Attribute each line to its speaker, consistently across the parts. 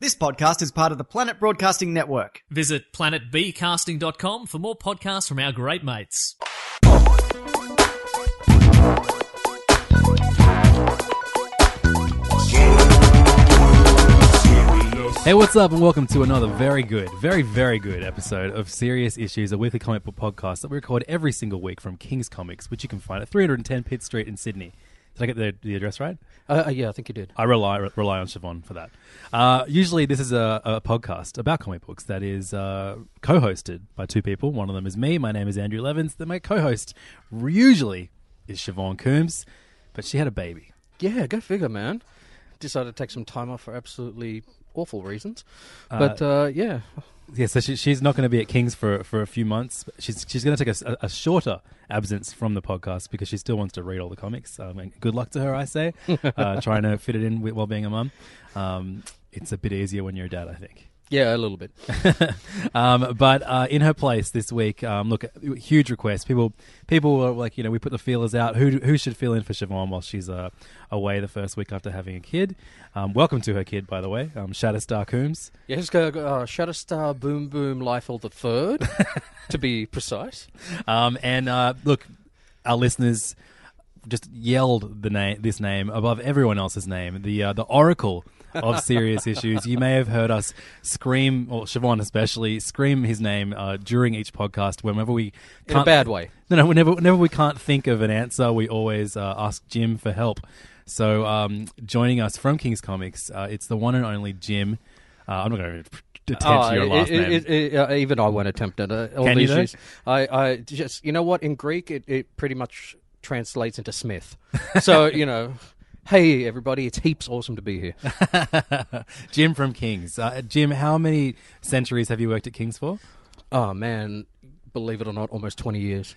Speaker 1: This podcast is part of the Planet Broadcasting Network.
Speaker 2: Visit planetbcasting.com for more podcasts from our great mates.
Speaker 3: Hey, what's up, and welcome to another very good, very, very good episode of Serious Issues, a weekly comic book podcast that we record every single week from King's Comics, which you can find at 310 Pitt Street in Sydney. Did I get the, the address right?
Speaker 4: Uh, uh, yeah, I think you did.
Speaker 3: I rely rely on Siobhan for that. Uh, usually, this is a, a podcast about comic books that is uh, co-hosted by two people. One of them is me. My name is Andrew Levins. Then my co-host usually is Siobhan Coombs, but she had a baby.
Speaker 4: Yeah, go figure, man. Decided to take some time off for absolutely awful reasons. But uh, yeah,
Speaker 3: Yeah, so she, she's not going to be at King's for for a few months. She's she's going to take a, a, shorter absence from the podcast because she still wants to read all the comics. Um, and good luck to her, I say. uh, trying to fit it in while being a mum. Um, it's a bit easier when you're a dad, I think.
Speaker 4: Yeah, a little bit.
Speaker 3: um, but uh, in her place this week, um, look, huge request. People, people were like, you know, we put the feelers out. Who who should fill in for Siobhan while she's uh, away the first week after having a kid? Um, welcome to her kid, by the way, um, Shatterstar Coombs.
Speaker 4: Yeah, just go uh, Shatterstar Boom Boom Liefeld the Third, to be precise.
Speaker 3: Um, and uh, look, our listeners just yelled the name, this name above everyone else's name. The uh, the Oracle of serious issues. You may have heard us scream, or Siobhan especially, scream his name uh, during each podcast. Whenever we
Speaker 4: In a
Speaker 3: can't-
Speaker 4: bad way.
Speaker 3: No, no. Whenever whenever we can't think of an answer, we always uh, ask Jim for help. So um, joining us from King's Comics, uh, it's the one and only Jim. Uh, I'm not going to attempt
Speaker 4: Oh,
Speaker 3: your last
Speaker 4: it-
Speaker 3: name.
Speaker 4: it- it- uh, even I won't attempt it. Uh, all
Speaker 3: Can you
Speaker 4: these
Speaker 3: though?
Speaker 4: years. I, I just, you know what? In Greek, it, it pretty much translates into Smith. So you know, hey everybody, it's heaps awesome to be here.
Speaker 3: Jim from Kings. Uh, Jim, how many centuries have you worked at Kings for?
Speaker 4: Oh man, believe it or not, almost twenty years.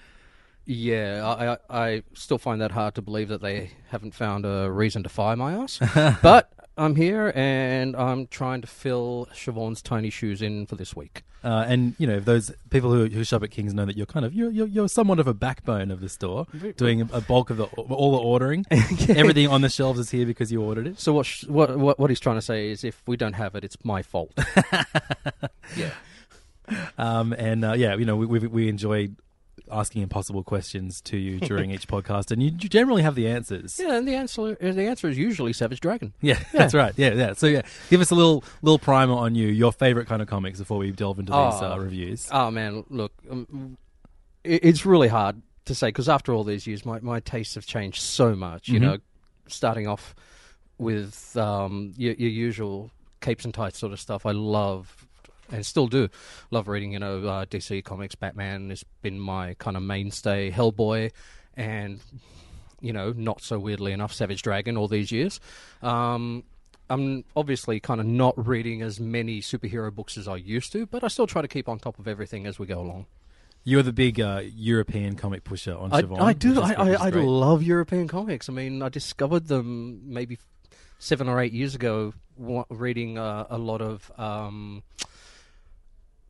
Speaker 4: Yeah, I, I, I still find that hard to believe that they haven't found a reason to fire my ass. but I'm here and I'm trying to fill Siobhan's tiny shoes in for this week.
Speaker 3: Uh, and you know, those people who, who shop at Kings know that you're kind of you're, you're, you're somewhat of a backbone of the store, doing a bulk of the all the ordering. Everything on the shelves is here because you ordered it.
Speaker 4: So what, sh- what what what he's trying to say is, if we don't have it, it's my fault. yeah.
Speaker 3: Um, and uh, yeah, you know, we, we we enjoy asking impossible questions to you during each podcast, and you, generally have the answers.
Speaker 4: Yeah, and the answer the answer is usually Savage Dragon.
Speaker 3: Yeah, that's right. Yeah, yeah. So yeah, give us a little little primer on you, your favorite kind of comics before we delve into these
Speaker 4: Oh.
Speaker 3: uh, reviews.
Speaker 4: Oh man, look, um, it, it's really hard to say because after all these years, my, my tastes have changed so much. You
Speaker 3: Mhm.
Speaker 4: know, starting off with um, your, your usual capes and tights sort of stuff. I love and still do love reading. You know, uh, DC comics. Batman has been my kind of mainstay. Hellboy, and you know, not so weirdly enough, Savage Dragon. All these years. Um, I'm obviously kind of not reading as many superhero books as I used to, but I still try to keep on top of everything as we go along.
Speaker 3: You're the big uh, European comic pusher on
Speaker 4: I. I do. I, I, I love European comics. I mean, I discovered them maybe seven or eight years ago, reading uh, a lot of um,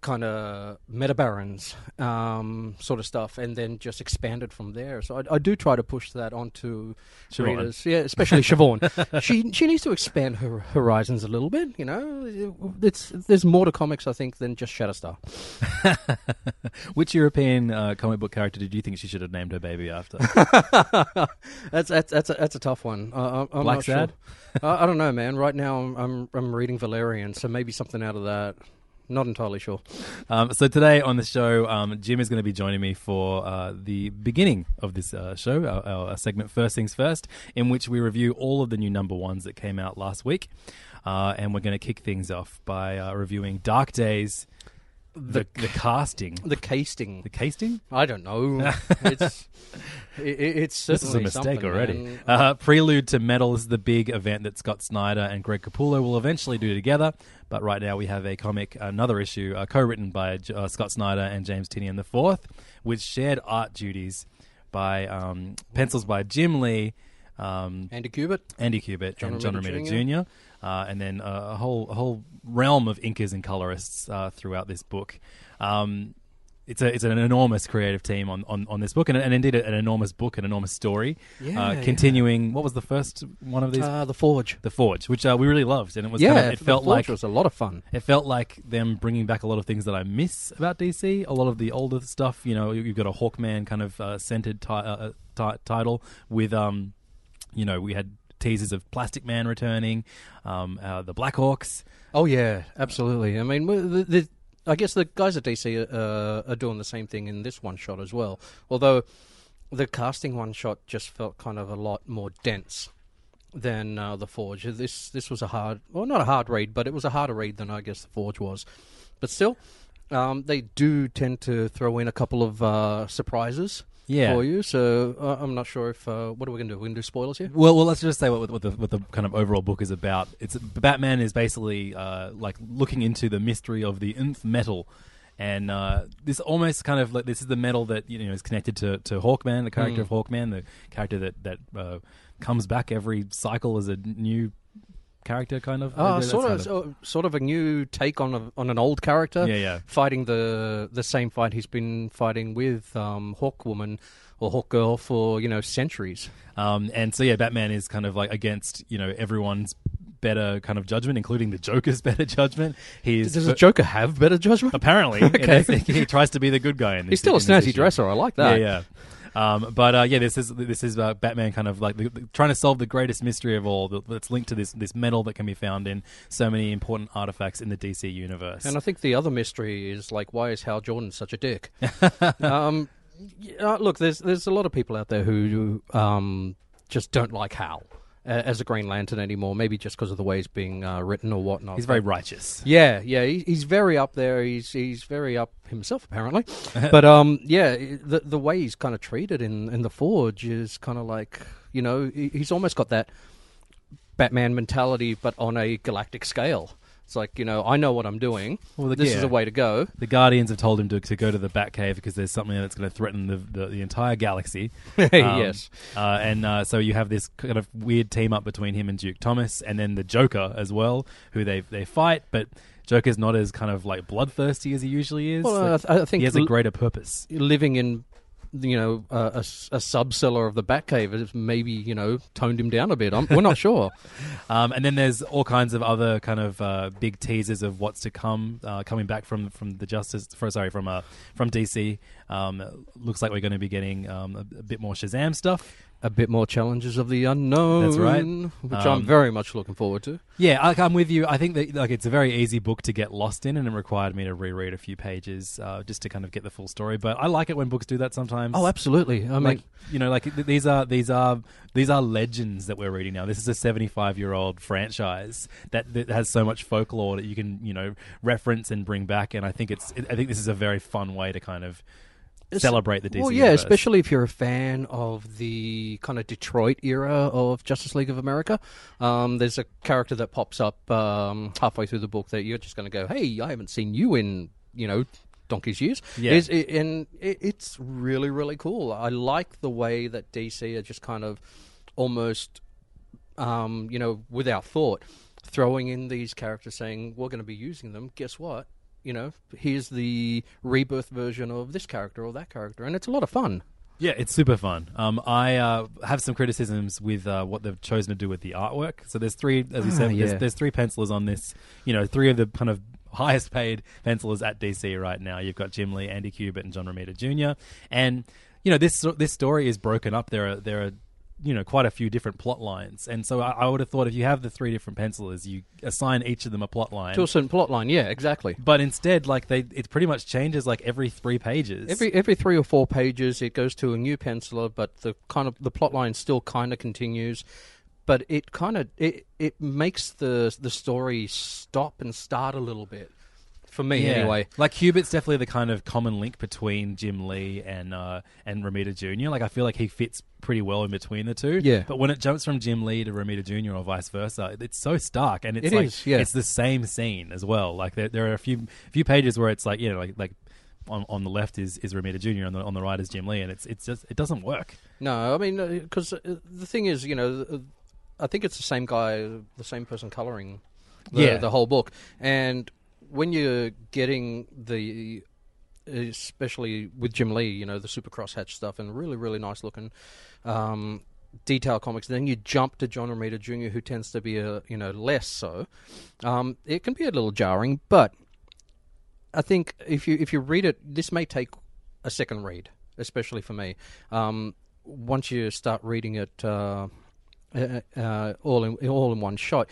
Speaker 4: kind of Metabarons um, sort of stuff, and then just expanded from there. So I, I do try to push that onto
Speaker 3: Siobhan.
Speaker 4: readers. Yeah, especially Siobhan. she she needs to expand her horizons a little bit. You know, it's there's more to comics, I think, than just Shatterstar.
Speaker 3: Which European uh, comic book character did you think she should have named her baby after?
Speaker 4: that's that's that's a, that's a tough one. Uh, I'm,
Speaker 3: Black
Speaker 4: not sure.
Speaker 3: Sad?
Speaker 4: uh, I don't know, man. Right now, I'm, I'm I'm reading Valerian, so maybe something out of that. Not entirely sure.
Speaker 3: Um, so today on the show, um, Jim is going to be joining me for uh, the beginning of this uh, show, our, our segment First Things First, in which we review all of the new number ones that came out last week. Uh, and we're going to kick things off by uh, reviewing Dark Days, the, the casting.
Speaker 4: The casting.
Speaker 3: The casting?
Speaker 4: I don't know. it's it, it's
Speaker 3: This is a mistake already. Uh, Prelude to Metal is the big event that Scott Snyder and Greg Capullo will eventually do together. But right now we have a comic, another issue, uh, co-written by uh, Scott Snyder and James Tynion the fourth, with shared art duties by um, pencils by Jim Lee, um,
Speaker 4: Andy Kubert.
Speaker 3: Andy Kubert,
Speaker 4: John
Speaker 3: and John
Speaker 4: Romita
Speaker 3: Romita Jr. Uh, and then uh, a whole a whole realm of inkers and colorists uh, throughout this book. Um, it's a it's an enormous creative team on, on, on this book, and, and indeed an enormous book, an enormous story.
Speaker 4: Yeah,
Speaker 3: uh,
Speaker 4: yeah.
Speaker 3: continuing. What was the first one of these?
Speaker 4: Uh, the Forge.
Speaker 3: the Forge, which uh, we really loved, and it was
Speaker 4: yeah,
Speaker 3: kind of, it
Speaker 4: the
Speaker 3: felt
Speaker 4: Forge
Speaker 3: like
Speaker 4: was a lot of fun.
Speaker 3: it felt like them bringing back a lot of things that I miss about DC. A lot of the older stuff, you know, you- you've got a Hawkman kind of uh, centered ti- uh, ti- title with, um, you know, we had teasers of Plastic Man returning, um, uh, the Blackhawks.
Speaker 4: Oh yeah, absolutely. I mean, the, the, I guess the guys at DC uh, are doing the same thing in this one shot as well. Although the casting one shot just felt kind of a lot more dense than uh, the Forge. This this was a hard, well, not a hard read, but it was a harder read than I guess the Forge was. But still, um, they do tend to throw in a couple of uh, surprises
Speaker 3: Yeah.
Speaker 4: for you. So uh, I'm not sure if uh, what are we going to do? We're going to do spoilers here.
Speaker 3: Well, well, let's just say what, what the what the kind of overall book is about. It's Batman is basically uh, like looking into the mystery of the nth metal, and uh, this almost kind of like this is the metal that you know is connected to, to Hawkman, the character of Hawkman, the character that that uh, comes back every cycle as a new character, kind of.
Speaker 4: Uh, sort of, so, sort of a new take on a, on an old character.
Speaker 3: Yeah, yeah.
Speaker 4: Fighting the the same fight he's been fighting with um, Hawkwoman or Hawkgirl for you know centuries.
Speaker 3: Um, and so yeah, Batman is kind of like against you know everyone's better kind of judgment, including the Joker's better judgment. He's
Speaker 4: Does the Joker have better judgment?
Speaker 3: apparently
Speaker 4: Okay.
Speaker 3: he tries to be the good guy in this.
Speaker 4: He's still a snazzy dresser. I like that.
Speaker 3: Yeah, yeah. Um, but uh, yeah, this is this is uh, Batman kind of like the, the- trying to solve the greatest mystery of all that's linked to this this metal that can be found in so many important artifacts in the DC universe.
Speaker 4: And I think the other mystery is like, why is Hal Jordan such a dick? um, yeah, look, there's there's a lot of people out there who um, just don't like Hal uh, as a Green Lantern anymore. Maybe just because of the way he's being uh, written or whatnot.
Speaker 3: He's very righteous.
Speaker 4: Yeah, yeah, he, he's very up there. He's he's very up himself apparently. but um, yeah, the the way he's kind of treated in in the Forge is kind of like you know he, he's almost got that Batman mentality, but on a galactic scale. It's like you know I know what I'm doing.
Speaker 3: Well, the-
Speaker 4: this
Speaker 3: yeah.
Speaker 4: is a way to go.
Speaker 3: The Guardians have told him to, to go to the Batcave because there's something that's going to threaten the, the, the entire galaxy. Um,
Speaker 4: Yes.
Speaker 3: Uh, and uh, so you have this kind of weird team up between him and Duke Thomas, and then the Joker as well, who they they fight, but Joker's not as kind of like bloodthirsty as he usually is.
Speaker 4: Well,
Speaker 3: Like,
Speaker 4: I th- I think
Speaker 3: he has a greater purpose.
Speaker 4: Living in you know a a, a sub cellar of the Batcave has maybe you know toned him down a bit. I'm, we're not sure.
Speaker 3: Um, and then there's all kinds of other kind of uh, big teasers of what's to come, uh, coming back from from the Justice, for, sorry, from uh, from DC. Um, looks like we're going to be getting um, a, a bit more Shazam stuff.
Speaker 4: A bit more challenges of the unknown.
Speaker 3: That's right.
Speaker 4: Which
Speaker 3: Um,
Speaker 4: I'm very much looking forward to.
Speaker 3: Yeah, I, I'm with you. I think that like it's a very easy book to get lost in, and it required me to reread a few pages uh, just to kind of get the full story. But I like it when books do that sometimes.
Speaker 4: Oh, absolutely. I mean,
Speaker 3: like you know, like th- these are these are these are legends that we're reading now. This is a 75 year old franchise that, that has so much folklore that you can you know reference and bring back. And I think it's I think this is a very fun way to kind of celebrate the DC.
Speaker 4: Well, yeah,
Speaker 3: universe.
Speaker 4: especially if you're a fan of the kind of Detroit era of Justice League of America. Um, there's a character that pops up um, halfway through the book that you're just going to go, "Hey, I haven't seen you in you know donkey's years."
Speaker 3: Yeah.
Speaker 4: Is- and it, it's really really cool. I like the way that DC are just kind of almost um, you know without thought throwing in these characters, saying we're going to be using them. Guess what? You know, here's the rebirth version of this character or that character, and it's a lot of fun.
Speaker 3: Yeah, it's super fun. Um, I uh, have some criticisms with uh, what they've chosen to do with the artwork. So there's three, as you
Speaker 4: Ah,
Speaker 3: said,
Speaker 4: yeah.
Speaker 3: there's, there's three pencilers on this. You know, three of the kind of highest paid pencilers at DC right now. You've got Jim Lee, Andy Kubert, and John Romita Jr. And you know, this this story is broken up. There are there are you know quite a few different plot lines, and so I, I would have thought if you have the three different pencilers, you assign each of them a plot line.
Speaker 4: To a certain plot line, yeah, exactly.
Speaker 3: But instead, like they, it pretty much changes like every three pages.
Speaker 4: Every every three or four pages, it goes to a new penciler, but the kind of the plot line still kind of continues. But it kind of it it makes the the story stop and start a little bit. For me,
Speaker 3: Yeah.
Speaker 4: anyway.
Speaker 3: Like Kubert's definitely the kind of common link between Jim Lee and uh, and Romita Jr. Like I feel like he fits pretty well in between the two.
Speaker 4: Yeah.
Speaker 3: But when it jumps from Jim Lee to Romita Jr. or vice versa, it's so stark and it's
Speaker 4: It
Speaker 3: like
Speaker 4: is, yeah.
Speaker 3: it's the same scene as well. Like there, there are a few few pages where it's like you know like like. On, on the left is, is Romita Jr. on the on the right is Jim Lee, and it's it's just it doesn't work.
Speaker 4: No, I mean because uh, the thing is, you know, uh, I think it's the same guy, the same person coloring the,
Speaker 3: Yeah.
Speaker 4: the whole book, and when you're getting the especially with Jim Lee, you know, the super crosshatch stuff and really, really nice looking um, detail comics. Then you jump to John Romita Jr., who tends to be a you know less so. Um, it can be a little jarring, but I think if you if you read it, this may take a second read, especially for me. Um, once you start reading it uh, uh, uh, all in all in one shot,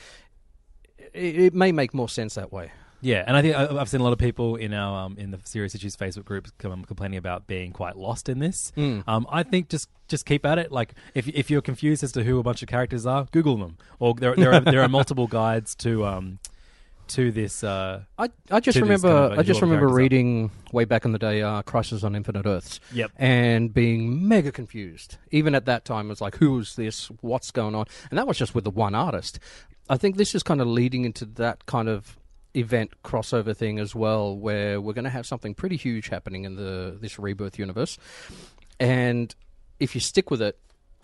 Speaker 4: it, it may make more sense that way.
Speaker 3: Yeah, and I think I- I've seen a lot of people in our um, in the Serious Issues Facebook group com- complaining about being quite lost in this. Um, I think just just keep at it. Like if if you're confused as to who a bunch of characters are, Google them, or there there are there are multiple guides to um to this. Uh,
Speaker 4: I, I just
Speaker 3: to this
Speaker 4: remember
Speaker 3: kind of, uh,
Speaker 4: I just remember
Speaker 3: characters are.
Speaker 4: reading way back in the day uh, Crisis on Infinite Earths.
Speaker 3: Yep.
Speaker 4: And being mega confused. Even at that time, it was like, who is this? What's going on? And that was just with the one artist. I think this is kind of leading into that kind of event crossover thing as well, where we're going to have something pretty huge happening in the this rebirth universe. And if you stick with it,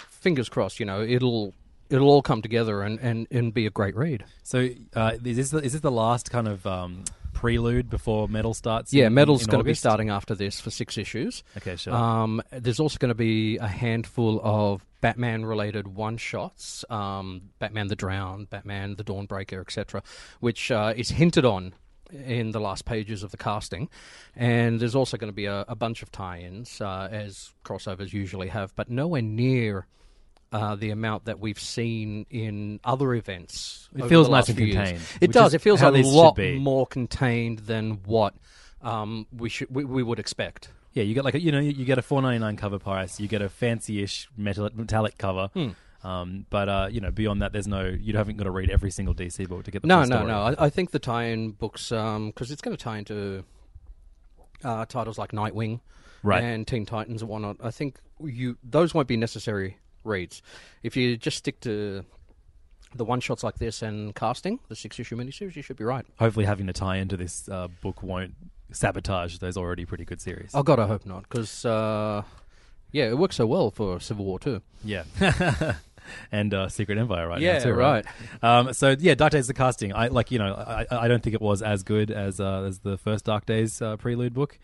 Speaker 4: fingers crossed, you know, it'll it'll all come together and, and, and be a great read.
Speaker 3: so uh, is this the, is this the last kind of um, prelude before Metal starts?
Speaker 4: Yeah,
Speaker 3: in-
Speaker 4: Metal's going to be starting after this for six issues.
Speaker 3: Okay, sure.
Speaker 4: Um, there's also going to be a handful of Batman-related one-shots, um, Batman the Drowned, Batman the Dawnbreaker, etc., which uh, is hinted on in the last pages of the casting. And there's also going to be a, a bunch of tie-ins, uh, as crossovers usually have, but nowhere near uh, the amount that we've seen in other events.
Speaker 3: It feels nice and
Speaker 4: few years.
Speaker 3: contained,
Speaker 4: It does. It feels a lot more contained than what um, we should we, we would expect.
Speaker 3: Yeah, you get like a, you know you get a four ninety nine cover price, you get a fancy-ish metal, metallic cover.
Speaker 4: Hmm.
Speaker 3: Um, but uh, you know, beyond that, there's no you haven't got to read every single DC book to get the
Speaker 4: No, no, no. I, I think the tie-in books, because it's going to tie into uh, titles like Nightwing
Speaker 3: Right.
Speaker 4: and Teen Titans and whatnot. I think you those won't be necessary reads if you just stick to the one-shots like this and casting the six-issue miniseries. You should be right.
Speaker 3: Hopefully, having to tie into this uh, book won't sabotage those already pretty good series.
Speaker 4: Oh God, I hope not, because uh, yeah, it works so well for Civil War too.
Speaker 3: Yeah. and uh, Secret Empire right
Speaker 4: Yeah,
Speaker 3: now too, right? Um, so yeah, Dark Days the casting. I like you know I, I don't think it was as good as uh, as the first Dark Days uh, prelude book.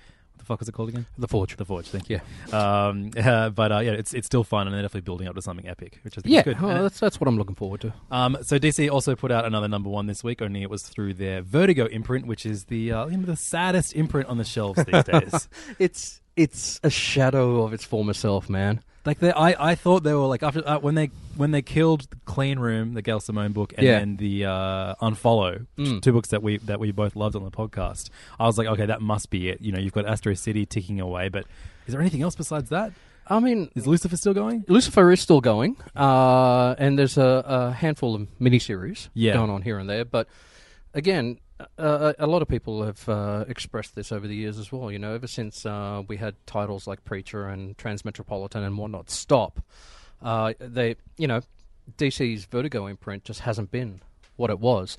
Speaker 3: The fuck was it called again?
Speaker 4: The Forge.
Speaker 3: The Forge. Thank you. Um, uh, but uh, yeah, it's it's still fun, and they're definitely building up to something epic, which I think
Speaker 4: Yeah,
Speaker 3: is good.
Speaker 4: well,
Speaker 3: And-
Speaker 4: that's that's what I'm looking forward to.
Speaker 3: um, so DC also put out another number one this week. Only it was through their Vertigo imprint, which is the uh, the saddest imprint on the shelves these days.
Speaker 4: It's it's a shadow of its former self, man.
Speaker 3: Like they, I, I thought they were like after uh, when they when they killed the Clean Room, the Gail Simone book, and
Speaker 4: Yeah.
Speaker 3: then the uh, Unfollow,
Speaker 4: Mm.
Speaker 3: two books that we that we both loved on the podcast. I was like, okay, that must be it. You know, you've got Astro City ticking away, but is there anything else besides that?
Speaker 4: I mean,
Speaker 3: Is Lucifer still going?
Speaker 4: Lucifer is still going, uh, and there's a, a handful of miniseries
Speaker 3: Yeah.
Speaker 4: going on here and there. But again, uh, a lot of people have uh, expressed this over the years as well. You know, ever since uh, we had titles like Preacher and Transmetropolitan and whatnot stop, uh, they, you know, DC's Vertigo imprint just hasn't been what it was.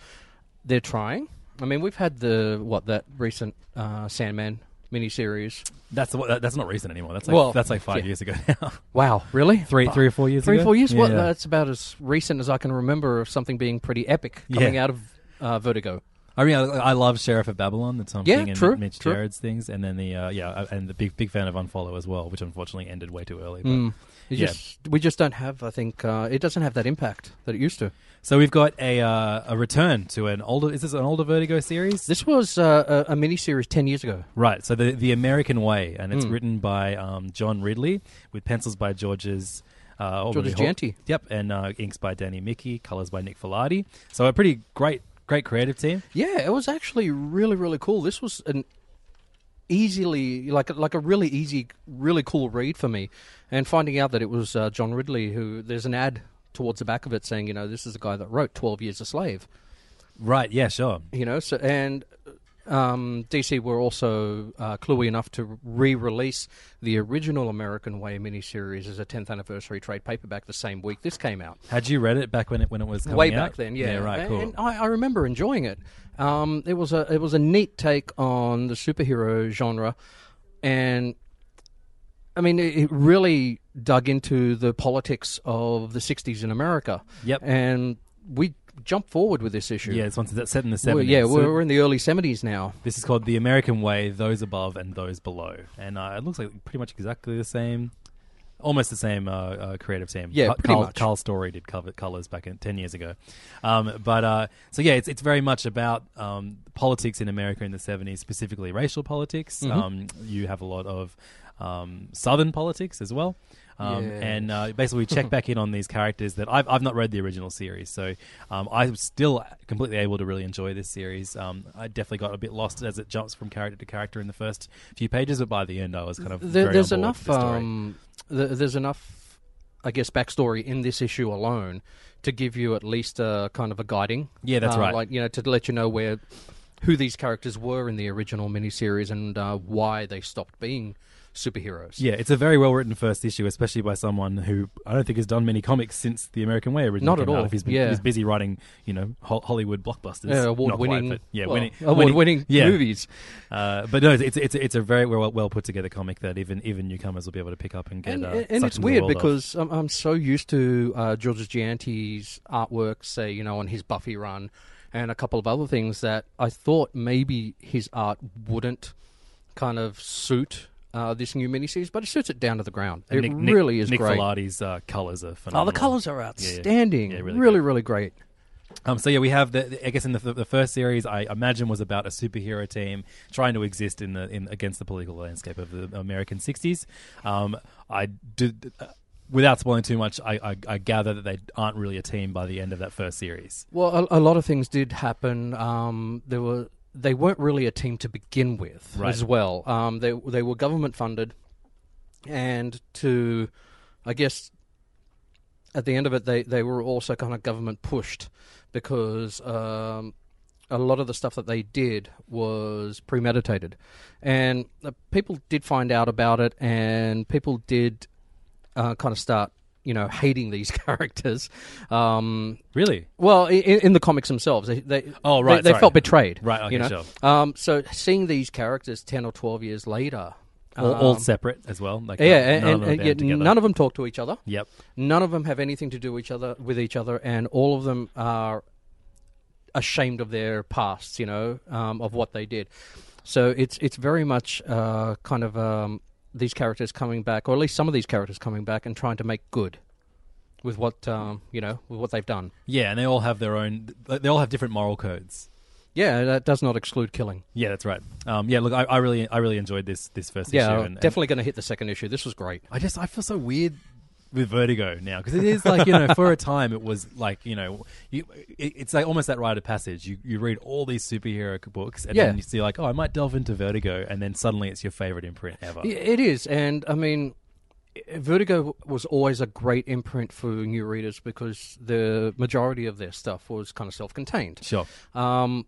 Speaker 4: They're trying. I mean, we've had the what that recent uh, Sandman miniseries.
Speaker 3: That's the, that's not recent anymore. That's like
Speaker 4: Well,
Speaker 3: that's like five
Speaker 4: yeah.
Speaker 3: years ago now.
Speaker 4: Wow, really?
Speaker 3: three three or four years
Speaker 4: Three,
Speaker 3: ago.
Speaker 4: four years? Well, that's about as recent as I can remember of something being pretty epic coming
Speaker 3: Yeah.
Speaker 4: out of uh, Vertigo.
Speaker 3: I mean, I, I love Sheriff of Babylon, the Tom
Speaker 4: Yeah, true,
Speaker 3: Mitch
Speaker 4: true.
Speaker 3: Gerrard's things, and then the uh, yeah, uh, and the big big fan of Unfollow as well, which unfortunately ended way too early. But.
Speaker 4: Mm.
Speaker 3: Yeah.
Speaker 4: just, we just don't have. I think uh, it doesn't have that impact that it used to.
Speaker 3: So we've got a uh, a return to an older. Is this an older Vertigo series?
Speaker 4: This was uh, a, a mini series ten years ago.
Speaker 3: Right. So the the American Way, and it's
Speaker 4: Mm.
Speaker 3: written by um, John Ridley with pencils by Georges. Uh, Hall-
Speaker 4: Jeanty.
Speaker 3: Yep, and uh, inks by Danny Miki, colors by Nick Filardi. So a pretty great, great creative team.
Speaker 4: Yeah, it was actually really really cool. This was an easily like like a really easy, really cool read for me. And finding out that it was uh, John Ridley, who there's an ad towards the back of it saying, you know, this is the guy that wrote Twelve Years a Slave.
Speaker 3: Right. Yeah. Sure.
Speaker 4: You know, so and um, DC were also uh, cluey enough to re-release the original American Way miniseries as a 10th anniversary trade paperback the same week this came out.
Speaker 3: Had you read it back when it when it was coming
Speaker 4: way
Speaker 3: out?
Speaker 4: back then. Yeah,
Speaker 3: Yeah. Right. Cool.
Speaker 4: and I, I remember enjoying it. Um, it was a it was a neat take on the superhero genre, and I mean it really dug into the politics of the '60s in America.
Speaker 3: Yep.
Speaker 4: and we jumped forward with this issue.
Speaker 3: yeah. It's one that's set in the
Speaker 4: We're-
Speaker 3: seventies.
Speaker 4: yeah, we're, we're in the early '70s now.
Speaker 3: This is called The American Way, Those Above and Those Below. And uh, it looks like pretty much exactly the same, almost the same uh, uh, creative team.
Speaker 4: Yeah, pretty
Speaker 3: Karl,
Speaker 4: much.
Speaker 3: Karl Story did cover, colors back in 10 years ago. Um, but uh, so, yeah, it's, it's very much about um, politics in America in the 70s, specifically racial politics.
Speaker 4: Mhm.
Speaker 3: Um, you have a lot of um, Southern politics as well. Um,
Speaker 4: Yes.
Speaker 3: And uh, basically, we check back in on these characters that I've, I've not read the original series, so um, I'm still completely able to really enjoy this series. Um, I definitely got a bit lost as it jumps from character to character in the first few pages, but by the end, I was kind of
Speaker 4: There,
Speaker 3: very
Speaker 4: there's enough.
Speaker 3: the.
Speaker 4: Um, th- there's enough, I guess, backstory in this issue alone to give you at least a kind of a guiding.
Speaker 3: Yeah, that's
Speaker 4: uh,
Speaker 3: right.
Speaker 4: Like you know, to let you know where who these characters were in the original miniseries and uh, why they stopped being superheroes.
Speaker 3: Yeah, it's a very well written first issue, especially by someone who I don't think has done many comics since The American Way originally
Speaker 4: Not at all,
Speaker 3: he's, been,
Speaker 4: yeah.
Speaker 3: he's busy writing, you know, Ho- Hollywood blockbusters,
Speaker 4: Yeah,
Speaker 3: quite, but yeah,
Speaker 4: well,
Speaker 3: winning,
Speaker 4: award-winning
Speaker 3: yeah.
Speaker 4: movies.
Speaker 3: Uh, but no, it's it's it's a very well well put together comic that even even newcomers will be able to pick up and get.
Speaker 4: And,
Speaker 3: uh,
Speaker 4: and it's weird because I'm, I'm so used to uh, Georges Jeanty's artwork, say, you know, on his Buffy run and a couple of other things that I thought maybe his art wouldn't kind of suit uh, this new miniseries, but it suits it down to the ground.
Speaker 3: And
Speaker 4: it
Speaker 3: Nick, Nick-
Speaker 4: really is
Speaker 3: Nick
Speaker 4: great.
Speaker 3: Filardi's uh, colors are
Speaker 4: Oh, the colors are
Speaker 3: Yeah, yeah.
Speaker 4: outstanding.
Speaker 3: Yeah,
Speaker 4: really,
Speaker 3: really
Speaker 4: really, great.
Speaker 3: Um, so yeah, we have the. I guess in the, the first series, I imagine was about a superhero team trying to exist in the in against the political landscape of the American '60s. Um, I did. Uh, Without spoiling too much, I, I, I gather that they aren't really a team by the end of that first series.
Speaker 4: Well, a, a lot of things did happen. Um, there were they weren't really a team to begin with
Speaker 3: Right.
Speaker 4: as well. Um, they they were government funded, and to, I guess, at the end of it, they they were also kind of government pushed because. Um, a lot of the stuff that they did was premeditated, and uh, people did find out about it, and people did uh, kind of start, you know, hating these characters. Um,
Speaker 3: Really?
Speaker 4: well, in, in the comics themselves, they, they
Speaker 3: Oh, right,
Speaker 4: they, they felt betrayed,
Speaker 3: Right, okay,
Speaker 4: you know.
Speaker 3: sure.
Speaker 4: Um, so seeing these characters ten or twelve years later,
Speaker 3: All, all
Speaker 4: um,
Speaker 3: separate as well. Like
Speaker 4: yeah,
Speaker 3: none
Speaker 4: and,
Speaker 3: of
Speaker 4: and,
Speaker 3: together.
Speaker 4: none of them talk to each other.
Speaker 3: Yep.
Speaker 4: None of them have anything to do with each other with each other, and all of them are ashamed of their pasts, you know, um, of what they did. So it's it's very much uh, kind of um, these characters coming back, or at least some of these characters coming back and trying to make good with what um, you know with what they've done.
Speaker 3: Yeah, and they all have their own. They all have different moral codes.
Speaker 4: Yeah, that does not exclude killing.
Speaker 3: Yeah, that's right. Um, yeah, look, I, I really, I really enjoyed this this first
Speaker 4: Yeah,
Speaker 3: issue. And
Speaker 4: definitely going to hit the second issue. This was great.
Speaker 3: I just I feel so weird with Vertigo now because it is like you know for a time it was like you know you, it, it's like almost that rite of passage. You you read all these superhero books and
Speaker 4: Yeah.
Speaker 3: then you see like oh I might delve into Vertigo and then suddenly it's your favorite imprint ever.
Speaker 4: It is, and I mean, Vertigo was always a great imprint for new readers because the majority of their stuff was kind of self-contained.
Speaker 3: Sure.
Speaker 4: Um,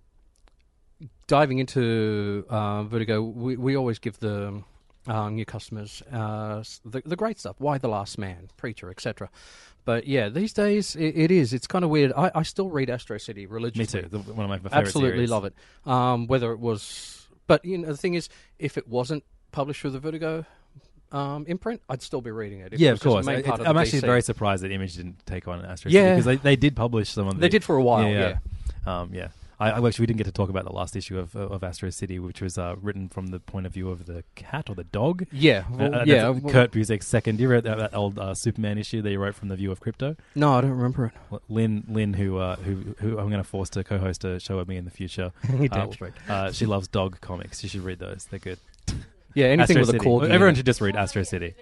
Speaker 4: diving into uh, Vertigo, we, we always give the uh, new customers uh, the, the great stuff. Y: The Last Man, Preacher, etc. But yeah, these days it, it is. It's kind of weird. I, I still read Astro City religiously.
Speaker 3: Me too. The, one of my favorite
Speaker 4: Absolutely
Speaker 3: series.
Speaker 4: love it. Um, whether it was, but you know, the thing is, if it wasn't published through the Vertigo um, imprint, I'd still be reading it.
Speaker 3: Yeah, of
Speaker 4: was just a
Speaker 3: course.
Speaker 4: of
Speaker 3: I'm actually very surprised that Image didn't take on Astro
Speaker 4: Yeah.
Speaker 3: because they, they did publish some of the.
Speaker 4: They did for a while,
Speaker 3: Yeah, yeah. Um, yeah. I, I actually we didn't get to talk about the last issue of of Astro City, which was uh, written from the point of view of the cat or the dog.
Speaker 4: Yeah, well,
Speaker 3: uh,
Speaker 4: yeah. well-
Speaker 3: Kurt Busiek's second. You read that, that old uh, Superman issue that you wrote from the view of Krypto.
Speaker 4: No, I don't remember it.
Speaker 3: Lynn, Lynn, who uh, who who I'm going to force to co-host a show with me in the future. Uh, uh, she loves dog comics. You should read those. They're good.
Speaker 4: Yeah, anything
Speaker 3: Astro
Speaker 4: with a
Speaker 3: City.
Speaker 4: corgi. in
Speaker 3: Everyone should just read Astro City.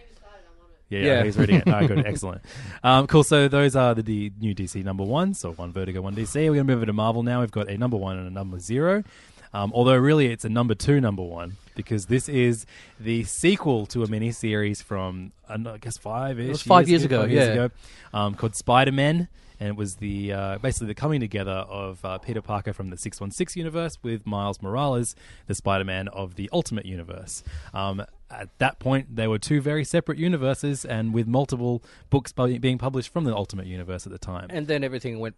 Speaker 3: Yeah, yeah,
Speaker 4: Yeah.
Speaker 3: he's reading it. All right, good, excellent. Um, cool. So those are the D- new DC number one. So one Vertigo, one DC. We're going to move over to Marvel now. We've got a number one and a number zero. Um, although really, it's a number two, number one because this is the sequel to a mini series from uh, I guess five ish.
Speaker 4: was five years ago, yeah.
Speaker 3: um, called Spider Man. And it was the uh, basically the coming together of uh, Peter Parker from the 616 universe with Miles Morales, the Spider Man of the Ultimate Universe. Um, at that point, they were two very separate universes, and with multiple books being published from the Ultimate Universe at the time.
Speaker 4: And then everything went.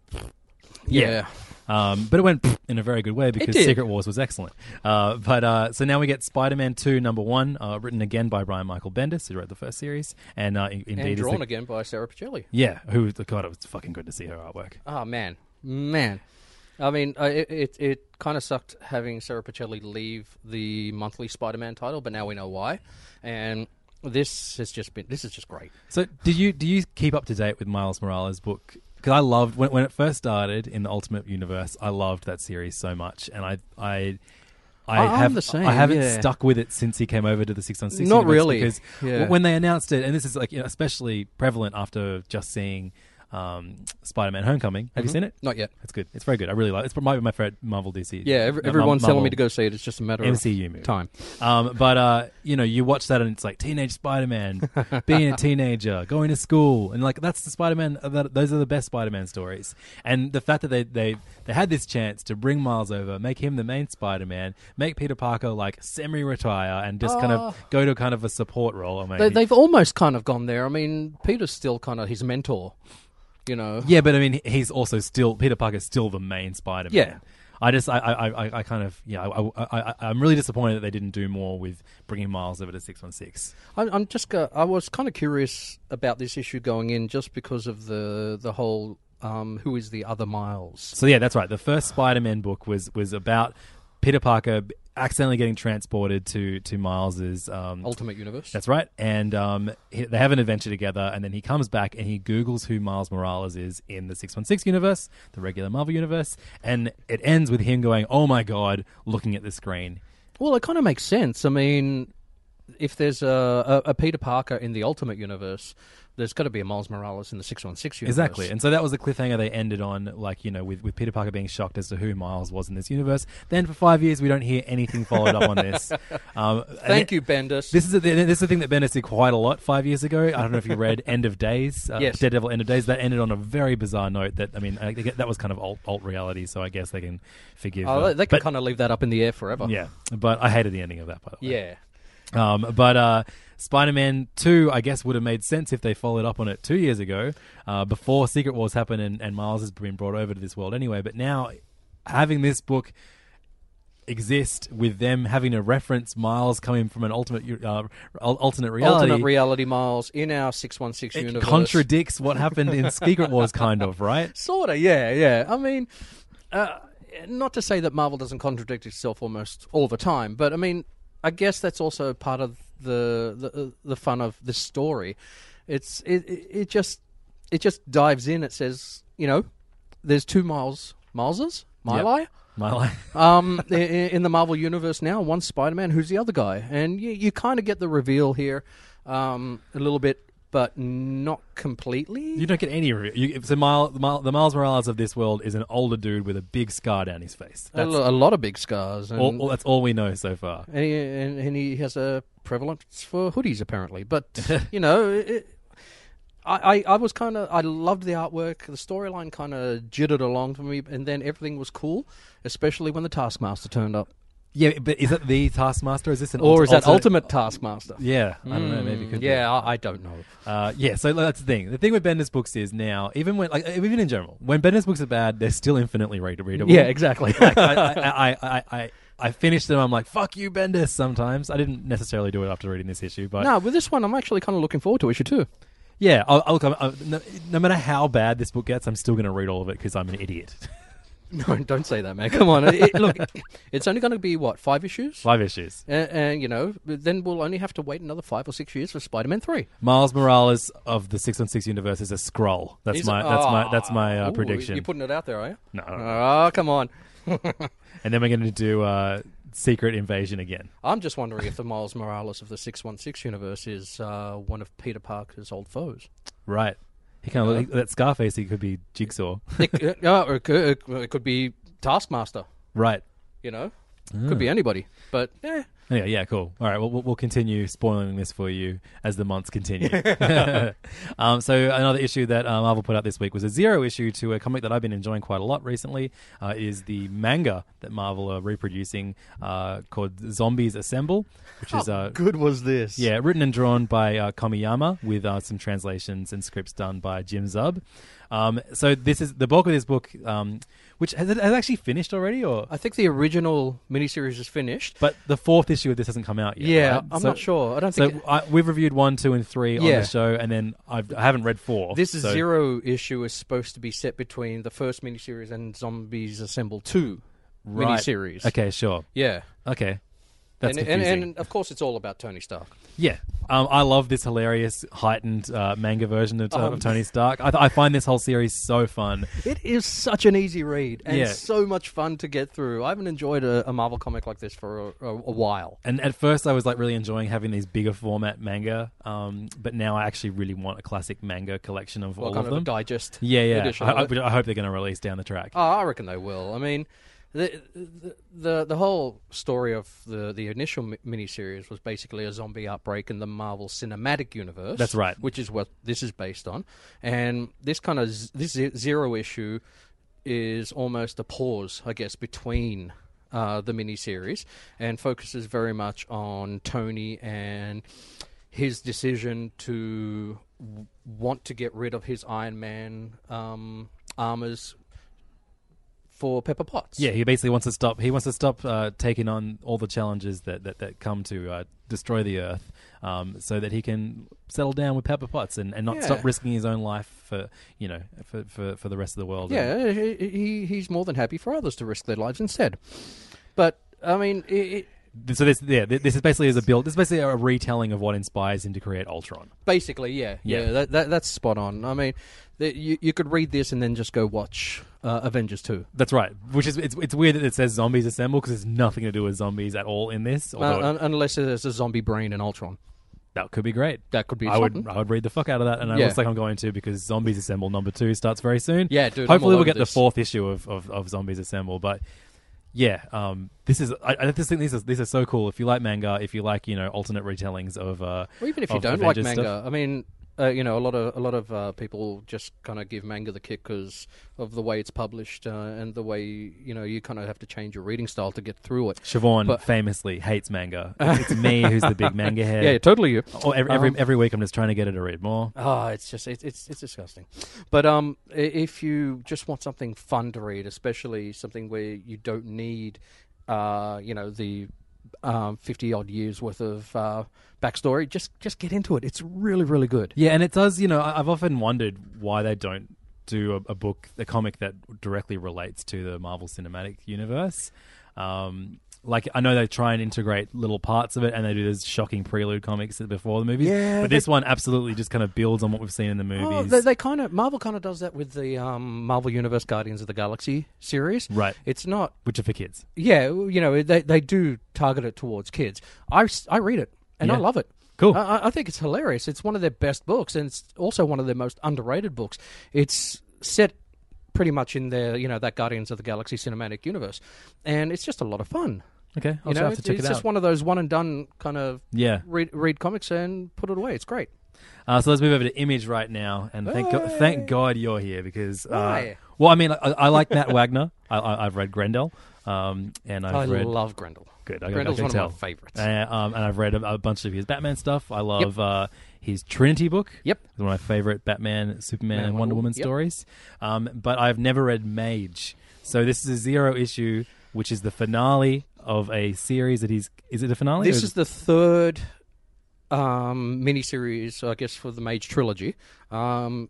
Speaker 3: Yeah. Um, but it went in a very good way because
Speaker 4: did.
Speaker 3: Secret Wars was excellent. Uh, but uh, so now we get Spider-Man Two, number one, uh, written again by Brian Michael Bendis, who wrote the first series, and uh, in- indeed
Speaker 4: and
Speaker 3: is
Speaker 4: drawn
Speaker 3: the-
Speaker 4: again by Sara Pichelli.
Speaker 3: Yeah, who the God, it was fucking good to see her artwork.
Speaker 4: Oh man, man. I mean, uh, it it, it kind of sucked having Sara Pichelli leave the monthly Spider-Man title, but now we know why. And this has just been this is just great.
Speaker 3: So, do you do you keep up to date with Miles Morales' book? Because I loved when when it first started in the Ultimate Universe. I loved that series so much, and I I. I have
Speaker 4: the same,
Speaker 3: I haven't
Speaker 4: yeah.
Speaker 3: stuck with it since he came over to the six on six.
Speaker 4: Not really,
Speaker 3: because
Speaker 4: yeah.
Speaker 3: when they announced it, and this is like you know, especially prevalent after just seeing um, Spider-Man: Homecoming. Have you seen it?
Speaker 4: Not yet.
Speaker 3: It's good. It's very good. I really like. it. It's might be my favorite Marvel DC.
Speaker 4: Yeah, every,
Speaker 3: uh,
Speaker 4: everyone's
Speaker 3: Marvel-
Speaker 4: telling me to go see it. It's just a matter
Speaker 3: MCU
Speaker 4: of time.
Speaker 3: Um, but uh, you know, you watch that and it's like teenage Spider-Man being a teenager, going to school, and like that's the Spider-Man. uh, That, those are the best Spider-Man stories. And the fact that they they they had this chance to bring Miles over, make him the main Spider-Man, make Peter Parker like semi-retire and just kind of go to kind of a support role. I mean,
Speaker 4: They, they've almost kind of gone there. I mean, Peter's still kind of his mentor. You know.
Speaker 3: yeah, but I mean, he's also still Peter Parker's still the main Spider-Man.
Speaker 4: Yeah.
Speaker 3: I just, I, I, I, I kind of, yeah, I, I, I, I'm really disappointed that they didn't do more with bringing Miles over to six one six.
Speaker 4: I'm just. Go, I was kind of curious about this issue going in, just because of the the whole um, who is the other Miles.
Speaker 3: So yeah, that's right. The first Spider-Man book was was about Peter Parker accidentally getting transported to to Miles's um,
Speaker 4: Ultimate Universe.
Speaker 3: That's right, and um, he, they have an adventure together, and then he comes back and he Google's who Miles Morales is in the six one six universe, the regular Marvel universe, and it ends with him going, "Oh my god!" looking at the screen.
Speaker 4: Well, it kind of makes sense. I mean, if there's a, a, a Peter Parker in the Ultimate Universe, there's got to be a Miles Morales in the 616 universe.
Speaker 3: Exactly, and so that was the cliffhanger they ended on, like you know, with, with Peter Parker being shocked as to who Miles was in this universe. Then for five years, we don't hear anything followed up on this. Um,
Speaker 4: Thank you, Bendis.
Speaker 3: This is a, this is the thing that Bendis did quite a lot five years ago. I don't know if you read End of Days, uh,
Speaker 4: Yes.
Speaker 3: Daredevil End of Days. That ended on a very bizarre note. That I mean, I, that was kind of alt, alt reality, so I guess they can forgive.
Speaker 4: oh,
Speaker 3: uh,
Speaker 4: they, they can
Speaker 3: but-
Speaker 4: kind of leave that up in the air forever.
Speaker 3: yeah, but I hated the ending of that. By the way,
Speaker 4: Yeah.
Speaker 3: Um, but uh, Spider-Man Two, I guess, would have made sense if they followed up on it two years ago, uh, before Secret Wars happened, and, and Miles has been brought over to this world anyway. But now, having this book exist with them having to reference Miles coming from an ultimate uh, alternate reality,
Speaker 4: Alternate reality Miles in our 616
Speaker 3: it
Speaker 4: universe.
Speaker 3: contradicts what happened in Secret Wars, kind of, right?
Speaker 4: Sort of, yeah, yeah. I mean, uh, not to say that Marvel doesn't contradict itself almost all the time, but I mean, I guess that's also part of the the, the fun of this story. It's it, it just it just dives in. It says, you know, there's two Miles Mileses, Mili.
Speaker 3: My life.
Speaker 4: um, i- i- in the Marvel universe now, one Spider-Man. Who's the other guy? And you, you kind of get the reveal here, um, a little bit, but not completely.
Speaker 3: You don't get any. Re- you, so Miles, the Miles- the Miles Morales of this world is an older dude with a big scar down his face.
Speaker 4: a,
Speaker 3: That's
Speaker 4: a lot of big scars, and,
Speaker 3: all, all- that's all we know so far.
Speaker 4: and, he, and, and he has a prevalence for hoodies apparently. But you know, it, I, I I was kind of I loved the artwork. The storyline kind of jittered along for me, and then everything was cool, especially when the Taskmaster turned up.
Speaker 3: Yeah, but is it the Taskmaster? Is this an
Speaker 4: Or is that Ultimate Taskmaster?
Speaker 3: Yeah, I don't know. Maybe it could be.
Speaker 4: Mm, yeah, I, I don't know.
Speaker 3: Uh, yeah, so that's the thing. The thing with Bendis books is now, even when, like, uh, even in general, when Bendis books are bad, they're still infinitely read- readable.
Speaker 4: Yeah, exactly.
Speaker 3: Like, I, I, I, I, I, I finish them. I'm like, fuck you, Bendis. Sometimes I didn't necessarily do it after reading this issue, but
Speaker 4: no, with this one, I'm actually kind of looking forward to issue two.
Speaker 3: yeah, I'll, I'll come. i no, no matter how bad this book gets, I'm still going to read all of it because I'm an idiot.
Speaker 4: No, don't say that, man. Come on. It- look, it's only going to be what five issues,
Speaker 3: Five issues.
Speaker 4: and, and you know, then we'll only have to wait another five or six years for Spider-Man three.
Speaker 3: Miles Morales of the six on six universe is a Skrull. That's
Speaker 4: He's-
Speaker 3: my that's my that's my uh,
Speaker 4: Ooh,
Speaker 3: prediction.
Speaker 4: You're putting it out there, are you?
Speaker 3: No.
Speaker 4: Oh, come on.
Speaker 3: and then we're going to do uh, Secret Invasion again.
Speaker 4: I'm just wondering if the Miles Morales of the 616 universe is uh, one of Peter Parker's old foes.
Speaker 3: Right. He kind of look that Scarface. He could be Jigsaw.
Speaker 4: it, uh, or it, could, it could be Taskmaster,
Speaker 3: right.
Speaker 4: you know?
Speaker 3: Ah.
Speaker 4: Could be anybody. But, eh.
Speaker 3: Yeah, yeah, cool. All right, well, we'll, we'll continue spoiling this for you as the months continue. um, so another issue that uh, Marvel put out this week was a zero issue to a comic that I've been enjoying quite a lot recently. Uh, is the manga that Marvel are reproducing uh, called Zombies Assemble, which is uh,
Speaker 4: good was this?
Speaker 3: yeah written and drawn by uh, Komiyama with uh, some translations and scripts done by Jim Zub. Um, so this is the bulk of this book, um, which has it has it actually finished already, or
Speaker 4: I think the original miniseries is finished.
Speaker 3: but the fourth issue of this hasn't come out yet.
Speaker 4: Yeah,
Speaker 3: right?
Speaker 4: I'm
Speaker 3: So-
Speaker 4: not sure. I don't
Speaker 3: So
Speaker 4: think
Speaker 3: I, we've reviewed one, two, and three on the show, and then I've, I haven't read four.
Speaker 4: this
Speaker 3: so-
Speaker 4: zero issue is supposed to be set between the first miniseries and Zombies Assemble 2
Speaker 3: right.
Speaker 4: miniseries.
Speaker 3: Okay, sure.
Speaker 4: Yeah.
Speaker 3: Okay, that's
Speaker 4: and, and,
Speaker 3: confusing.
Speaker 4: and of course, it's all about Tony Stark.
Speaker 3: Yeah, um, I love this hilarious heightened uh, manga version of,
Speaker 4: Um,
Speaker 3: of Tony Stark. I, th- I find this whole series so fun.
Speaker 4: It is such an easy read and
Speaker 3: Yeah.
Speaker 4: so much fun to get through. I haven't enjoyed a, a Marvel comic like this for a, a, a while.
Speaker 3: And at first, I was like really enjoying having these bigger format manga, um, but now I actually really want a classic manga collection of
Speaker 4: Well,
Speaker 3: all
Speaker 4: kind
Speaker 3: of
Speaker 4: of a
Speaker 3: them.
Speaker 4: digest.
Speaker 3: yeah, yeah.
Speaker 4: edition
Speaker 3: I,
Speaker 4: of
Speaker 3: I,
Speaker 4: it.
Speaker 3: I hope they're going to release down the track.
Speaker 4: Oh, I reckon they will. I mean, the the the, the whole story of the the initial mi- miniseries was basically a zombie outbreak in the Marvel Cinematic Universe.
Speaker 3: That's right.
Speaker 4: Which is what this is based on, and this kind of z- this zero issue is almost a pause, I guess, between. Uh, the miniseries and focuses very much on Tony and his decision to w- want to get rid of his Iron Man um, armors for Pepper Potts.
Speaker 3: Yeah, he basically wants to stop. He wants to stop uh, taking on all the challenges that that, that come to uh, destroy the Earth, um, so that he can settle down with Pepper Potts and, and not
Speaker 4: Yeah.
Speaker 3: stop risking his own life for you know for for, for the rest of the world.
Speaker 4: yeah, he, he he's more than happy for others to risk their lives instead. But I mean, it,
Speaker 3: so this yeah this is basically as a build. This is basically a retelling of what inspires him to create Ultron.
Speaker 4: basically, yeah, yeah,
Speaker 3: Yeah.
Speaker 4: that, that that's spot on. I mean, you you could read this and then just go watch uh, Avengers two.
Speaker 3: That's right. Which is it's it's weird that it says zombies assemble because there's nothing to do with zombies at all in this. Although
Speaker 4: Uh, un- unless there's a zombie brain in Ultron,
Speaker 3: that could be great.
Speaker 4: that could be
Speaker 3: I would
Speaker 4: something.
Speaker 3: I would read the fuck out of that, and I
Speaker 4: Yeah.
Speaker 3: looks like I'm going to because Zombies Assemble number two starts very soon.
Speaker 4: Yeah, dude, I'm
Speaker 3: Hopefully
Speaker 4: all
Speaker 3: we'll
Speaker 4: over
Speaker 3: get the fourth issue of, of, of Zombies Assemble, but yeah, um, this is I, I just think this is this is so cool. If you like manga, if you like you know alternate retellings of uh,
Speaker 4: Or even if you
Speaker 3: of
Speaker 4: don't like
Speaker 3: Avengers
Speaker 4: manga,
Speaker 3: stuff.
Speaker 4: I mean, uh, you know, a lot of a lot of uh, people just kind of give manga the kick because of the way it's published uh, and the way you know you kind of have to change your reading style to get through it.
Speaker 3: Siobhan
Speaker 4: But-
Speaker 3: famously hates manga. It's, it's me who's the big manga head.
Speaker 4: Yeah, totally you.
Speaker 3: Or every, every
Speaker 4: Um,
Speaker 3: every week I'm just trying to get her to read more.
Speaker 4: Oh, it's just it's it's, it's disgusting. But um, if you just want something fun to read, especially something where you don't need, uh, you know, the um, fifty odd years worth of uh, backstory, just just get into it. It's really really good.
Speaker 3: Yeah, and it does. You know, I've often wondered why they don't do a, a book, a comic that directly relates to the Marvel Cinematic Universe. Um, like I know they try and integrate little parts of it, and they do those shocking prelude comics before the movies.
Speaker 4: Yeah,
Speaker 3: but
Speaker 4: they-
Speaker 3: this one absolutely just kind of builds on what we've seen in the
Speaker 4: Oh,
Speaker 3: movies.
Speaker 4: they, they kind of Marvel kind of does that with the um, Marvel Universe Guardians of the Galaxy series.
Speaker 3: Right.
Speaker 4: It's not.
Speaker 3: which are for kids.
Speaker 4: Yeah, you know they they do target it towards kids. I I read it and I love it.
Speaker 3: Cool.
Speaker 4: I- I, I think it's hilarious. It's one of their best books, and it's also one of their most underrated books. It's set pretty much in their you know that Guardians of the Galaxy cinematic universe, and it's just a lot of fun.
Speaker 3: Okay, I'll
Speaker 4: you know,
Speaker 3: have to
Speaker 4: it's,
Speaker 3: check
Speaker 4: it's
Speaker 3: it
Speaker 4: just one of those one and done kind of
Speaker 3: Yeah.
Speaker 4: read read comics and put it away. It's great.
Speaker 3: Uh, so let's move over to Image right now, and thank go- thank God you're here because uh, well, I mean, I, I like Matt Wagner. I, I, I've read Grendel, um, and I've
Speaker 4: I
Speaker 3: read
Speaker 4: love Grendel.
Speaker 3: Good. I,
Speaker 4: Grendel's
Speaker 3: I
Speaker 4: one
Speaker 3: tell.
Speaker 4: of my favorites.
Speaker 3: Uh, um, and I've read a, a bunch of his Batman stuff. I love uh, his Trinity book.
Speaker 4: Yep.
Speaker 3: It's one of my favorite Batman, Superman,
Speaker 4: Man,
Speaker 3: and
Speaker 4: Wonder
Speaker 3: Wonder
Speaker 4: Woman.
Speaker 3: Woman
Speaker 4: Yep.
Speaker 3: stories. Um, but I've never read Mage. So this is a zero issue, which is the finale of a series that he's. Is it a finale?
Speaker 4: This
Speaker 3: or
Speaker 4: is the third um, miniseries, I guess, for the Mage trilogy. Um,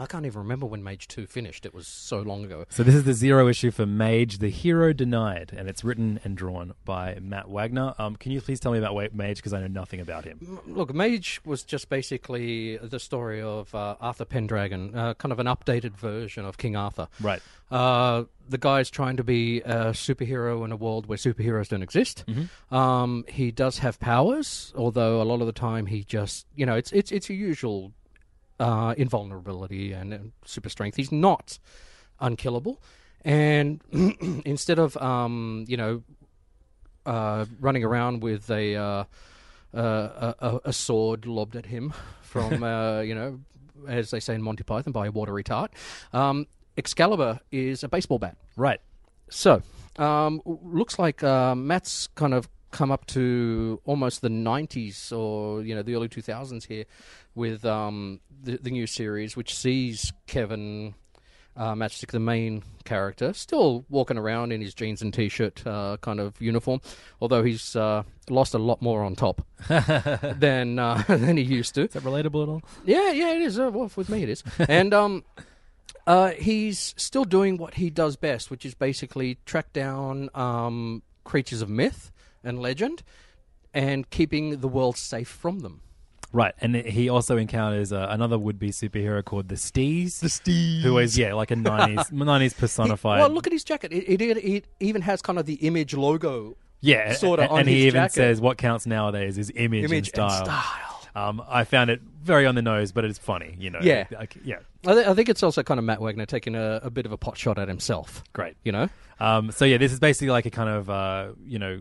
Speaker 4: I can't even remember when Mage Two finished. It was so long ago.
Speaker 3: So this is the zero issue for Mage, the hero denied, and it's written and drawn by Matt Wagner. Um, can you please tell me about Mage because I know nothing about him?
Speaker 4: Look, Mage was just basically the story of uh, Arthur Pendragon, uh, kind of an updated version of King Arthur.
Speaker 3: Right.
Speaker 4: Uh, the guy's trying to be a superhero in a world where superheroes don't exist. Um, he does have powers, although a lot of the time he just, you know, it's it's it's a usual uh, invulnerability and, and super strength. He's not unkillable, and instead of um, you know uh, running around with a, uh, uh, a a sword lobbed at him from uh, you know, as they say in Monty Python, by a watery tart. Um, Excalibur is a baseball bat.
Speaker 3: Right.
Speaker 4: So, um, looks like uh, Matt's kind of come up to almost the 90s or, you know, the early 2000s here with um, the, the new series, which sees Kevin uh, Matchstick, the main character, still walking around in his jeans and t-shirt uh, kind of uniform, although he's uh, lost a lot more on top than uh, than he used to.
Speaker 3: Is that relatable at all?
Speaker 4: Yeah, yeah, it is. Uh, well, with me, it is. and um, uh, he's still doing what he does best, which is basically track down um, creatures of myth and legend, and keeping the world safe from them.
Speaker 3: Right, and he also encounters uh, another would-be superhero called the Steez. The Steez, who is yeah, like a nineties nineties
Speaker 4: He-
Speaker 3: personified.
Speaker 4: well, look at his jacket. It, it, it even has kind of the image logo.
Speaker 3: yeah,
Speaker 4: sorta
Speaker 3: and,
Speaker 4: on
Speaker 3: and he
Speaker 4: his
Speaker 3: even
Speaker 4: jacket.
Speaker 3: says what counts nowadays is image,
Speaker 4: Image
Speaker 3: and
Speaker 4: and
Speaker 3: style.
Speaker 4: style.
Speaker 3: Um, I found it very on the nose, but it's funny, you know.
Speaker 4: Yeah.
Speaker 3: like, yeah,
Speaker 4: I, th- I think it's also kind of Matt Wagner taking a, a bit of a pot shot at himself.
Speaker 3: great.
Speaker 4: You know,
Speaker 3: Um, so yeah, this is basically like a kind of uh, you know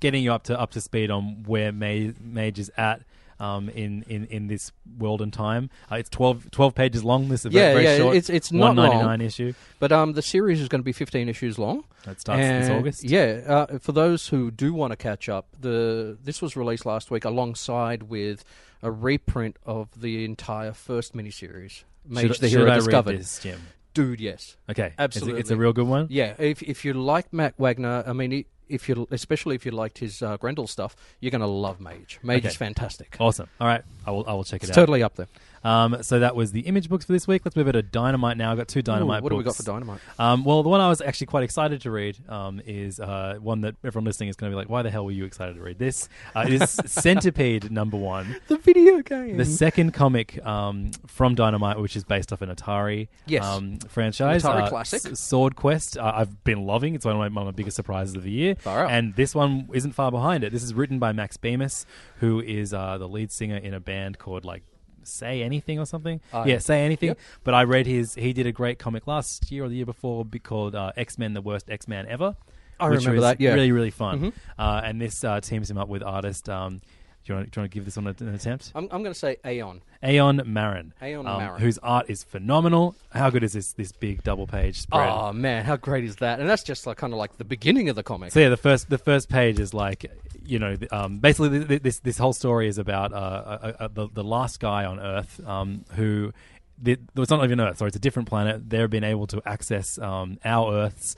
Speaker 3: getting you up to up to speed on where Ma- Mage is at. Um, in, in, in this world and time, uh, it's 12, 12 pages long. This is
Speaker 4: Yeah,
Speaker 3: very, very
Speaker 4: yeah,
Speaker 3: short.
Speaker 4: it's- it's not
Speaker 3: one ninety nine
Speaker 4: long.
Speaker 3: issue.
Speaker 4: but um, the series is going to be 15 issues long.
Speaker 3: That starts this August.
Speaker 4: Yeah, uh, for those who do want to catch up, the this was released last week alongside with a reprint of the entire first miniseries, Mage
Speaker 3: should,
Speaker 4: the Hero
Speaker 3: I
Speaker 4: Discovered.
Speaker 3: this, Jim?
Speaker 4: Dude, yes,
Speaker 3: Okay, It's a-
Speaker 4: Absolutely.
Speaker 3: it's a real good one.
Speaker 4: yeah. If if you like Matt Wagner, I mean, if you especially if you liked his uh, Grendel stuff, you're going to love Mage. Mage
Speaker 3: Okay.
Speaker 4: is fantastic.
Speaker 3: Awesome. All right, I will I will check it
Speaker 4: It's
Speaker 3: out.
Speaker 4: totally up there.
Speaker 3: Um, so that was the image books for this week. Let's move it to Dynamite now. I've got two Dynamite
Speaker 4: Ooh, what have we got for Dynamite?
Speaker 3: Um, well, the one I was actually quite excited to read um, is uh, one that everyone listening is going to be like, "Why the hell were you excited to read this?" Uh, it is Centipede number one,
Speaker 4: The video game.
Speaker 3: the second comic um, from Dynamite, which is based off an Atari
Speaker 4: Yes.
Speaker 3: um, franchise,
Speaker 4: Atari
Speaker 3: uh,
Speaker 4: classic.
Speaker 3: S- Sword Quest. Uh, I've been loving. It's one of my, one of my biggest surprises of the year, and this one isn't far behind it. This is written by Max Bemis, who is uh, the lead singer in a band called like. Say anything or something?
Speaker 4: Uh,
Speaker 3: yeah, say anything.
Speaker 4: yep.
Speaker 3: But I read his. He did a great comic last year or the year before be- called uh, X Men: The Worst X Man Ever.
Speaker 4: I
Speaker 3: which
Speaker 4: remember
Speaker 3: was
Speaker 4: that, yeah.
Speaker 3: really really fun.
Speaker 4: Mhm.
Speaker 3: Uh, and this uh, teams him up with artist. Um, do you want to give this one an attempt?
Speaker 4: I'm, I'm going to say Eoin.
Speaker 3: Eoin Marron,
Speaker 4: Eoin
Speaker 3: um,
Speaker 4: Marron.
Speaker 3: whose art is phenomenal. How good is this this big double page spread?
Speaker 4: Oh man, how great is that? And that's just like kind of like the beginning of the comic.
Speaker 3: So yeah, the first the first page is like you know um, basically th- th- this this whole story is about uh, uh, uh, the the last guy on Earth um, who. The, it's not even Earth, sorry, it's a different planet. They've been able to access um, our Earth's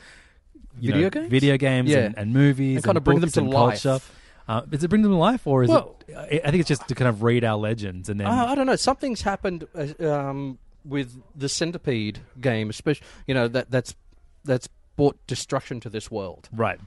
Speaker 3: you
Speaker 4: Video
Speaker 3: know,
Speaker 4: games?
Speaker 3: video games,
Speaker 4: Yeah.
Speaker 3: and, and movies,
Speaker 4: And kind of bring them to
Speaker 3: and
Speaker 4: life.
Speaker 3: culture. Uh, does it bring them to life, or is
Speaker 4: Well-
Speaker 3: it? I think it's just to kind of read our legends and then
Speaker 4: Uh, I don't know. Something's happened uh, um, with the Centipede game, especially you know that that's that's brought destruction to this world.
Speaker 3: Right.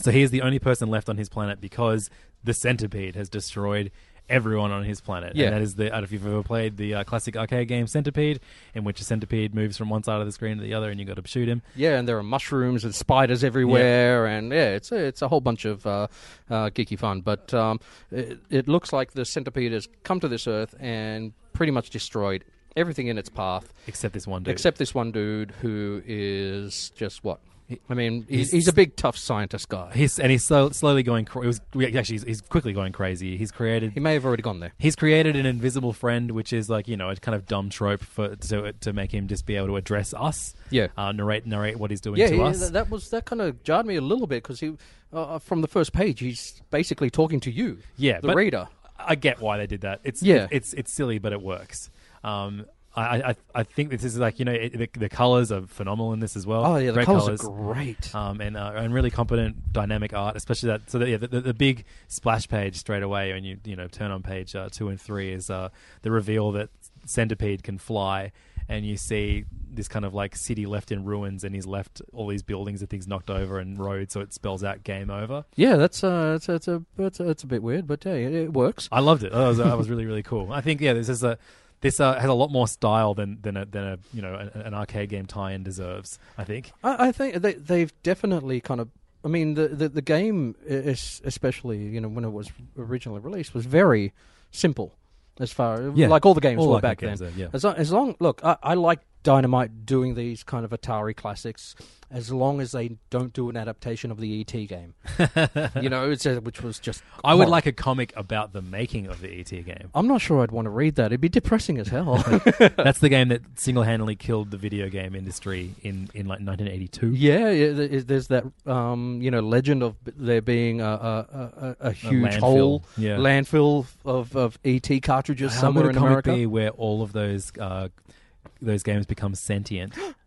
Speaker 3: So he is the only person left on his planet because the centipede has destroyed everyone on his planet.
Speaker 4: Yeah.
Speaker 3: And that is the. I don't know if you've ever played the uh, classic arcade game Centipede, in which a centipede moves from one side of the screen to the other, and you've got to shoot him.
Speaker 4: Yeah, and there are mushrooms and spiders everywhere, and yeah, it's a, it's a whole bunch of uh, uh, geeky fun. But um, it, it looks like the Centipede has come to this Earth and pretty much destroyed everything in its path,
Speaker 3: Except this one dude.
Speaker 4: except this one dude who is just what. I mean, he's,
Speaker 3: he's-
Speaker 4: he's a big, tough scientist guy.
Speaker 3: He's and he's so, slowly going. Cra- it was actually he's, he's quickly going crazy. He's created
Speaker 4: He may have already gone there.
Speaker 3: He's created an invisible friend, which is like you know a kind of dumb trope for to to make him just be able to address us.
Speaker 4: Yeah.
Speaker 3: uh, narrate narrate what he's doing
Speaker 4: Yeah,
Speaker 3: to
Speaker 4: yeah
Speaker 3: us.
Speaker 4: that, that was that kind of jarred me a little bit because he, uh, from the first page, he's basically talking to you,
Speaker 3: yeah,
Speaker 4: the reader.
Speaker 3: I get why they did that. It's
Speaker 4: Yeah.
Speaker 3: it's it's silly, but it works. Um, I, I I think this is like you know it, the, the colors are phenomenal in this as well.
Speaker 4: Oh yeah, the
Speaker 3: Great
Speaker 4: colors,
Speaker 3: colours.
Speaker 4: are great.
Speaker 3: Um, and uh, and really competent dynamic art, especially that. So that, yeah, the, the, the big splash page straight away when you you know turn on page uh, two and three is uh, the reveal that Centipede can fly, and you see this kind of like city left in ruins, and he's left all these buildings and things knocked over and roads, so it spells out game over.
Speaker 4: Yeah, that's uh, it's, it's a it's a, it's a bit weird, but yeah, it, it works.
Speaker 3: I loved it. That was, that was really really cool. I think yeah, this is a this uh, has a lot more style than than a, than a you know an, an arcade game tie-in deserves. I think.
Speaker 4: I, I think they they've definitely kind of. I mean, the the, the game, is, especially you know when it was originally released, was very simple as far
Speaker 3: Yeah,
Speaker 4: like all the games
Speaker 3: all
Speaker 4: were back then.
Speaker 3: yeah.
Speaker 4: As long, as long look, I, I like Dynamite doing these kind of Atari classics, as long as they don't do an adaptation of the ET game. you know, it's a, which was just.
Speaker 3: I would like a comic about the making of the ET game.
Speaker 4: I'm not sure I'd want to read that. It'd be depressing as hell.
Speaker 3: That's the game that single-handedly killed the video game industry in, in like 1982.
Speaker 4: Yeah, yeah there- there's that um, you know legend of there being a, a, a, a huge
Speaker 3: landfill,
Speaker 4: hole
Speaker 3: yeah.
Speaker 4: landfill of, of ET cartridges
Speaker 3: How
Speaker 4: somewhere
Speaker 3: would
Speaker 4: in
Speaker 3: comic
Speaker 4: America.
Speaker 3: be where all of those uh, those games become sentient,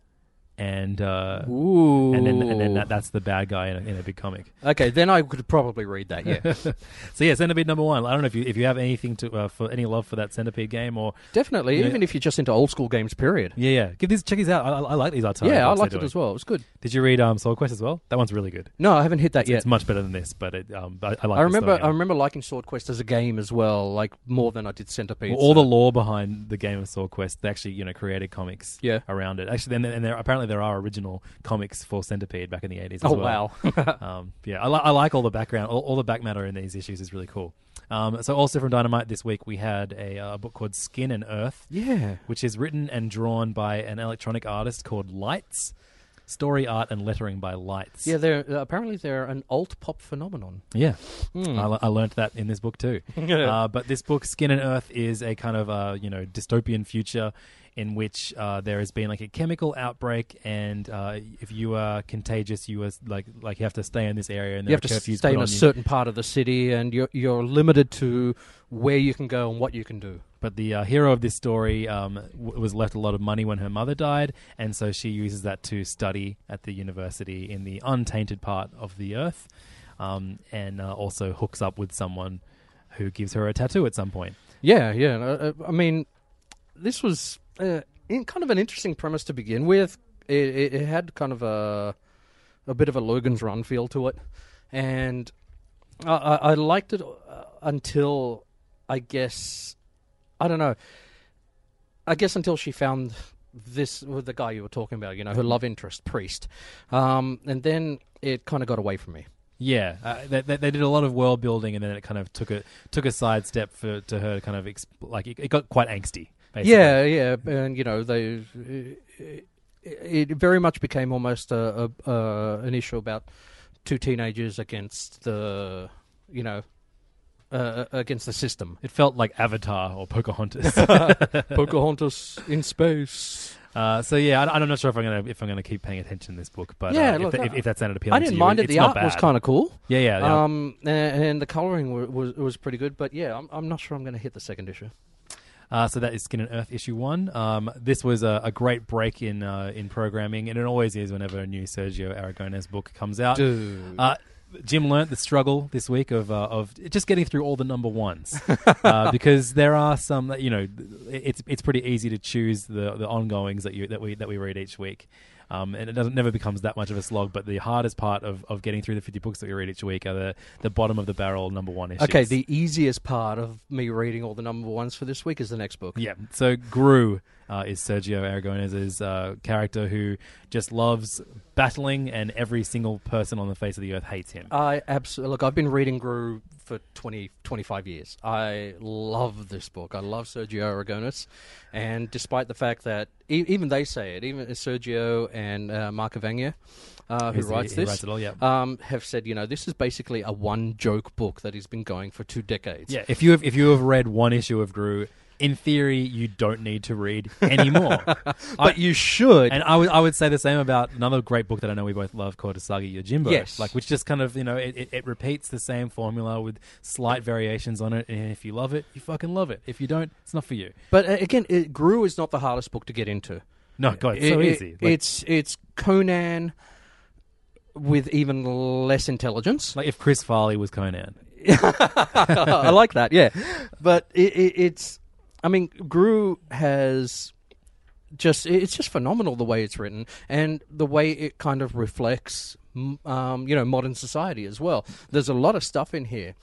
Speaker 3: and uh,
Speaker 4: Ooh,
Speaker 3: and then and then that, that's the bad guy in a, in a big comic.
Speaker 4: okay. Then I could probably read that. Yeah,
Speaker 3: So yeah, Centipede number one. I don't know if you if you have anything to uh, for any love for that Centipede game or
Speaker 4: definitely.
Speaker 3: Yeah.
Speaker 4: Even if you're just into old school games, period.
Speaker 3: yeah yeah give these check these out. I, I I like these Atari.
Speaker 4: yeah, I liked it as well. It was good.
Speaker 3: Did you read um, Sword Quest as well? That one's really good.
Speaker 4: No, I haven't hit that
Speaker 3: It's,
Speaker 4: yet.
Speaker 3: it's much better than this, but it, um, I, I like.
Speaker 4: I remember.
Speaker 3: story.
Speaker 4: I remember liking Sword Quest as a game as well, like more than I did Centipede.
Speaker 3: Well, all the lore behind the game of Sword Quest, they actually, you know, created comics
Speaker 4: Yeah.
Speaker 3: around it. Actually, then and there apparently there are original comics for Centipede back in the eighties.
Speaker 4: Oh
Speaker 3: well.
Speaker 4: wow!
Speaker 3: um, yeah, I, li- I like all the background, all, all the back matter in these issues is really cool. Um, so also from Dynamite this week, we had a uh, book called Skin and Earth,
Speaker 4: yeah.
Speaker 3: which is written and drawn by an electronic artist called Lights. Story art and lettering by Lights.
Speaker 4: Yeah, they're uh, apparently they're an alt pop phenomenon.
Speaker 3: Yeah,
Speaker 4: Hmm.
Speaker 3: I, learned that in this book too. uh, but this book, Skin and Earth, is a kind of uh, you know dystopian future in which uh, there has been like a chemical outbreak, and uh, if you are contagious, you are like like you have to stay in this area, and
Speaker 4: you have to stay in a certain part of the city, and you're you're limited to where you can go and what you can do.
Speaker 3: But the uh, hero of this story um, w- was left a lot of money when her mother died, and so she uses that to study at the university in the untainted part of the earth, um, and uh, also hooks up with someone who gives her a tattoo at some point.
Speaker 4: Yeah, yeah. Uh, uh, I mean, this was uh, in kind of an interesting premise to begin with. It, it, it had kind of a a bit of a Logan's Run feel to it, and I, I, I liked it uh, until I guess I don't know. I guess until she found this with the guy you were talking about, you know, her love interest, priest, um, and then it kind of got away from me.
Speaker 3: Yeah, uh, they, they, did a lot of world building, and then it kind of took a took a sidestep for to her to kind of exp- like it, it got quite angsty. Basically.
Speaker 4: Yeah, yeah, and you know they. It, it very much became almost a, a, a an issue about two teenagers against the, you know, uh, against the system.
Speaker 3: it felt like Avatar or Pocahontas.
Speaker 4: Pocahontas in space.
Speaker 3: uh, so yeah, I, I'm not sure if I'm gonna if I'm gonna keep paying attention to this book, but
Speaker 4: Yeah,
Speaker 3: uh, if,
Speaker 4: look,
Speaker 3: if,
Speaker 4: I-
Speaker 3: if that sounded appealing,
Speaker 4: I didn't
Speaker 3: to you,
Speaker 4: mind it. The art was kind of cool.
Speaker 3: Yeah, yeah. yeah.
Speaker 4: Um, and, and the coloring was, was was pretty good. But yeah, I'm I'm not sure I'm going to hit the second issue.
Speaker 3: Uh, so that is Skin and Earth issue one. Um, this was a, a great break in uh, in programming, and it always is whenever a new Sergio Aragonés book comes out. Uh, Jim learnt the struggle this week of uh, of just getting through all the number ones uh, because there are some that you know it's it's pretty easy to choose the the ongoings that you that we that we read each week. Um, and it doesn't never becomes that much of a slog. But the hardest part of, of getting through the fifty books that we read each week are the, the bottom of the barrel number one issues.
Speaker 4: Okay, the easiest part of me reading all the number ones for this week is the next book.
Speaker 3: Yeah. So Groo uh, is Sergio Aragonés's uh, character who just loves battling, and every single person on the face of the earth hates him.
Speaker 4: I absolutely look. I've been reading Groo for 20, 25 years. I love this book. I love Sergio Aragonés, and despite the fact that e- even they say it, even Sergio and uh, Mark Evanier, uh, who writes
Speaker 3: he
Speaker 4: this,
Speaker 3: writes it all, yeah.
Speaker 4: um, have said, you know, this is basically a one joke book that has been going for two decades.
Speaker 3: yeah. If you have if you have read one issue of Groo, in theory, you don't need to read anymore.
Speaker 4: but you should.
Speaker 3: And I would I would say the same about another great book that I know we both love called Usagi Yojimbo.
Speaker 4: Yes.
Speaker 3: Like which just kind of, you know, it, it, it repeats the same formula with slight variations on it. And if you love it, you fucking love it. If you don't, it's not for you.
Speaker 4: but uh, again, it, Groo is not the hardest book to get into.
Speaker 3: No, God, it's so
Speaker 4: It- it-
Speaker 3: easy. Like,
Speaker 4: it's it's Conan with even less intelligence.
Speaker 3: like if Chris Farley was Conan.
Speaker 4: I like that, yeah. But it, it, it's, I mean, Groo has just it's just phenomenal the way it's written and the way it kind of reflects um, you know modern society as well. There's a lot of stuff in here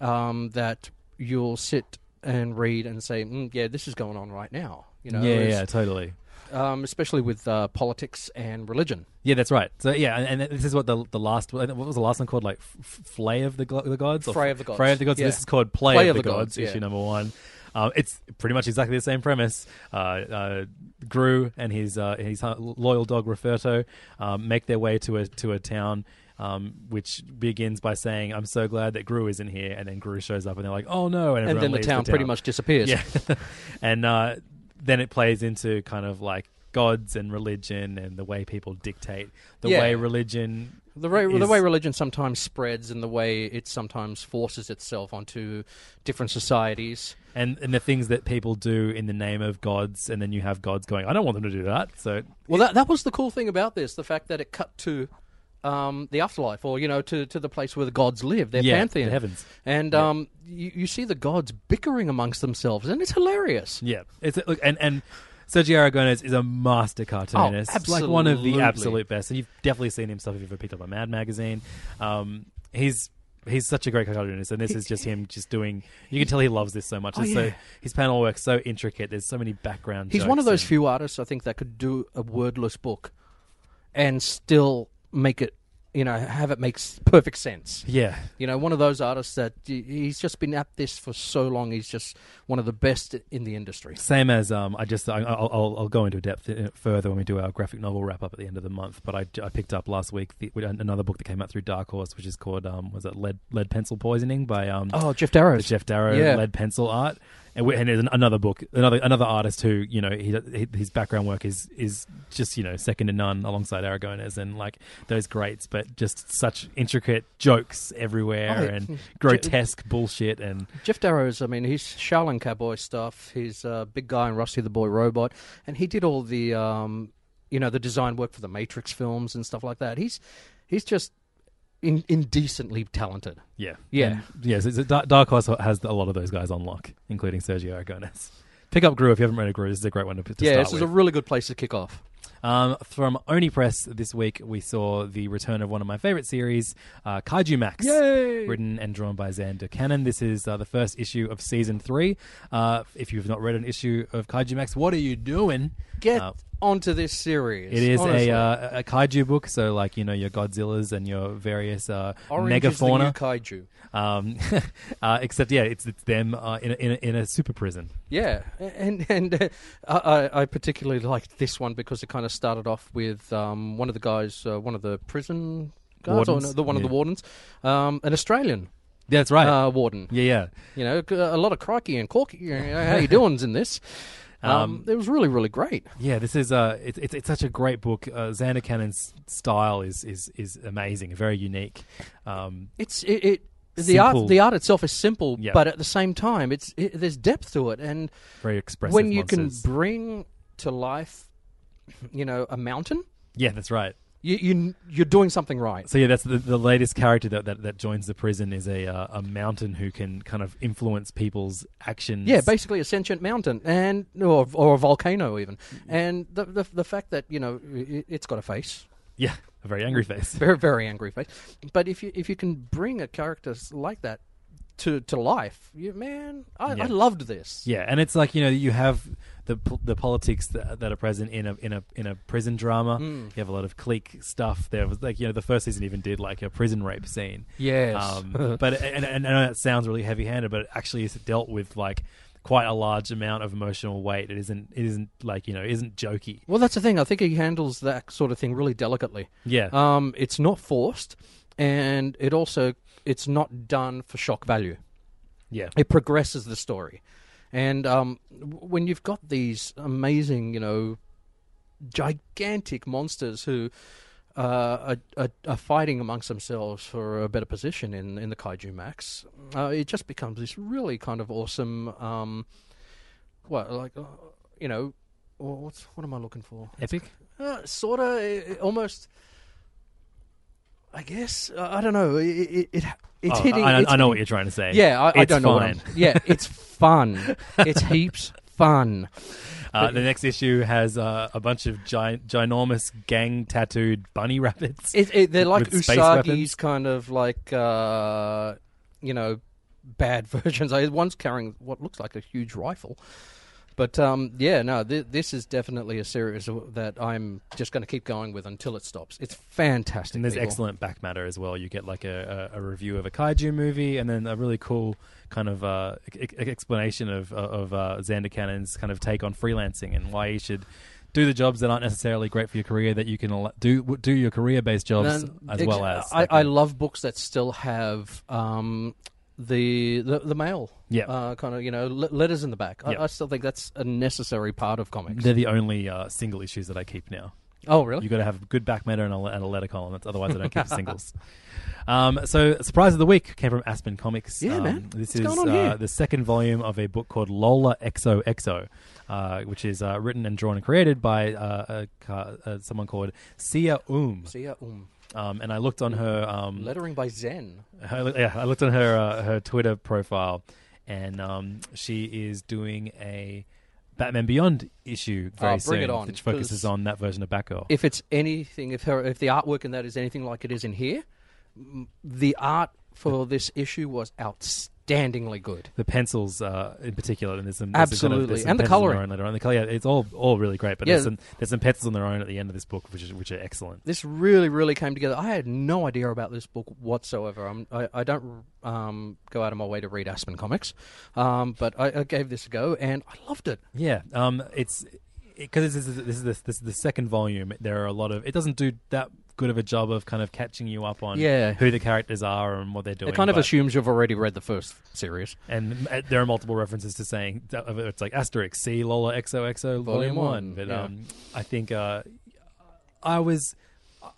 Speaker 4: um, that you'll sit and read and say, mm, yeah, this is going on right now. You know,
Speaker 3: yeah, yeah, totally.
Speaker 4: um, especially with uh, politics and religion.
Speaker 3: Yeah, that's right. So yeah, and, and this is what the the last what was the last one called? Like F- Flay of the, the gods, Or
Speaker 4: Fray of the Gods.
Speaker 3: Fray of the gods.
Speaker 4: Yeah.
Speaker 3: This is called Play,
Speaker 4: Play
Speaker 3: of,
Speaker 4: of
Speaker 3: the,
Speaker 4: the
Speaker 3: gods,
Speaker 4: Gods, yeah.
Speaker 3: issue number one. Um, it's pretty much exactly the same premise. Uh, uh, Groo and his uh, his loyal dog Rufferto um, make their way to a to a town. Um, which begins by saying, "I'm so glad that Groo isn't here," and then Groo shows up, and they're like, "Oh no!" And,
Speaker 4: And then the
Speaker 3: leaves
Speaker 4: town, pretty much disappears.
Speaker 3: yeah. and uh, then it plays into kind of like gods and religion and the way people dictate the
Speaker 4: Yeah.
Speaker 3: way religion.
Speaker 4: The way, the way religion sometimes spreads and the way it sometimes forces itself onto different societies.
Speaker 3: and and the things that people do in the name of gods, and then you have gods going, I don't want them to do that. So
Speaker 4: Well, that that was the cool thing about this: the fact that it cut to um, the afterlife, or you know, to to the place where the gods live, their
Speaker 3: Yeah,
Speaker 4: pantheon,
Speaker 3: the heavens.
Speaker 4: and um, you, you see the gods bickering amongst themselves, and it's hilarious.
Speaker 3: yeah, it's look and and. Sergio Aragonés is a master cartoonist, oh, like one of the absolute best. And you've definitely seen him stuff if you've ever picked up a Mad magazine. Um, he's he's such a great cartoonist, and this is just him just doing. You can tell he loves this so much.
Speaker 4: Oh,
Speaker 3: It's so
Speaker 4: yeah.
Speaker 3: his panel work's so intricate. There's so many background.
Speaker 4: He's one of those
Speaker 3: and-
Speaker 4: few artists I think that could do a wordless book and still make it, you know, have it makes perfect sense.
Speaker 3: Yeah,
Speaker 4: You know, one of those artists that he's just been at this for so long. He's just one of the best in the industry.
Speaker 3: Same as um, I just I, I'll, I'll I'll go into depth uh, further when we do our graphic novel wrap up at the end of the month. But I, I picked up last week the, another book that came out through Dark Horse, which is called um, was it lead lead pencil poisoning by um
Speaker 4: Oh, Jeff
Speaker 3: the Geof Darrow
Speaker 4: Yeah.
Speaker 3: lead pencil art. And, we, and there's another book, another another artist who you know he, his background work is is just you know second to none alongside Aragonés and like those greats, but just such intricate jokes everywhere
Speaker 4: Oh,
Speaker 3: and grotesque bullshit and
Speaker 4: Geof Darrow's, I mean, he's Shaolin Cowboy stuff. He's a big guy in Rusty the Boy Robot, and he did all the, um, you know, the design work for the Matrix films and stuff like that. He's he's just in, indecently talented.
Speaker 3: Yeah,
Speaker 4: Yeah.
Speaker 3: And, yes. It's Dark Dark Horse has a lot of those guys on lock, including Sergio Aragonés. Pick up Groo if you haven't read a Groo. This is a great one to, to
Speaker 4: yeah, this is a really good place to kick off.
Speaker 3: um, from Oni Press this week, we saw the return of one of my favorite series, uh, Kaijumax,
Speaker 4: Yay!
Speaker 3: written and drawn by Zander Cannon. This is uh, the first issue of season three. Uh, if you've not read an issue of Kaijumax, what are you doing?
Speaker 4: Get
Speaker 3: Uh,
Speaker 4: onto this series.
Speaker 3: it is
Speaker 4: honestly.
Speaker 3: a, uh, a kaiju book, so like you know your Godzillas and your various uh,
Speaker 4: Orange is the new
Speaker 3: megafauna.
Speaker 4: kaiju.
Speaker 3: Um, uh, except, yeah, it's it's them uh, in, a, in, a, in a super prison.
Speaker 4: Yeah, and and uh, I, I particularly liked this one because it kind of started off with um, one of the guys, uh, one of the prison guards, or
Speaker 3: Wardens?
Speaker 4: the one of the wardens, um, an Australian
Speaker 3: Yeah, that's right.
Speaker 4: uh, warden.
Speaker 3: yeah, yeah.
Speaker 4: You know, a lot of crikey and corky. You know, how you doing's in this? Um,
Speaker 3: Um,
Speaker 4: it was really, really great.
Speaker 3: Yeah, this is uh, it's it's it's such a great book. Uh, Zander Cannon's style is is is amazing, very unique. Um,
Speaker 4: It's it. it the art, the art itself is simple,
Speaker 3: Yeah.
Speaker 4: but at the same time, it's it, there's depth to it, and
Speaker 3: very expressive.
Speaker 4: when you
Speaker 3: monsters.
Speaker 4: can bring to life, you know, a mountain,
Speaker 3: yeah, that's right.
Speaker 4: You, you you're doing something right.
Speaker 3: So yeah, that's the, the latest character that, that that joins the prison is a uh, a mountain who can kind of influence people's actions.
Speaker 4: Yeah, basically a sentient mountain, and or or a volcano even, and the the, the fact that you know it, it's got a face,
Speaker 3: yeah, a very angry face.
Speaker 4: very very angry face, but if you if you can bring a character like that to to life, you man, I,
Speaker 3: Yeah.
Speaker 4: I loved this.
Speaker 3: Yeah, and it's like you know you have the the politics that, that are present in a in a in a prison drama.
Speaker 4: Mm.
Speaker 3: You have a lot of clique stuff. There was like you know the first season even did like a prison rape scene.
Speaker 4: Yes.
Speaker 3: Um, but and, and I know that sounds really heavy handed, but it actually is dealt with like quite a large amount of emotional weight. It isn't it isn't like you know isn't jokey.
Speaker 4: well, that's the thing. I think he handles that sort of thing really delicately.
Speaker 3: Yeah,
Speaker 4: Um, it's not forced, and it also it's not done for shock value.
Speaker 3: yeah,
Speaker 4: it progresses the story. And um, when you've got these amazing, you know, gigantic monsters who uh, are, are, are fighting amongst themselves for a better position in, in the Kaijumax, uh, it just becomes this really kind of awesome, um, what, like, uh, you know, what's, what am I looking for?
Speaker 3: epic.
Speaker 4: Uh, sort of, almost. I guess I don't know. It, it, it it's
Speaker 3: Oh,
Speaker 4: hitting.
Speaker 3: I, I-
Speaker 4: it's
Speaker 3: know
Speaker 4: hitting-
Speaker 3: what you're trying to say.
Speaker 4: yeah, I, I
Speaker 3: It's
Speaker 4: don't know. What. I'm, yeah, it's fun. it's heaps fun.
Speaker 3: Uh, the next issue has uh, a bunch of gi- ginormous gang tattooed bunny rabbits.
Speaker 4: It, it, they're like
Speaker 3: With space
Speaker 4: Usagi's
Speaker 3: weapons?
Speaker 4: kind of like, uh, you know, bad versions. I- One's carrying what looks like a huge rifle. But um, yeah, no, th- this is definitely a series that I'm just going to keep going with until it stops. It's fantastic.
Speaker 3: And there's
Speaker 4: people.
Speaker 3: excellent back matter as well. You get like a, a, a review of a kaiju movie, and then a really cool kind of uh, e- explanation of of uh, Zander Cannon's kind of take on freelancing and why you should do the jobs that aren't necessarily great for your career that you can do do your career based jobs
Speaker 4: And
Speaker 3: as well as.
Speaker 4: I, I love books that still have um, the, the the mail.
Speaker 3: Yeah.
Speaker 4: uh, kind of you know le- letters in the back. I, I still think that's a necessary part of comics.
Speaker 3: They're the only uh, single issues that I keep now.
Speaker 4: oh, really?
Speaker 3: You've got to have good back matter and a, and a letter column. That's, otherwise, I don't keep singles. Um, so, surprise of the week came from Aspen Comics.
Speaker 4: Yeah,
Speaker 3: um,
Speaker 4: man.
Speaker 3: This
Speaker 4: What's
Speaker 3: is
Speaker 4: going on
Speaker 3: uh,
Speaker 4: here?
Speaker 3: the second volume of a book called Lola XOXO, uh, which is uh, written and drawn and created by uh, a, ca- uh, someone called Sia Um.
Speaker 4: See ya, um,
Speaker 3: Um, and I looked on her, um,
Speaker 4: lettering by Zen.
Speaker 3: her yeah, I looked on her uh, her Twitter profile, and um, she is doing a Batman Beyond issue very
Speaker 4: Oh, bring
Speaker 3: soon,
Speaker 4: it on,
Speaker 3: which focuses on that version of Batgirl.
Speaker 4: If it's anything, if her, if the artwork in that is anything like it is in here, the art for this issue was outstandingly good.
Speaker 3: the pencils uh, in particular, and there's some there's some
Speaker 4: Absolutely.
Speaker 3: there's some
Speaker 4: And the
Speaker 3: pencils on their
Speaker 4: colouring.
Speaker 3: own later on. The color, yeah, it's all all really great, but
Speaker 4: Yeah.
Speaker 3: there's some there's some pencils on their own at the end of this book, which is which are excellent.
Speaker 4: This really, really came together. I had no idea about this book whatsoever. I'm, I, I don't um, go out of my way to read Aspen comics, um, but I, I gave this a go and I loved it.
Speaker 3: Yeah, um, it's because this is this is the, this is the second volume. There are a lot of it doesn't do that good of a job of kind of catching you up on
Speaker 4: Yeah.
Speaker 3: who the characters are and what they're doing.
Speaker 4: it kind of assumes you've already read the first series.
Speaker 3: and uh, there are multiple references to saying that- of it. it's like asterisk C Lola XOXO Volume
Speaker 4: Volume
Speaker 3: One.
Speaker 4: one,
Speaker 3: But
Speaker 4: yeah.
Speaker 3: um, I think uh, I was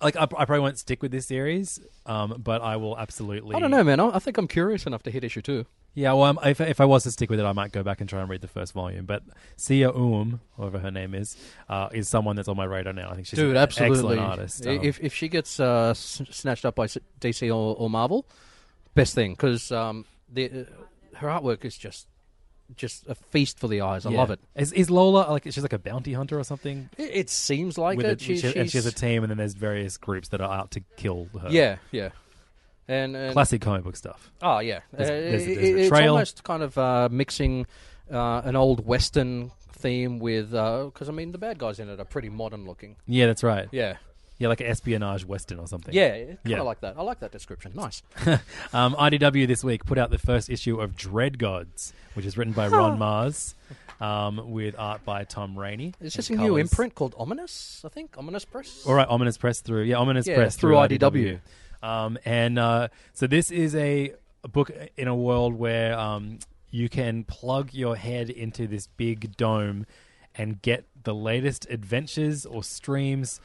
Speaker 3: like I, I probably won't stick with this series, um, but I will absolutely.
Speaker 4: I don't know, man. I, I think I'm curious enough to hit issue two.
Speaker 3: Yeah, well, um, if if I was to stick with it, I might go back and try and read the first volume. But Sia Um, whoever her name is, uh, is someone that's on my radar now. I think she's
Speaker 4: Dude,
Speaker 3: an
Speaker 4: absolutely.
Speaker 3: excellent artist. Um,
Speaker 4: If if she gets uh, snatched up by DC or, or Marvel, best thing because um, the uh, her artwork is just just a feast for the eyes. I
Speaker 3: yeah.
Speaker 4: love it.
Speaker 3: Is, is Lola like she's like a bounty hunter or something?
Speaker 4: It, it seems like
Speaker 3: With
Speaker 4: it.
Speaker 3: a-
Speaker 4: She-
Speaker 3: she, and she has a team, and then there's various groups that are out to kill her.
Speaker 4: yeah, yeah. And, and
Speaker 3: classic comic book stuff.
Speaker 4: Oh yeah,
Speaker 3: There's-
Speaker 4: Uh,
Speaker 3: there's-
Speaker 4: it-
Speaker 3: there's
Speaker 4: it's almost kind of uh, mixing uh, an old western theme with because I mean the bad guys in it are pretty modern looking.
Speaker 3: Yeah, that's right.
Speaker 4: Yeah,
Speaker 3: Yeah, like an espionage western or something.
Speaker 4: yeah, kind of
Speaker 3: Yeah.
Speaker 4: like that. I like that description. Nice.
Speaker 3: Um, IDW this week put out the first issue of Dread Gods, which is written by Ron Marz, um, with art by Tom Raney.
Speaker 4: It's just a
Speaker 3: and
Speaker 4: new imprint called Ominous. I think Ominous Press.
Speaker 3: All right, Ominous Press through. Yeah, Ominous
Speaker 4: Yeah,
Speaker 3: Press
Speaker 4: through
Speaker 3: through,
Speaker 4: IDW.
Speaker 3: Um, and uh, so this is a, a book in a world where um, you can plug your head into this big dome and get the latest adventures or streams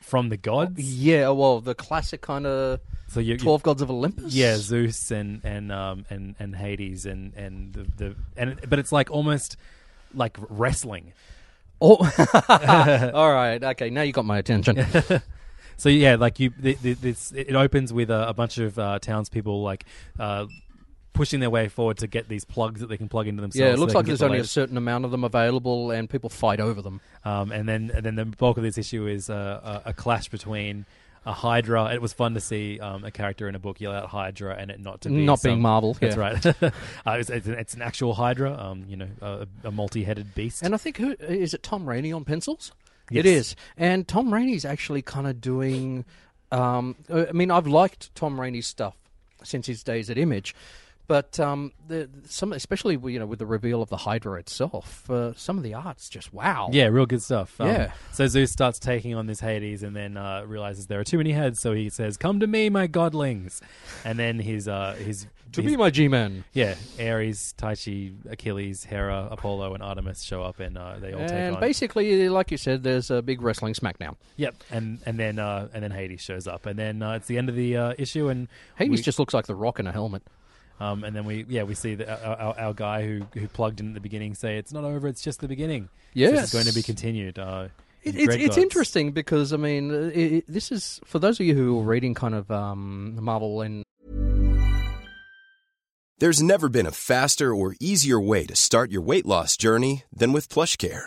Speaker 3: from the gods.
Speaker 4: Yeah, well, the classic kind of
Speaker 3: So you, you-
Speaker 4: Twelve Gods of Olympus.
Speaker 3: Yeah, Zeus and and um and and Hades and and the, the and but it's like almost like wrestling.
Speaker 4: Oh, all right. Okay, now you got my attention.
Speaker 3: So yeah, like you, th th this it opens with a, a bunch of uh, townspeople like uh, pushing their way forward to get these plugs that they can plug into themselves.
Speaker 4: yeah, it looks
Speaker 3: they
Speaker 4: like there's
Speaker 3: the
Speaker 4: only a certain amount of them available, and people fight over them.
Speaker 3: Um, and then and then the bulk of this issue is uh, a, a clash between. A Hydra. It was fun to see um, a character in a book yell out Hydra and it not to be
Speaker 4: Not being Marvel,
Speaker 3: That's
Speaker 4: yeah.
Speaker 3: right. uh, it's, it's, an, it's an actual Hydra. Um, you know, a, a multi-headed beast.
Speaker 4: And I think who is it? Tom Raney on pencils. It
Speaker 3: Yes.
Speaker 4: is, and Tom Raney's actually kind of doing. Um, I mean, I've liked Tom Raney's stuff since his days at Image, but um, the some, especially you know, with the reveal of the Hydra itself, uh, some of the art's just wow.
Speaker 3: Yeah, real good stuff. Um,
Speaker 4: Yeah.
Speaker 3: So Zeus starts taking on this Hades, and then uh, realizes there are too many heads. So he says, "Come to me, my godlings." And then his uh, his
Speaker 4: to
Speaker 3: his-
Speaker 4: be my G-man.
Speaker 3: yeah, Ares, Taichi, Achilles, Hera, Apollo, and Artemis show up, and uh, they all take on.
Speaker 4: And
Speaker 3: on.
Speaker 4: basically, like you said, there's a big wrestling smackdown.
Speaker 3: Yep, and and then uh, and then Hades shows up, and then uh, it's the end of the uh, issue, and
Speaker 4: Hades
Speaker 3: we-
Speaker 4: just looks like the Rock in a helmet.
Speaker 3: Um, and then we yeah we see the, our, our, our guy who who plugged in at the beginning say it's not over, it's just the beginning.
Speaker 4: Yes.
Speaker 3: this is going to be continued. Uh,
Speaker 4: It, it's it's interesting because I mean, uh, it, it- this is for those of you who are reading kind of um, Marvel and
Speaker 5: There's never been a faster or easier way to start your weight loss journey than with PlushCare.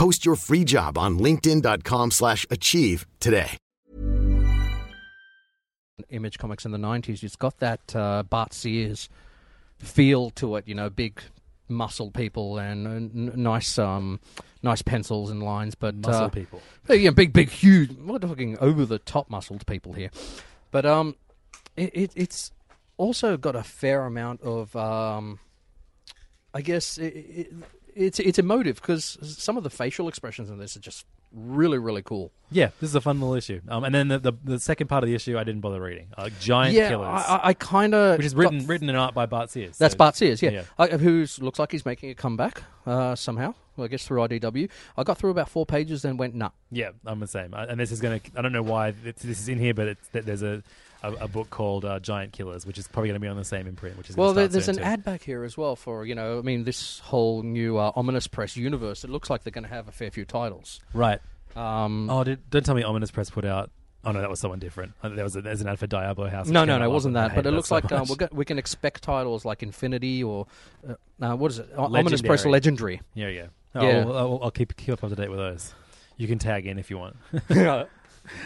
Speaker 6: Post your free job on linkedin.com slash achieve today.
Speaker 4: Image comics in the 90s, it's got that uh, Bart Sears feel to it, you know, big muscle people and uh, n- nice um, nice pencils and lines, but
Speaker 3: Muscle
Speaker 4: uh,
Speaker 3: people.
Speaker 4: Yeah, big, big, huge. We're talking over the top muscled people here, but um, it, it it's also got a fair amount of um, I guess it, it, it's it's emotive because some of the facial expressions in this are just really really cool.
Speaker 3: Yeah, this is a fun little issue. Um, and then the, the the second part of the issue I didn't bother reading. Uh, Giant
Speaker 4: yeah,
Speaker 3: Killers,
Speaker 4: I, I- I kind of
Speaker 3: which is written written in art by Bart Sears.
Speaker 4: That's
Speaker 3: So-
Speaker 4: Bart Sears, yeah,
Speaker 3: yeah.
Speaker 4: Uh, who looks like he's making a comeback uh, somehow. Well, I guess through IDW. I got through about four pages, then went nah.
Speaker 3: Yeah, I'm the same. And this is going to, I don't know why it's, this is in here, but it's, there's a, a, a book called uh, Giant Killers, which is probably going to be on the same imprint, which is
Speaker 4: Well, there, there's an
Speaker 3: too.
Speaker 4: ad back here as well for you know. I mean, this whole new uh, ominous press universe. It looks like they're going to have a fair few titles.
Speaker 3: Right.
Speaker 4: Um,
Speaker 3: Oh, did, don't tell me Ominous Press put out. Oh no, that was someone different. Uh, There was a, there's an ad for Diablo House.
Speaker 4: no, no, no, it wasn't that. But it looks
Speaker 3: so
Speaker 4: like uh, we can expect titles like Infinity or uh, uh, what is it? O- Ominous Press
Speaker 3: Legendary.
Speaker 4: Legendary.
Speaker 3: Yeah, yeah. Oh,
Speaker 4: Yeah.
Speaker 3: I'll, I'll, I'll keep keep up to date with those. You can tag in if you want.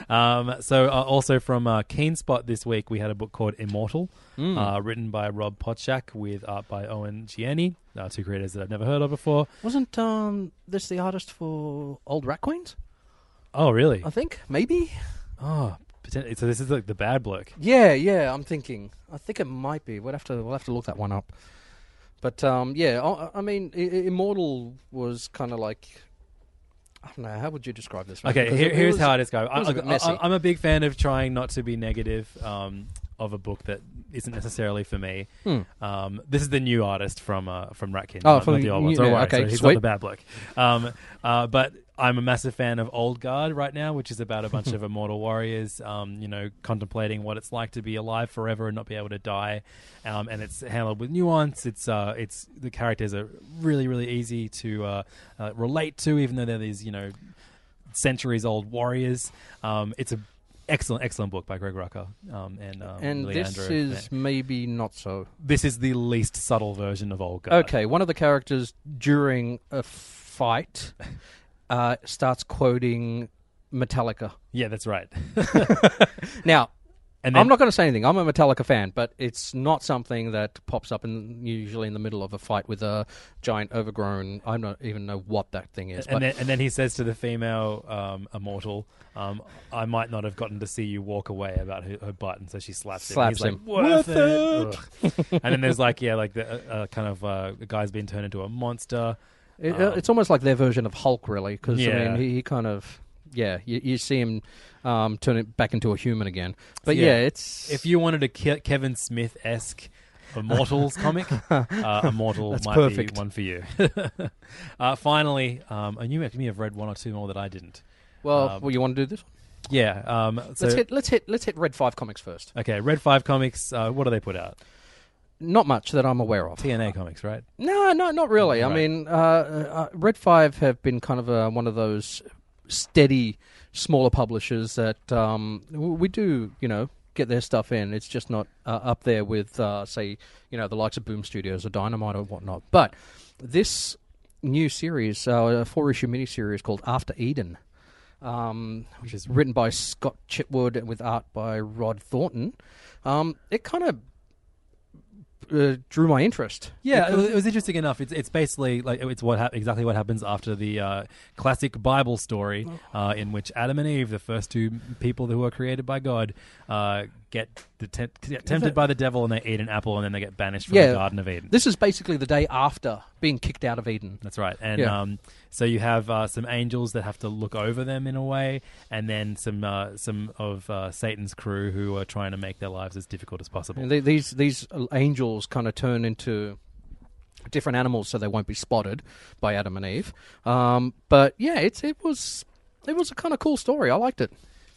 Speaker 3: um, so, uh, also from uh, Keenspot this week, we had a book called Immortal,
Speaker 4: Hmm.
Speaker 3: uh, written by Rob Potchak with art by Owen Gieni, uh, two creators that I've never heard of before.
Speaker 4: Wasn't um, this the artist for Old Rat Queens?
Speaker 3: Oh, really?
Speaker 4: I think maybe.
Speaker 3: Oh, poten- so this is like the bad bloke.
Speaker 4: Yeah, yeah. I'm thinking. I think it might be. We'll have to. We'll have to look that one up. But um, yeah. I, I mean, I- I- Immortal was kind of like. I don't know. How would you describe this?
Speaker 3: Okay, here,
Speaker 4: it- it
Speaker 3: here's
Speaker 4: was-
Speaker 3: how it is going.
Speaker 4: it was a bit
Speaker 3: I, am a big fan of trying not to be negative um, of a book that isn't necessarily for me.
Speaker 4: Hmm.
Speaker 3: Um, this is the new artist from uh, from Rat Queens,
Speaker 4: Oh,
Speaker 3: not,
Speaker 4: from
Speaker 3: not the old ones.
Speaker 4: Yeah, okay,
Speaker 3: so he's
Speaker 4: sweet.
Speaker 3: not the bad bloke. Um, uh, but I'm a massive fan of Old Guard right now, which is about a bunch of immortal warriors, um, you know, contemplating what it's like to be alive forever and not be able to die. Um, and it's handled with nuance. It's uh, it's the characters are really really easy to uh, uh, relate to, even though they're these you know centuries old warriors. Um, it's a excellent excellent book by Greg Rucka. Um, and um,
Speaker 4: and this
Speaker 3: Leandro.
Speaker 4: is maybe not so.
Speaker 3: this is the least subtle version of Old Guard.
Speaker 4: Okay, one of the characters during a fight uh, starts quoting Metallica.
Speaker 3: Yeah, that's right.
Speaker 4: Now,
Speaker 3: And
Speaker 4: I'm not going to say anything. I'm a Metallica fan, but it's not something that pops up in usually in the middle of a fight with a giant overgrown. I don't even know what that thing is.
Speaker 3: and
Speaker 4: but
Speaker 3: then, and then he says to the female um, immortal, um, "I might not have gotten to see you walk away about her, her butt," and so she slaps him.
Speaker 4: Slaps
Speaker 3: He's
Speaker 4: him.
Speaker 3: Like, Worth it. Ugh. and then there's like, yeah, like the uh, uh, kind of uh, the guy's been turned into a monster.
Speaker 4: It,
Speaker 3: Um,
Speaker 4: it's almost like their version of Hulk, really, because I mean, he, he kind of, yeah, you, you see him um, turn it back into a human again. But yeah, it's
Speaker 3: if you wanted a Ke- Kevin Smith esque Immortals comic, uh, Immortal
Speaker 4: That's
Speaker 3: might
Speaker 4: perfect.
Speaker 3: be one for you. uh, finally, um, and you may have read one or two more that I didn't.
Speaker 4: well,
Speaker 3: um,
Speaker 4: well, you want to do this?
Speaker 3: Yeah. Um, so,
Speaker 4: let's hit, let's hit, let's hit Red Five Comics first.
Speaker 3: Okay, Red Five Comics. Uh, what do they put out?
Speaker 4: Not much that I'm aware of.
Speaker 3: TNA Comics, right?
Speaker 4: No, no, not really. I mean, uh, uh, Red Five have been kind of uh one of those steady smaller publishers that um, we do, you know, get their stuff in. It's just not uh, up there with, uh, say, you know, the likes of Boom Studios or Dynamite or whatnot. But this new series, uh, a four issue miniseries called After Eden, um, which is written by Scott Chitwood and with art by Rod Thornton, um, it kind of uh, drew my interest.
Speaker 3: Yeah, it was, it was interesting enough. It's it's basically like it's what hap- exactly what happens after the uh, classic Bible story, uh, in which Adam and Eve, the first two people who are created by God, uh, get, the te- get tempted by the devil and they eat an apple and then they get banished from
Speaker 4: yeah,
Speaker 3: the Garden of Eden.
Speaker 4: This is basically the day after being kicked out of Eden.
Speaker 3: That's right. And
Speaker 4: Yeah.
Speaker 3: um, so you have uh, some angels that have to look over them in a way, and then some uh, some of uh, Satan's crew who are trying to make their lives as difficult as possible.
Speaker 4: They, these these angels kind of turn into different animals so they won't be spotted by Adam and Eve. Um, but yeah, it's it was it was a kind of cool story. I liked it.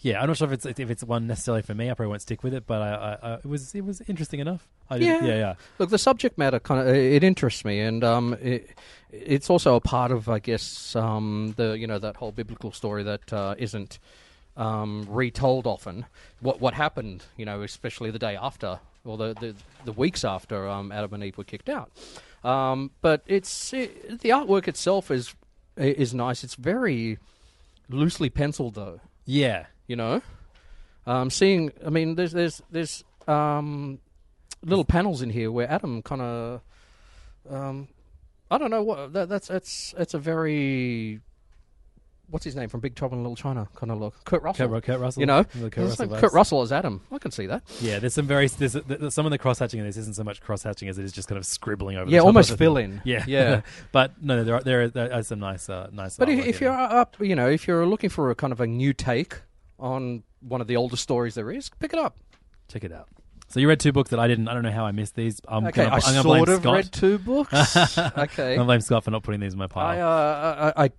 Speaker 3: Yeah, I'm not sure if it's if it's one necessarily for me. I probably won't stick with it, but I, I, I, it was it was interesting enough. I
Speaker 4: Yeah.
Speaker 3: yeah, yeah.
Speaker 4: Look, the subject matter kind of it interests me, and um, it, it's also a part of, I guess, um, the you know that whole biblical story that uh, isn't um, retold often. What what happened, you know, especially the day after or the the, the weeks after um, Adam and Eve were kicked out. Um, but it's it, the artwork itself is is nice. It's very loosely penciled, though.
Speaker 3: Yeah.
Speaker 4: You know, um, seeing. I mean, there's there's there's um, little panels in here where Adam kind of. Um, I don't know what that, that's. That's that's a very. What's his name from Big Trouble in Little China? Kind of look, Kurt Russell.
Speaker 3: Kurt, Kurt Russell.
Speaker 4: You know,
Speaker 3: Kurt Russell
Speaker 4: like. Kurt Russell as Adam. I can see that.
Speaker 3: Yeah, there's some very there's, there's, some of the cross hatching in this isn't so much cross hatching as it is just kind of scribbling over.
Speaker 4: Yeah,
Speaker 3: the top
Speaker 4: almost fill in.
Speaker 3: Yeah,
Speaker 4: Yeah.
Speaker 3: but no, there are, there are, there are some nice uh, nice.
Speaker 4: But if, if you're up, you know, if you're looking for a kind of a new take on one of the oldest stories there is, pick it up.
Speaker 3: check it out. So you read two books that I didn't. I don't know how I missed these. I'm
Speaker 4: okay,
Speaker 3: gonna,
Speaker 4: I
Speaker 3: I'm gonna blame
Speaker 4: sort of
Speaker 3: Scott.
Speaker 4: read two books. okay,
Speaker 3: I'm gonna blame Scott for not putting these in my
Speaker 4: I,
Speaker 3: pile.
Speaker 4: uh, I, I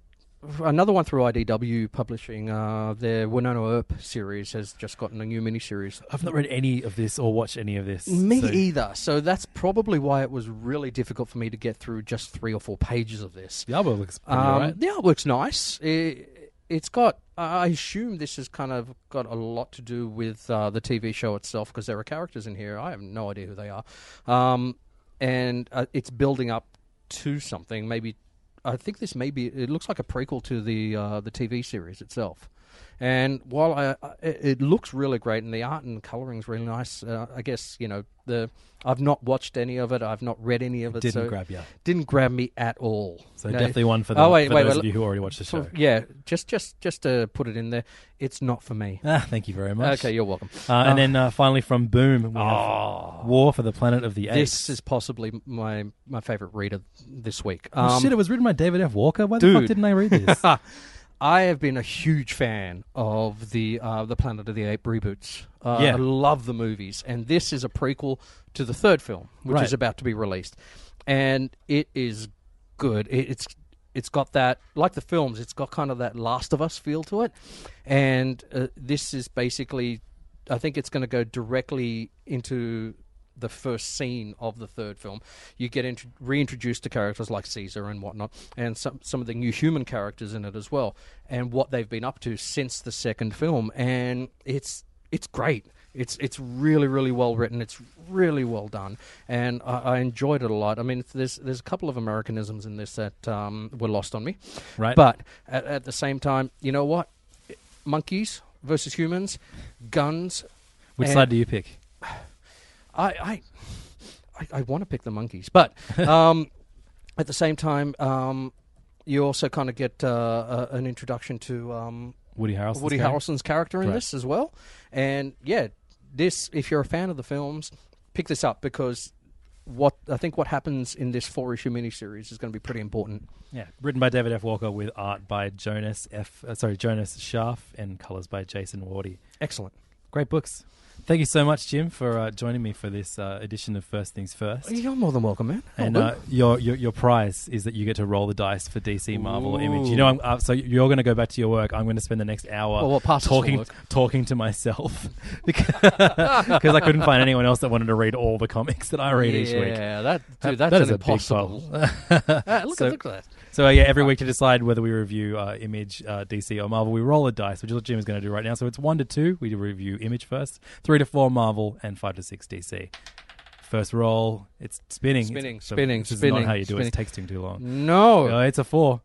Speaker 4: another one through IDW Publishing. Uh, their Wynonna Earp series has just gotten a new miniseries.
Speaker 3: I've not read any of this or watched any of this.
Speaker 4: Me
Speaker 3: so-
Speaker 4: either. So that's probably why it was really difficult for me to get through just three or four pages of this.
Speaker 3: The artwork looks pretty
Speaker 4: Um,
Speaker 3: alright.
Speaker 4: The artwork's nice. It, it's got. I assume this has kind of got a lot to do with uh, the TV show itself because there are characters in here. I have no idea who they are, um, and uh, it's building up to something. Maybe I think this may be. It looks like a prequel to the uh, the TV series itself. And while I, I, it looks really great and the art and coloring's really nice, uh, I guess you know the I've not watched any of it. I've not read any of it.
Speaker 3: Didn't
Speaker 4: so
Speaker 3: grab ya.
Speaker 4: Didn't grab me at all.
Speaker 3: So
Speaker 4: You know,
Speaker 3: definitely one for, the,
Speaker 4: oh, wait,
Speaker 3: for
Speaker 4: wait,
Speaker 3: those
Speaker 4: wait,
Speaker 3: of you who already watched the show.
Speaker 4: yeah, just just just to put it in there, it's not for me.
Speaker 3: Ah, thank you very much.
Speaker 4: Okay, you're welcome.
Speaker 3: Uh, and then uh, finally from Boom, we
Speaker 4: Oh.
Speaker 3: have War for the Planet of the Apes.
Speaker 4: This is possibly my my favorite reader this week.
Speaker 3: Oh,
Speaker 4: Um,
Speaker 3: shit, it was written by David F. Walker. Why the fuck didn't I read this?
Speaker 4: I have been a huge fan of the uh, the Planet of the Ape reboots. Uh,
Speaker 3: Yeah.
Speaker 4: I love the movies, and this is a prequel to the third film, which
Speaker 3: Right.
Speaker 4: is about to be released, and it is good. It, it's it's got that like the films. It's got kind of that Last of Us feel to it, and uh, this is basically, I think it's going to go directly into the first scene of the third film. You get int- reintroduced to characters like Caesar and whatnot, and some some of the new human characters in it as well, and what they've been up to since the second film, and it's it's great. It's it's really really well written. It's really well done, and I, I enjoyed it a lot. I mean, there's there's a couple of Americanisms in this that um, were lost on me,
Speaker 3: Right.
Speaker 4: But at, at the same time, you know what? Monkeys versus humans, guns.
Speaker 3: Which
Speaker 4: and-
Speaker 3: side do you pick?
Speaker 4: I I, I, I want to pick the monkeys, but um, at the same time, um, you also kind of get uh, uh, an introduction to um,
Speaker 3: Woody Harrelson's
Speaker 4: Woody
Speaker 3: character?
Speaker 4: Harrelson's character in
Speaker 3: Right.
Speaker 4: this as well. And yeah, this if you're a fan of the films, pick this up because what I think what happens in this four issue miniseries is going to be pretty important.
Speaker 3: Yeah, written by David F. Walker with art by Jonas F. Uh, sorry, Jonas Scharf and colors by Jason Wordie.
Speaker 4: Excellent.
Speaker 3: Great books. Thank you so much, Jim, for uh, joining me for this uh, edition of First Things First.
Speaker 4: You're more than welcome, man.
Speaker 3: And
Speaker 4: Oh,
Speaker 3: uh, your, your your prize is that you get to roll the dice for DC Marvel. Image. You know, I'm, uh, so you're going to go back to your work. I'm going to spend the next hour
Speaker 4: Well, what part does it
Speaker 3: talking
Speaker 4: work?
Speaker 3: talking to myself because I couldn't find anyone else that wanted to read all the comics that I read each week.
Speaker 4: Yeah, that- dude, that's
Speaker 3: that is
Speaker 4: an
Speaker 3: a big
Speaker 4: impossible. Ah, look at-
Speaker 3: so,
Speaker 4: look at that.
Speaker 3: So uh, yeah, every week to decide whether we review uh, Image, uh, DC, or Marvel, we roll a dice, which is what Jim is going to do right now. So it's one to two, we review Image first, three to four Marvel, and five to six DC. First roll, it's spinning,
Speaker 4: Spinning,
Speaker 3: It's- so
Speaker 4: spinning,
Speaker 3: this is
Speaker 4: spinning,
Speaker 3: not how you do it.
Speaker 4: spinning.
Speaker 3: It takes too long.
Speaker 4: No.
Speaker 3: Uh, it's a four.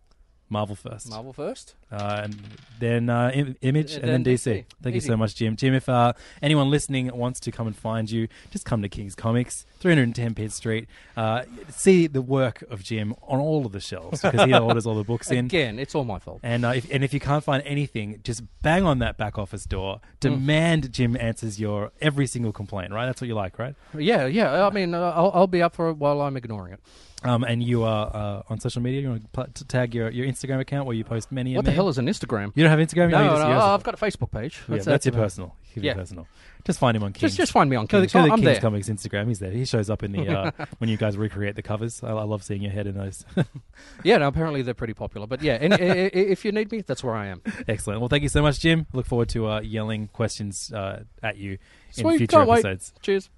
Speaker 3: Marvel first.
Speaker 4: Marvel first.
Speaker 3: Uh, and then uh, Im- Image,
Speaker 4: And
Speaker 3: then
Speaker 4: then
Speaker 3: DC.
Speaker 4: DC.
Speaker 3: Thank you so much, Jim. Jim, if uh, anyone listening wants to come and find you, just come to King's Comics, 310 Pitt Street. Uh, see the work of Jim on all of the shelves because he orders all the books in.
Speaker 4: Again, it's all my fault.
Speaker 3: And uh, if, and if you can't find anything, just bang on that back office door.
Speaker 4: Mm.
Speaker 3: Demand Jim answers your every single complaint. Right? That's what you like, right?
Speaker 4: Yeah, yeah. I mean, uh, I'll, I'll be up for it while I'm ignoring it.
Speaker 3: Um, and you are uh, on social media. You want to pl- to tag your, your Instagram account where you post many. a
Speaker 4: What the hell is an Instagram?
Speaker 3: You don't have Instagram?
Speaker 4: No, no,
Speaker 3: just-
Speaker 4: I've got a Facebook page.
Speaker 3: Yeah, that's, your personal.
Speaker 4: Yeah.
Speaker 3: personal. Just find him on Kings.
Speaker 4: Just- just find me on
Speaker 3: Go to-
Speaker 4: Kings.
Speaker 3: Go to,
Speaker 4: I'm
Speaker 3: Kings
Speaker 4: there.
Speaker 3: Comics Instagram. He's there. He shows up in the uh, when you guys recreate the covers. I, I love seeing your head in those.
Speaker 4: Yeah, no, apparently they're pretty popular. But yeah, i- if you need me, that's where I am.
Speaker 3: Excellent. Well, thank you so much, Jim. Look forward to uh, yelling questions uh, at you in future
Speaker 4: can't wait.
Speaker 3: episodes.
Speaker 4: Cheers.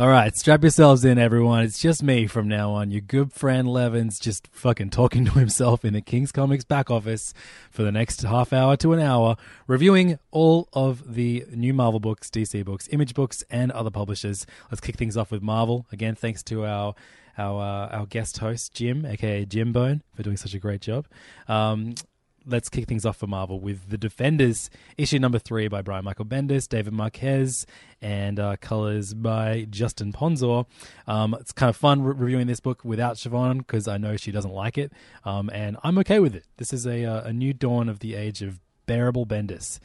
Speaker 3: All right, strap yourselves in, everyone. It's just me from now on. Your good friend Levins just fucking talking to himself in the King's Comics back office for the next half hour to an hour, reviewing all of the new Marvel books, DC books, Image books, and other publishers. Let's kick things off with Marvel. Again, thanks to our our uh, our guest host Jim, aka Jim Bone, for doing such a great job. Um, let's kick things off for Marvel with The Defenders, issue number three by Brian Michael Bendis, David Marquez, and uh, colors by Justin Ponsor. Um, it's kind of fun re- reviewing this book without Siobhan because I know she doesn't like it, um, and I'm okay with it. This is a, uh, a new dawn of the age of bearable Bendis.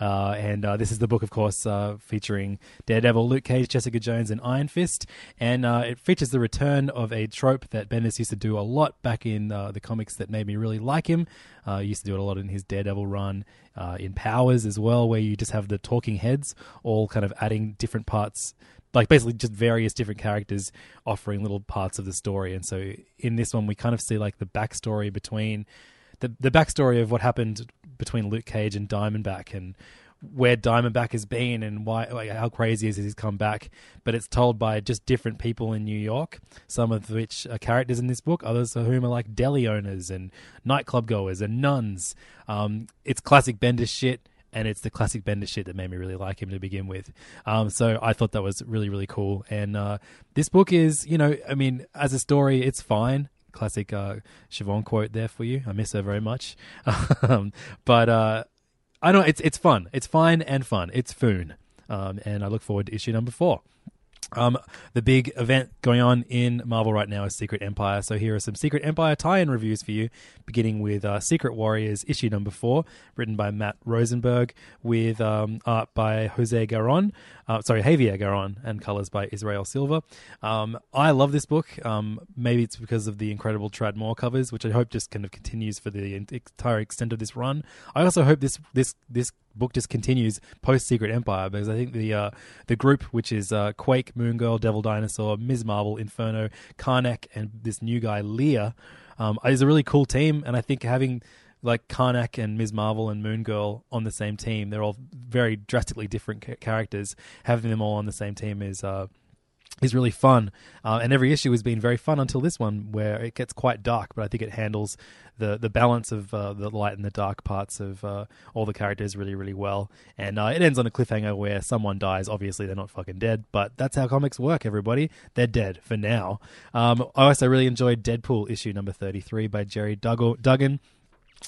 Speaker 3: Uh, and uh, this is the book, of course, uh, featuring Daredevil, Luke Cage, Jessica Jones, and Iron Fist. And uh, it features the return of a trope that Bendis used to do a lot back in uh, the comics that made me really like him. Uh, he used to do it a lot in his Daredevil run, in Powers as well, where you just have the talking heads all kind of adding different parts like basically just various different characters offering little parts of the story. And so in this one, we kind of see like the backstory between the the backstory of what happened between Luke Cage and Diamondback and where Diamondback has been and why like how crazy is he's come back. But it's told by just different people in New York, some of which are characters in this book, others of whom are like deli owners and nightclub goers and nuns. Um, it's classic Bender shit and it's the classic Bender shit that made me really like him to begin with. Um, so I thought that was really, really cool. And uh, this book is, you know, I mean, as a story, it's fine. Classic uh, Siobhan quote there for you. I miss her very much. um, but uh, I know it's it's fun. It's fine and fun. It's Foon. Um, and I look forward to issue number four. Um, the big event going on in Marvel right now is Secret Empire. So here are some Secret Empire tie-in reviews for you, beginning with uh, Secret Warriors issue number four, written by Matt Rosenberg, with um, art by Jose Garrón, uh, sorry Javier Garrón, and colors by Israel Silva. Um, I love this book. Um, maybe it's because of the incredible Tradd Moore covers, which I hope just kind of continues for the entire extent of this run. I also hope this this this book just continues post Secret Empire because I think the uh, the group, which is uh, Quake, Moon Girl, Devil Dinosaur, Ms. Marvel, Inferno, Karnak, and this new guy Leah, um, is a really cool team. And I think having like Karnak and Ms. Marvel and Moon Girl on the same team, they're all very drastically different ca- characters. Having them all on the same team is. Uh, is really fun, uh, and every issue has been very fun until this one, where it gets quite dark. But I think it handles the the balance of uh, the light and the dark parts of uh, all the characters really, really well. And uh, it ends on a cliffhanger where someone dies. Obviously, they're not fucking dead, but that's how comics work. Everybody, they're dead for now. Um, I also really enjoyed Deadpool issue number thirty three by Gerry Duggan.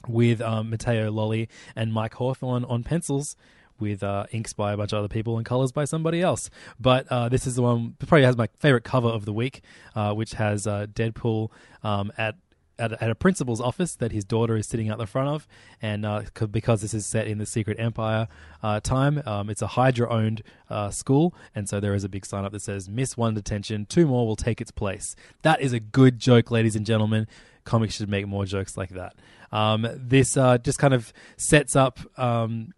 Speaker 3: With um, Matteo Lolli and Mike Hawthorne on pencils, with uh, inks by a bunch of other people and colors by somebody else. But uh, this is the one probably has my favorite cover of the week, uh, which has uh, Deadpool um, at. At, at a principal's office that his daughter is sitting out the front of, and uh, because this is set in the Secret Empire uh, time, um, it's a Hydra-owned uh, school, and so there is a big sign up that says "Miss one detention, two more will take its place." That is a good joke, ladies and gentlemen. Comics should make more jokes like that. Um, this uh, just kind of sets up um,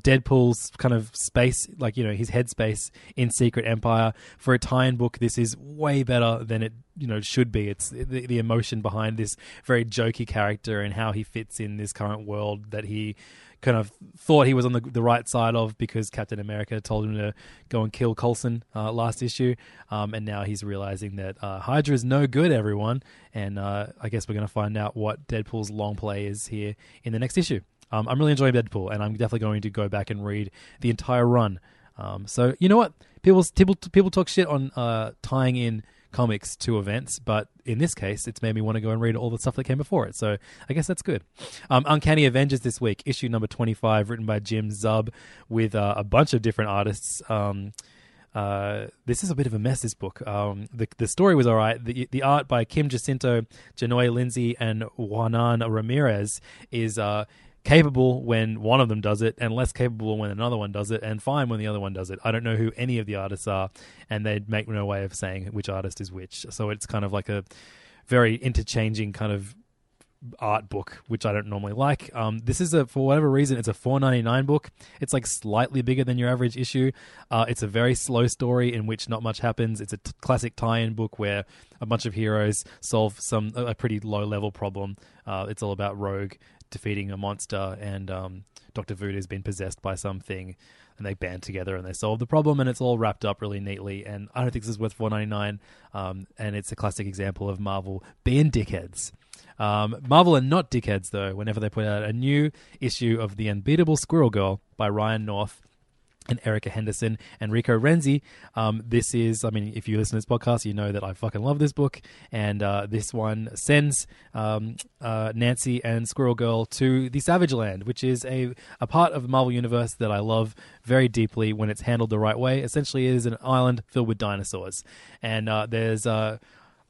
Speaker 3: Deadpool's kind of space, like you know his headspace in Secret Empire. For a tie-in book, this is way better than it you know should be. It's the, the emotion behind this very jokey character and how he fits in this current world that he kind of thought he was on the, the right side of because Captain America told him to go and kill Coulson uh, last issue, um, and now he's realizing that uh, Hydra is no good, everyone. And uh, I guess we're going to find out what Deadpool's long play is here in the next issue. Um, I'm really enjoying Deadpool, and I'm definitely going to go back and read the entire run. Um, so you know what? People people people talk shit on uh, tying in comics to events, but in this case, it's made me want to go and read all the stuff that came before it. So I guess that's good. Um, Uncanny Avengers this week, issue number 25, written by Jim Zub with uh, a bunch of different artists. Um, uh, this is a bit of a mess. This book. Um, the the story was all right. The the art by Kim Jacinto, Janoy Lindsay, and Juanan Ramirez is uh, capable when one of them does it and less capable when another one does it and fine when the other one does it. I don't know who any of the artists are and they make no way of saying which artist is which. So it's kind of like a very interchanging kind of art book, which I don't normally like. Um, this is a for whatever reason, it's a four ninety nine book. It's like slightly bigger than your average issue. Uh, it's a very slow story in which not much happens. It's a t- classic tie in book where a bunch of heroes solve some a pretty low level problem. Uh, it's all about Rogue defeating a monster, and um, Doctor Voodoo's been possessed by something, and they band together and they solve the problem, and it's all wrapped up really neatly. And I don't think this is worth four ninety nine, um, and it's a classic example of Marvel being dickheads. Um, Marvel are not dickheads though. Whenever they put out a new issue of the Unbeatable Squirrel Girl by Ryan North, and Erica Henderson and Rico Renzi. Um, this is, I mean, if you listen to this podcast, you know that I fucking love this book. And uh, this one sends um, uh, Nancy and Squirrel Girl to the Savage Land, which is a, a part of the Marvel Universe that I love very deeply when it's handled the right way. Essentially, it is an island filled with dinosaurs. And uh, there's.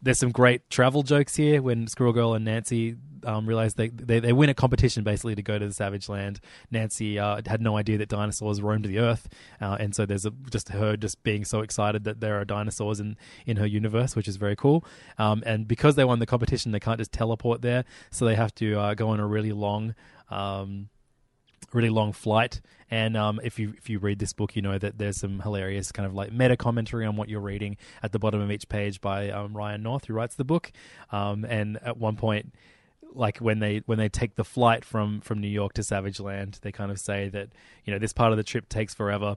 Speaker 3: There's some great travel jokes here when Squirrel Girl and Nancy um, realize they, they they win a competition basically to go to the Savage Land. Nancy uh, had no idea that dinosaurs roamed the Earth, uh, and so there's a, just her just being so excited that there are dinosaurs in in her universe, which is very cool. Um, and because they won the competition, they can't just teleport there, so they have to uh, go on a really long. Um, really long flight. And um, if you if you read this book, you know that there's some hilarious kind of like meta commentary on what you're reading at the bottom of each page by um, Ryan North, who writes the book. Um, and at one point, like when they when they take the flight from from New York to Savage Land, they kind of say that you know this part of the trip takes forever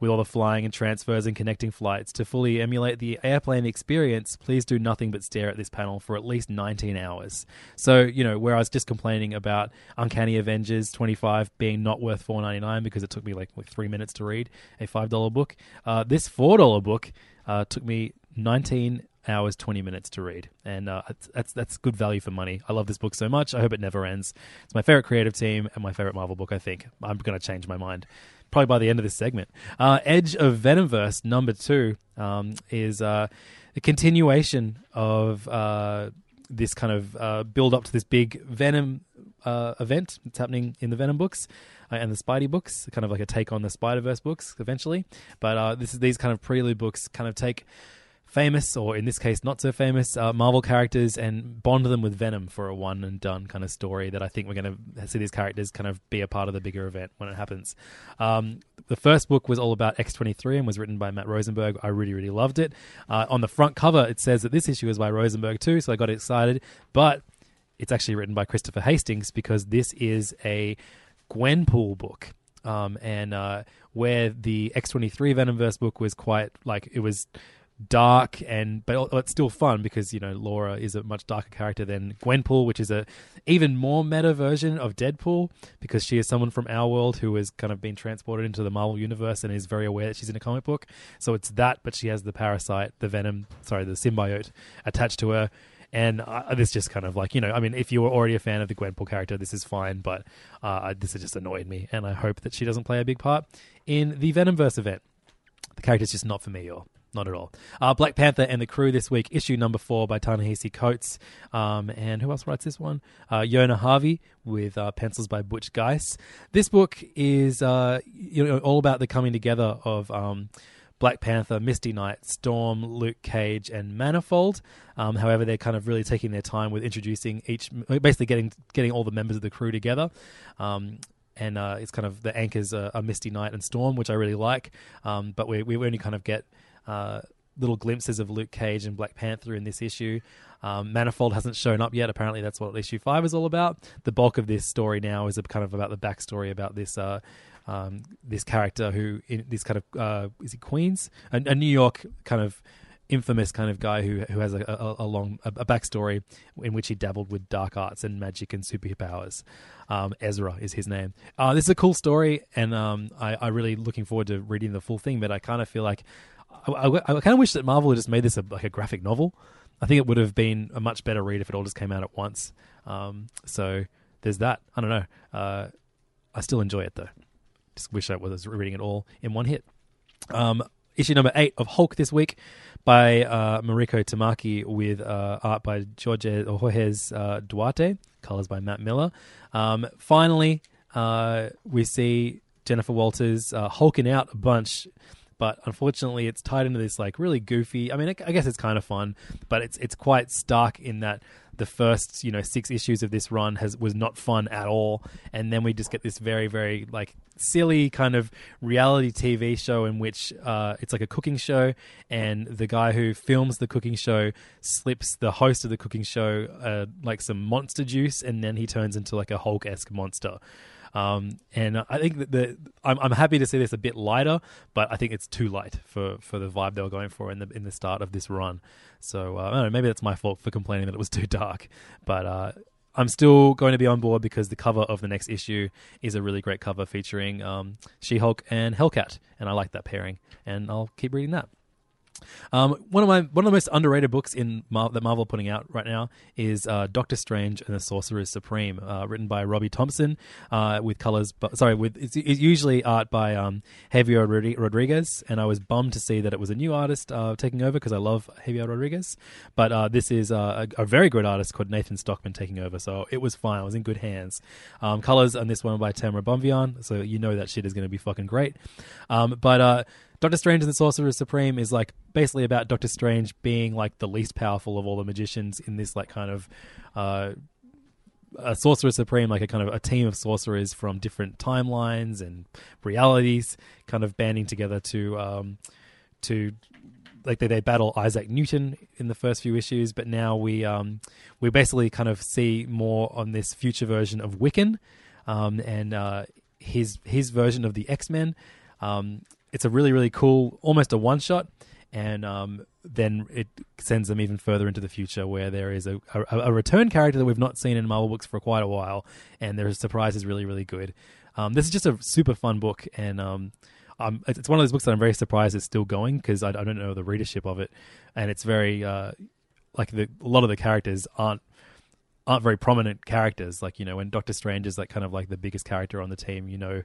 Speaker 3: with all the flying and transfers and connecting flights. To fully emulate the airplane experience, please do nothing but stare at this panel for at least 19 hours. So, you know, where I was just complaining about Uncanny Avengers 25 being not worth 4.99 because it took me like, three minutes to read a $5 book, uh, this $4 book uh, took me 19 hours 20 minutes to read. And uh, that's that's good value for money. I love this book so much. I hope it never ends. It's my favorite creative team and my favorite marvel book i think. I'm going to change my mind probably by the end of this segment uh, edge of venomverse number two um, is uh, a continuation of uh, this kind of uh, build up to this big venom uh, event that's happening in the venom books and the Spidey books, kind of like a take on the Spider Verse books eventually. But this is these kind of prelude books kind of take famous, or in this case, not so famous, uh, Marvel characters and bond them with Venom for a one and done kind of story that I think we're going to see these characters kind of be a part of the bigger event when it happens. Um, the first book was all about X23 and was written by Matt Rosenberg. I really, really loved it. Uh, on the front cover, it says that this issue is by Rosenberg too, so I got excited. But it's actually written by Christopher Hastings because this is a Gwenpool book. Um, and uh, where the X23 Venomverse book was quite like it was dark and but it's still fun because you know Laura is a much darker character than Gwenpool, which is a even more meta version of Deadpool because she is someone from our world who has kind of been transported into the Marvel universe and is very aware that she's in a comic book. So it's that, but she has the parasite, the venom, sorry, the symbiote attached to her. And uh, this just kind of like, you know, I mean, if you were already a fan of the Gwenpool character, this is fine, but uh, this has just annoyed me. And I hope that she doesn't play a big part in the Venomverse event. The character's just not for me, or not at all. Uh, Black Panther and the Crew this week, issue number four by Ta-Nehisi Coates. Um, and who else writes this one? Uh, Yona Harvey with uh, pencils by Butch Guice. This book is uh, you know all about the coming together of. Um, Black Panther, Misty Knight, Storm, Luke Cage, and Manifold. Um, however, they're kind of really taking their time with introducing each, basically getting getting all the members of the crew together. Um, and uh, it's kind of the anchors a, a Misty Knight and storm, which I really like. Um, but we we only kind of get uh, little glimpses of Luke Cage and Black Panther in this issue. Um, Manifold hasn't shown up yet. Apparently, that's what issue five is all about. The bulk of this story now is kind of about the backstory about this. Uh, um, this character who in this kind of uh, is he Queens a, a New York kind of infamous kind of guy who who has a, a, a long a, a backstory in which he dabbled with dark arts and magic and superpowers. Um, Ezra is his name. Uh, this is a cool story, and um, I, I really looking forward to reading the full thing. But I kind of feel like I, I, I kind of wish that Marvel had just made this a, like a graphic novel. I think it would have been a much better read if it all just came out at once. Um, so there's that. I don't know. Uh, I still enjoy it though. Just wish I was reading it all in one hit. Um, issue number eight of Hulk this week by uh, Mariko Tamaki with uh, art by Jorge, Jorge uh, Duarte, colors by Matt Miller. Um, finally, uh, we see Jennifer Walters uh, hulking out a bunch. But unfortunately, it's tied into this like really goofy. I mean, I guess it's kind of fun, but it's it's quite stark in that the first you know six issues of this run has was not fun at all, and then we just get this very very like silly kind of reality TV show in which uh, it's like a cooking show, and the guy who films the cooking show slips the host of the cooking show uh, like some monster juice, and then he turns into like a Hulk esque monster. Um, and I think that the I'm, I'm happy to see this a bit lighter, but I think it's too light for, for the vibe they were going for in the in the start of this run. So uh, I don't know, maybe that's my fault for complaining that it was too dark, but. Uh, I'm still going to be on board because the cover of the next issue is a really great cover featuring um, She Hulk and Hellcat, and I like that pairing, and I'll keep reading that. Um, one of my one of the most underrated books in Mar- that Marvel are putting out right now is uh, Doctor Strange and the Sorcerer Supreme, uh, written by Robbie Thompson, uh, with colors. But sorry, with it's, it's usually art by um, Javier Rod- Rodriguez, and I was bummed to see that it was a new artist uh, taking over because I love Javier Rodriguez. But uh, this is uh, a, a very good artist called Nathan Stockman taking over, so it was fine. I was in good hands. Um, colors on this one by Tamra Bonvillain, so you know that shit is going to be fucking great. Um, but Doctor Strange and the Sorcerer Supreme is like basically about Doctor Strange being like the least powerful of all the magicians in this like kind of uh, a Sorcerer Supreme, like a kind of a team of sorcerers from different timelines and realities, kind of banding together to um, to like they, they battle Isaac Newton in the first few issues, but now we um, we basically kind of see more on this future version of Wiccan um, and uh, his his version of the X Men. Um, it's a really really cool, almost a one shot, and um, then it sends them even further into the future where there is a, a, a return character that we've not seen in Marvel books for quite a while, and their surprise is really really good. Um, this is just a super fun book, and um, um, it's one of those books that I'm very surprised is still going because I, I, don't know the readership of it, and it's very uh, like the, a lot of the characters aren't aren't very prominent characters. Like you know, when Doctor Strange is like kind of like the biggest character on the team, you know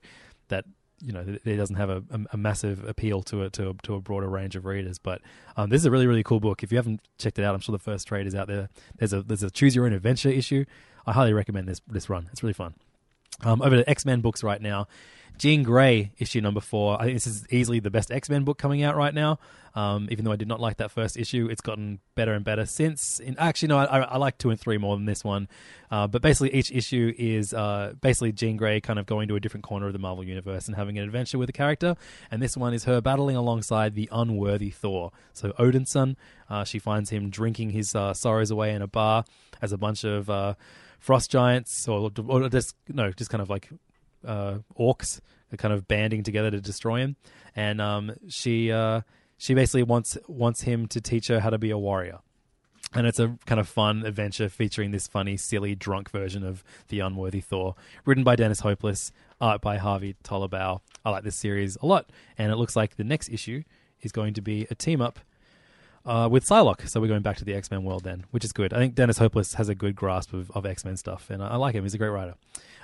Speaker 3: that you know it doesn't have a, a, massive appeal to a, to a, to a broader range of readers. But um, this is a really really cool book. If you haven't checked it out, I'm sure the first trade is out there. There's a there's a choose your own adventure issue. I highly recommend this this run. It's really fun. Um, over to X Men books right now. Jean Grey issue number four. I think this is easily the best X Men book coming out right now. Um, even though I did not like that first issue, it's gotten better and better since. In, actually, no, I, I, like two and three more than this one. Uh, but basically, each issue is uh, basically Jean Grey kind of going to a different corner of the Marvel universe and having an adventure with a character. And this one is her battling alongside the unworthy Thor. So Odinson, uh, she finds him drinking his uh, sorrows away in a bar as a bunch of uh, frost giants, or, or just no, just kind of like uh, orcs kind of banding together to destroy him, and um, she uh, she basically wants wants him to teach her how to be a warrior. And it's a kind of fun adventure featuring this funny, silly, drunk version of the unworthy Thor, written by Dennis Hopeless, art by Harvey Tolibao. I like this series a lot, and it looks like the next issue is going to be a team up uh, with Psylocke. So we're going back to the X Men world then, which is good. I think Dennis Hopeless has a good grasp of, of X Men stuff, and I, I, like him. He's a great writer.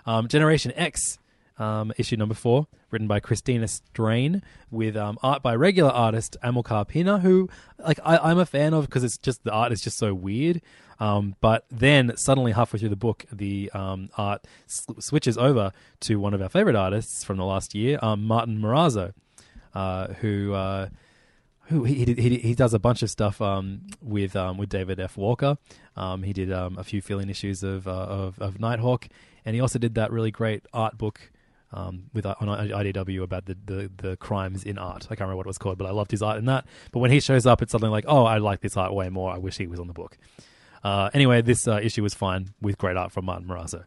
Speaker 3: Um, Generation X um, issue number four, written by Christina Strain, with um, art by regular artist Amilcar Pinna, who like I, am a fan of because it's just the art is just so weird. Um, but then suddenly halfway through the book, the um, art s- switches over to one of our favorite artists from the last year, um, Martin Morazzo, uh, who. Uh, who he, he he does a bunch of stuff um, with um, with David F. Walker. Um, he did um, a few fill-in issues of, uh, of of Nighthawk, and he also did that really great art book um, with on IDW about the, the the crimes in art. I can't remember what it was called, but I loved his art in that. But when he shows up, it's something like, oh, I like this art way more. I wish he was on the book. Uh, anyway, this uh, issue was fine with great art from Martin Morazzo.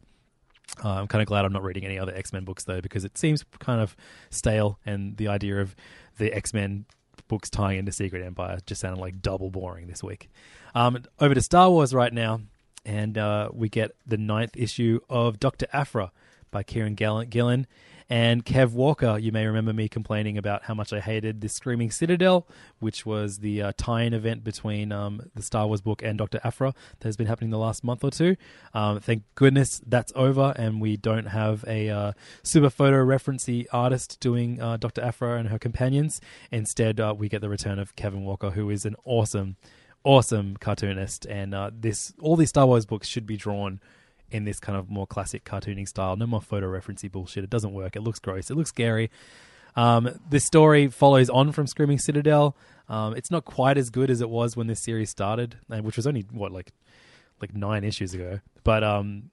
Speaker 3: Uh, I'm kind of glad I'm not reading any other X Men books though, because it seems kind of stale, and the idea of the X Men books tying into Secret Empire just sounded like double boring this week. Um, over to Star Wars right now, and uh, we get the ninth issue of Doctor Aphra by Kieron Gillen. And Kev Walker, you may remember me complaining about how much I hated the Screaming Citadel, which was the uh, tie-in event between um, the Star Wars book and Doctor Aphra that has been happening the last month or two. Um, thank goodness that's over, and we don't have a uh, super photo referencey artist doing uh, Doctor Aphra and her companions. Instead, uh, we get the return of Kevin Walker, who is an awesome, awesome cartoonist, and uh, this all these Star Wars books should be drawn in this kind of more classic cartooning style. No more photo referencey bullshit. It doesn't work. It looks gross. It looks scary. Um, this story follows on from Screaming Citadel. Um, it's not quite as good as it was when this series started, which was only what like like nine issues ago. But um,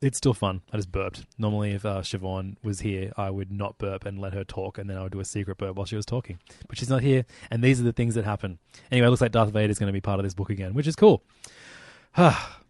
Speaker 3: it's still fun. I just burped. Normally, if uh, Siobhan was here, I would not burp and let her talk, and then I would do a secret burp while she was talking. But she's not here, and these are the things that happen. Anyway, it looks like Darth Vader is going to be part of this book again, which is cool.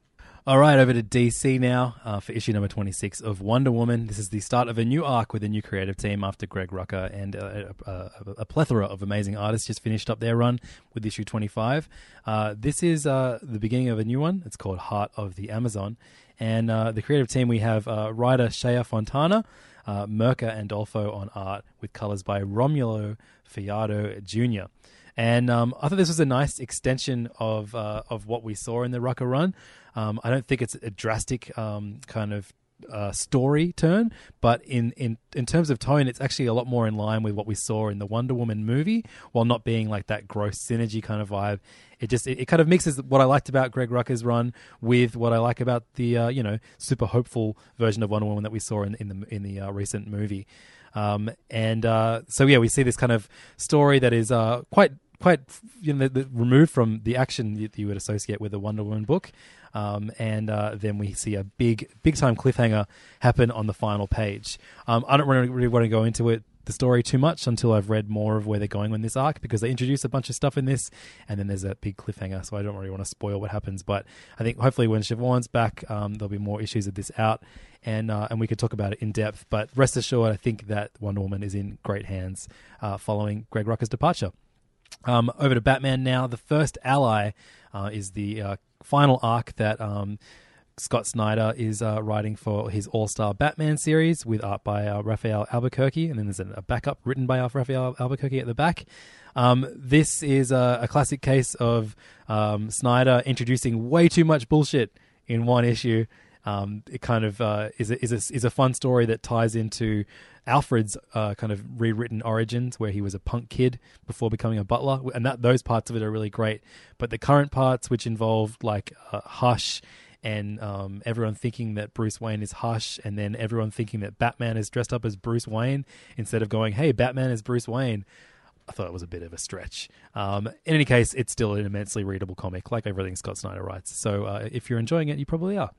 Speaker 3: All right, over to DC now uh, for issue number 26 of Wonder Woman. This is the start of a new arc with a new creative team after Greg Rucka and uh, a, a, a, plethora of amazing artists just finished up their run with issue 25. Uh, this is uh, the beginning of a new one. It's called Heart of the Amazon. And uh, the creative team, we have uh, writer Shea Fontana, uh, Mirka Andolfo on art with colors by Romulo Fajardo Jr. And um, I thought this was a nice extension of uh, of what we saw in the Rucka run. Um, I don't think it's a drastic um, kind of uh, story turn, but in, in in terms of tone, it's actually a lot more in line with what we saw in the Wonder Woman movie, while not being like that gross synergy kind of vibe. It just it, it kind of mixes what I liked about Greg Rucka's run with what I like about the uh, you know super hopeful version of Wonder Woman that we saw in in the in the uh, recent movie. Um, and uh, so yeah, we see this kind of story that is uh, quite quite you know the, the, removed from the action that you would associate with a Wonder Woman book. Um, and uh, then we see a big, big time cliffhanger happen on the final page. Um, I don't really, really want to go into it the story too much until I've read more of where they're going in this arc because they introduce a bunch of stuff in this, and then there's a big cliffhanger. So I don't really want to spoil what happens. But I think hopefully when Siobhan's back, um, there'll be more issues of this out, and uh, and we could talk about it in depth. But rest assured, I think that Wonder Woman is in great hands uh, following Greg Rucka's departure. Um, over to Batman now. The first ally uh, is the uh, final arc that um, Scott Snyder is uh, writing for his All Star Batman series with art by uh, Rafael Albuquerque, and then there's a backup written by Rafael Albuquerque at the back. Um, this is a, a, classic case of um, Snyder introducing way too much bullshit in one issue. Um, it kind of uh, is a, is a, is a fun story that ties into Alfred's uh, kind of rewritten origins, where he was a punk kid before becoming a butler, and that those parts of it are really great. But the current parts, which involve like uh, Hush and um, everyone thinking that Bruce Wayne is Hush, and then everyone thinking that Batman is dressed up as Bruce Wayne instead of going, "Hey, Batman is Bruce Wayne." I thought it was a bit of a stretch. Um, in any case, it's still an immensely readable comic, like everything Scott Snyder writes. So uh, if you're enjoying it, you probably are.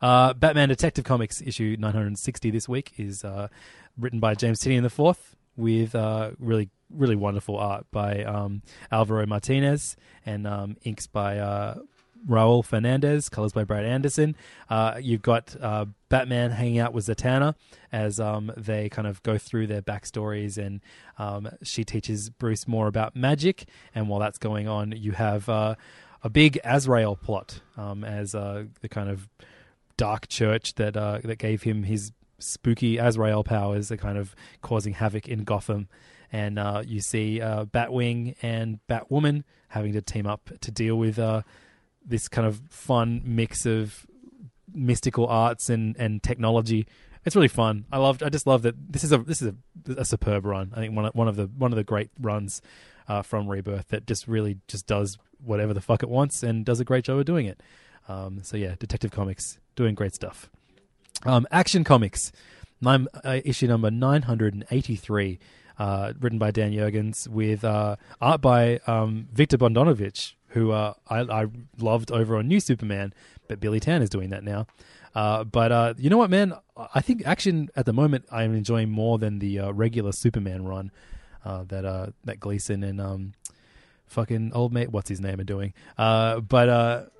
Speaker 3: Uh, Batman Detective Comics issue 960 this week is uh, written by James Tynion IV with uh, really really wonderful art by um, Alvaro Martinez and um, inks by uh, Raul Fernandez, colors by Brad Anderson. Uh, you've got uh, Batman hanging out with Zatanna as um, they kind of go through their backstories, and um, she teaches Bruce more about magic. And while that's going on, you have uh, a big Azrael plot um, as uh, the kind of dark church that uh, that gave him his spooky Azrael powers, are kind of causing havoc in Gotham. And uh, you see Batwing and Batwoman having to team up to deal with this kind of fun mix of mystical arts and, and technology. It's really fun. I loved. I just love that this is a this is a, a superb run. I think one of, one of the one of the great runs uh, from Rebirth that just really just does whatever the fuck it wants and does a great job of doing it. Um, so yeah, Detective Comics doing great stuff. Um, Action Comics, nine, uh, issue number nine hundred and eighty three. Uh, written by Dan Jurgens with uh, art by um, Viktor Bogdanovic, who uh, I, I loved over on New Superman, but Billy Tan is doing that now. Uh, but uh, you know what, man? I think action at the moment I'm enjoying more than the uh, regular Superman run uh, that uh, that Gleason and um, fucking old mate, what's his name, are doing. But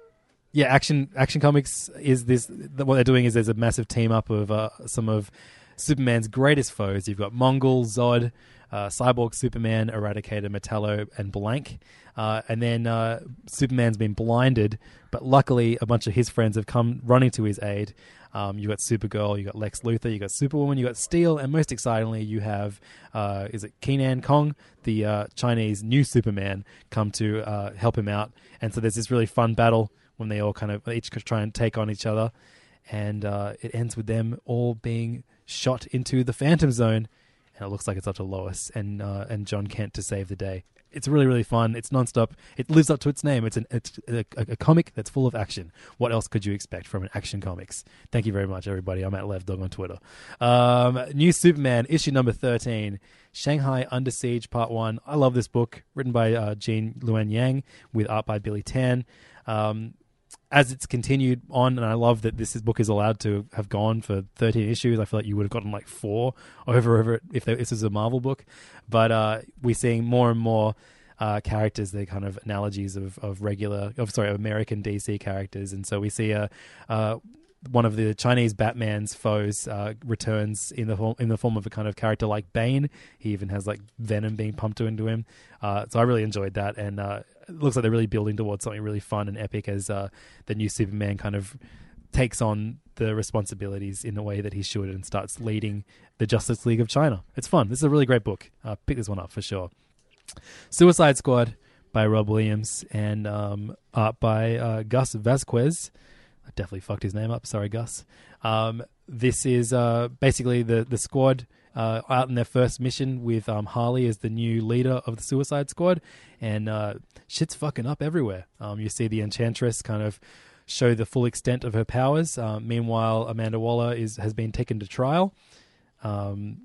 Speaker 3: yeah, action action comics is this. What they're doing is there's a massive team up of some of Superman's greatest foes. You've got Mongul, Zod, uh, Cyborg, Superman, Eradicator, Metallo, and Blanque. Uh, and then uh, Superman's been blinded, but luckily a bunch of his friends have come running to his aid. Um, you got Supergirl, you got Lex Luthor, you got Superwoman, you got Steel, and most excitingly, you have uh, is it Kenan Kong, the uh, Chinese new Superman, come to uh, help him out. And so there's this really fun battle when they all kind of each try and take on each other, and uh, it ends with them all being shot into the Phantom Zone, and it looks like it's up to Lois and uh, and Jon Kent to save the day. It's really really fun. It's nonstop. It lives up to its name. It's an it's a, a comic that's full of action. What else could you expect from an action comics? Thank you very much, everybody. I'm at Lev Dog on Twitter. Um, New Superman issue number thirteen, Shanghai Under Siege Part One. I love this book, written by uh, Gene Luen Yang with art by Billy Tan. Um, as it's continued on, and I love that this book is allowed to have gone for 13 issues. I feel like you would have gotten like four over over if this is a Marvel book. But uh, we're seeing more and more uh, characters. They're kind of analogies of, of regular, of sorry, American DC characters, and so we see a. Uh, one of the Chinese Batman's foes uh, returns in the form, in the form of a kind of character like Bane. He even has like venom being pumped into him. Uh, so I really enjoyed that, and uh, it looks like they're really building towards something really fun and epic as uh, the new Superman kind of takes on the responsibilities in the way that he should and starts leading the Justice League of China. It's fun. This is a really great book. Uh, pick this one up for sure. Suicide Squad by Rob Williams and um, art by uh, Gus Vasquez. I definitely fucked his name up. Sorry, Gus. Um, this is uh, basically the the squad uh, out in their first mission with um, Harley as the new leader of the Suicide Squad, and uh, shit's fucking up everywhere. Um, you see the Enchantress kind of show the full extent of her powers. Um, meanwhile, Amanda Waller is has been taken to trial, um,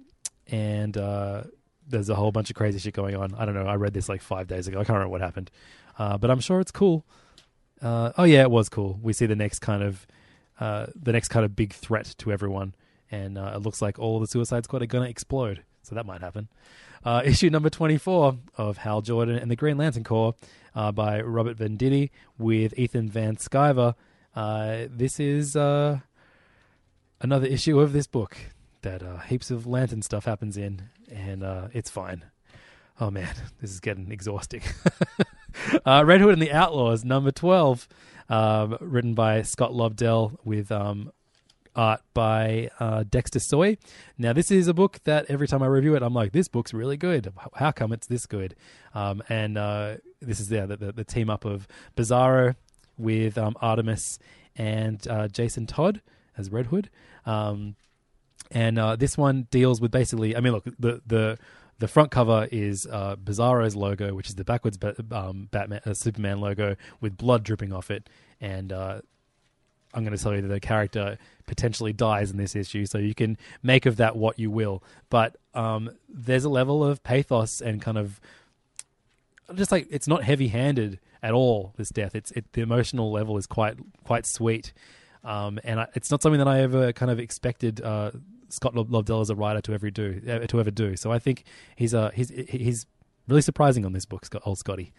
Speaker 3: and uh, there's a whole bunch of crazy shit going on. I don't know. I read this like five days ago. I can't remember what happened, uh, but I'm sure it's cool. Uh, oh yeah, it was cool. We see the next kind of uh, the next kind of big threat to everyone, and uh, it looks like all the Suicide Squad are to explode. So that might happen. Uh, issue number 24 of Hal Jordan and the Green Lantern Corps uh, by Robert Venditti with Ethan Van Sciver. Uh, this is another issue of this book that heaps of lantern stuff happens in, and it's fine. Oh man, this is getting exhausting. uh, Red Hood and the Outlaws, number 12, um, written by Scott Lobdell with um, art by uh, Dexter Soy. Now, this is a book that every time I review it, I'm like, this book's really good. How come it's this good? Um, and uh, this is yeah, the, the, the team up of Bizarro with um, Artemis and uh, Jason Todd as Red Hood. Um, and uh, this one deals with basically, I mean, look, the the the front cover is uh, Bizarro's logo, which is the backwards ba- um, Batman uh, Superman logo with blood dripping off it, and uh, I'm going to tell you that the character potentially dies in this issue, so you can make of that what you will. But um, there's a level of pathos and kind of just like it's not heavy-handed at all. This death, it's it, the emotional level is quite quite sweet, um, and I, it's not something that I ever kind of expected. Uh, Scott Lobdell as a writer to ever do uh, to ever do. So I think he's uh, he's he's really surprising on this book, Scott, old Scotty.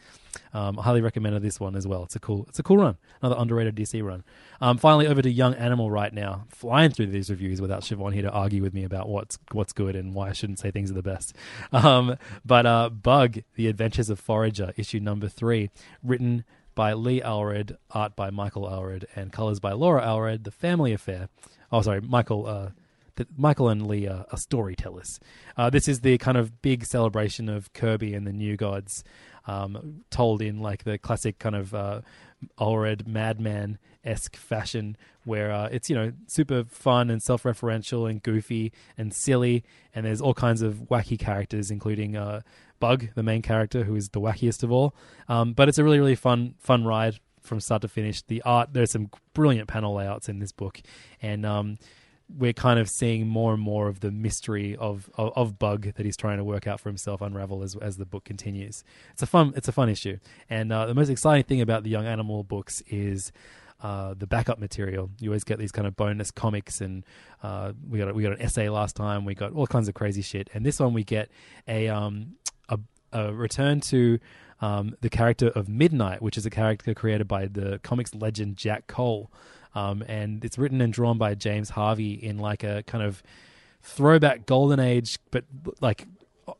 Speaker 3: Um, I highly recommend this one as well. It's a cool it's a cool run, another underrated DC run. Um, finally, over to Young Animal right now, flying through these reviews without Siobhan here to argue with me about what's what's good and why I shouldn't say things are the best. Um, but uh, Bug: The Adventures of Forager, issue number three, written by Lee Allred, art by Michael Allred, and colors by Laura Allred. The Family Affair. Oh, sorry, Michael. Uh, that Michael and Lee are, are storytellers. Uh, this is the kind of big celebration of Kirby and the New Gods, um, told in like the classic kind of uh, Allred Madman esque fashion, where uh, it's you know super fun and self referential and goofy and silly, and there's all kinds of wacky characters, including. Uh, Bug, the main character, who is the wackiest of all, um, but it's a really, really fun, fun ride from start to finish. The art, there's some brilliant panel layouts in this book, and um, we're kind of seeing more and more of the mystery of, of, of Bug that he's trying to work out for himself unravel as as the book continues. It's a fun it's a fun issue, and uh, the most exciting thing about the Young Animal books is. Uh, the backup material. You always get these kind of bonus comics, and uh, we got we got an essay last time. We got all kinds of crazy shit, and this one we get a um a, a return to um, the character of Midnight, which is a character created by the comics legend Jack Cole. Um, and it's written and drawn by James Harvey in like a kind of throwback golden age, but like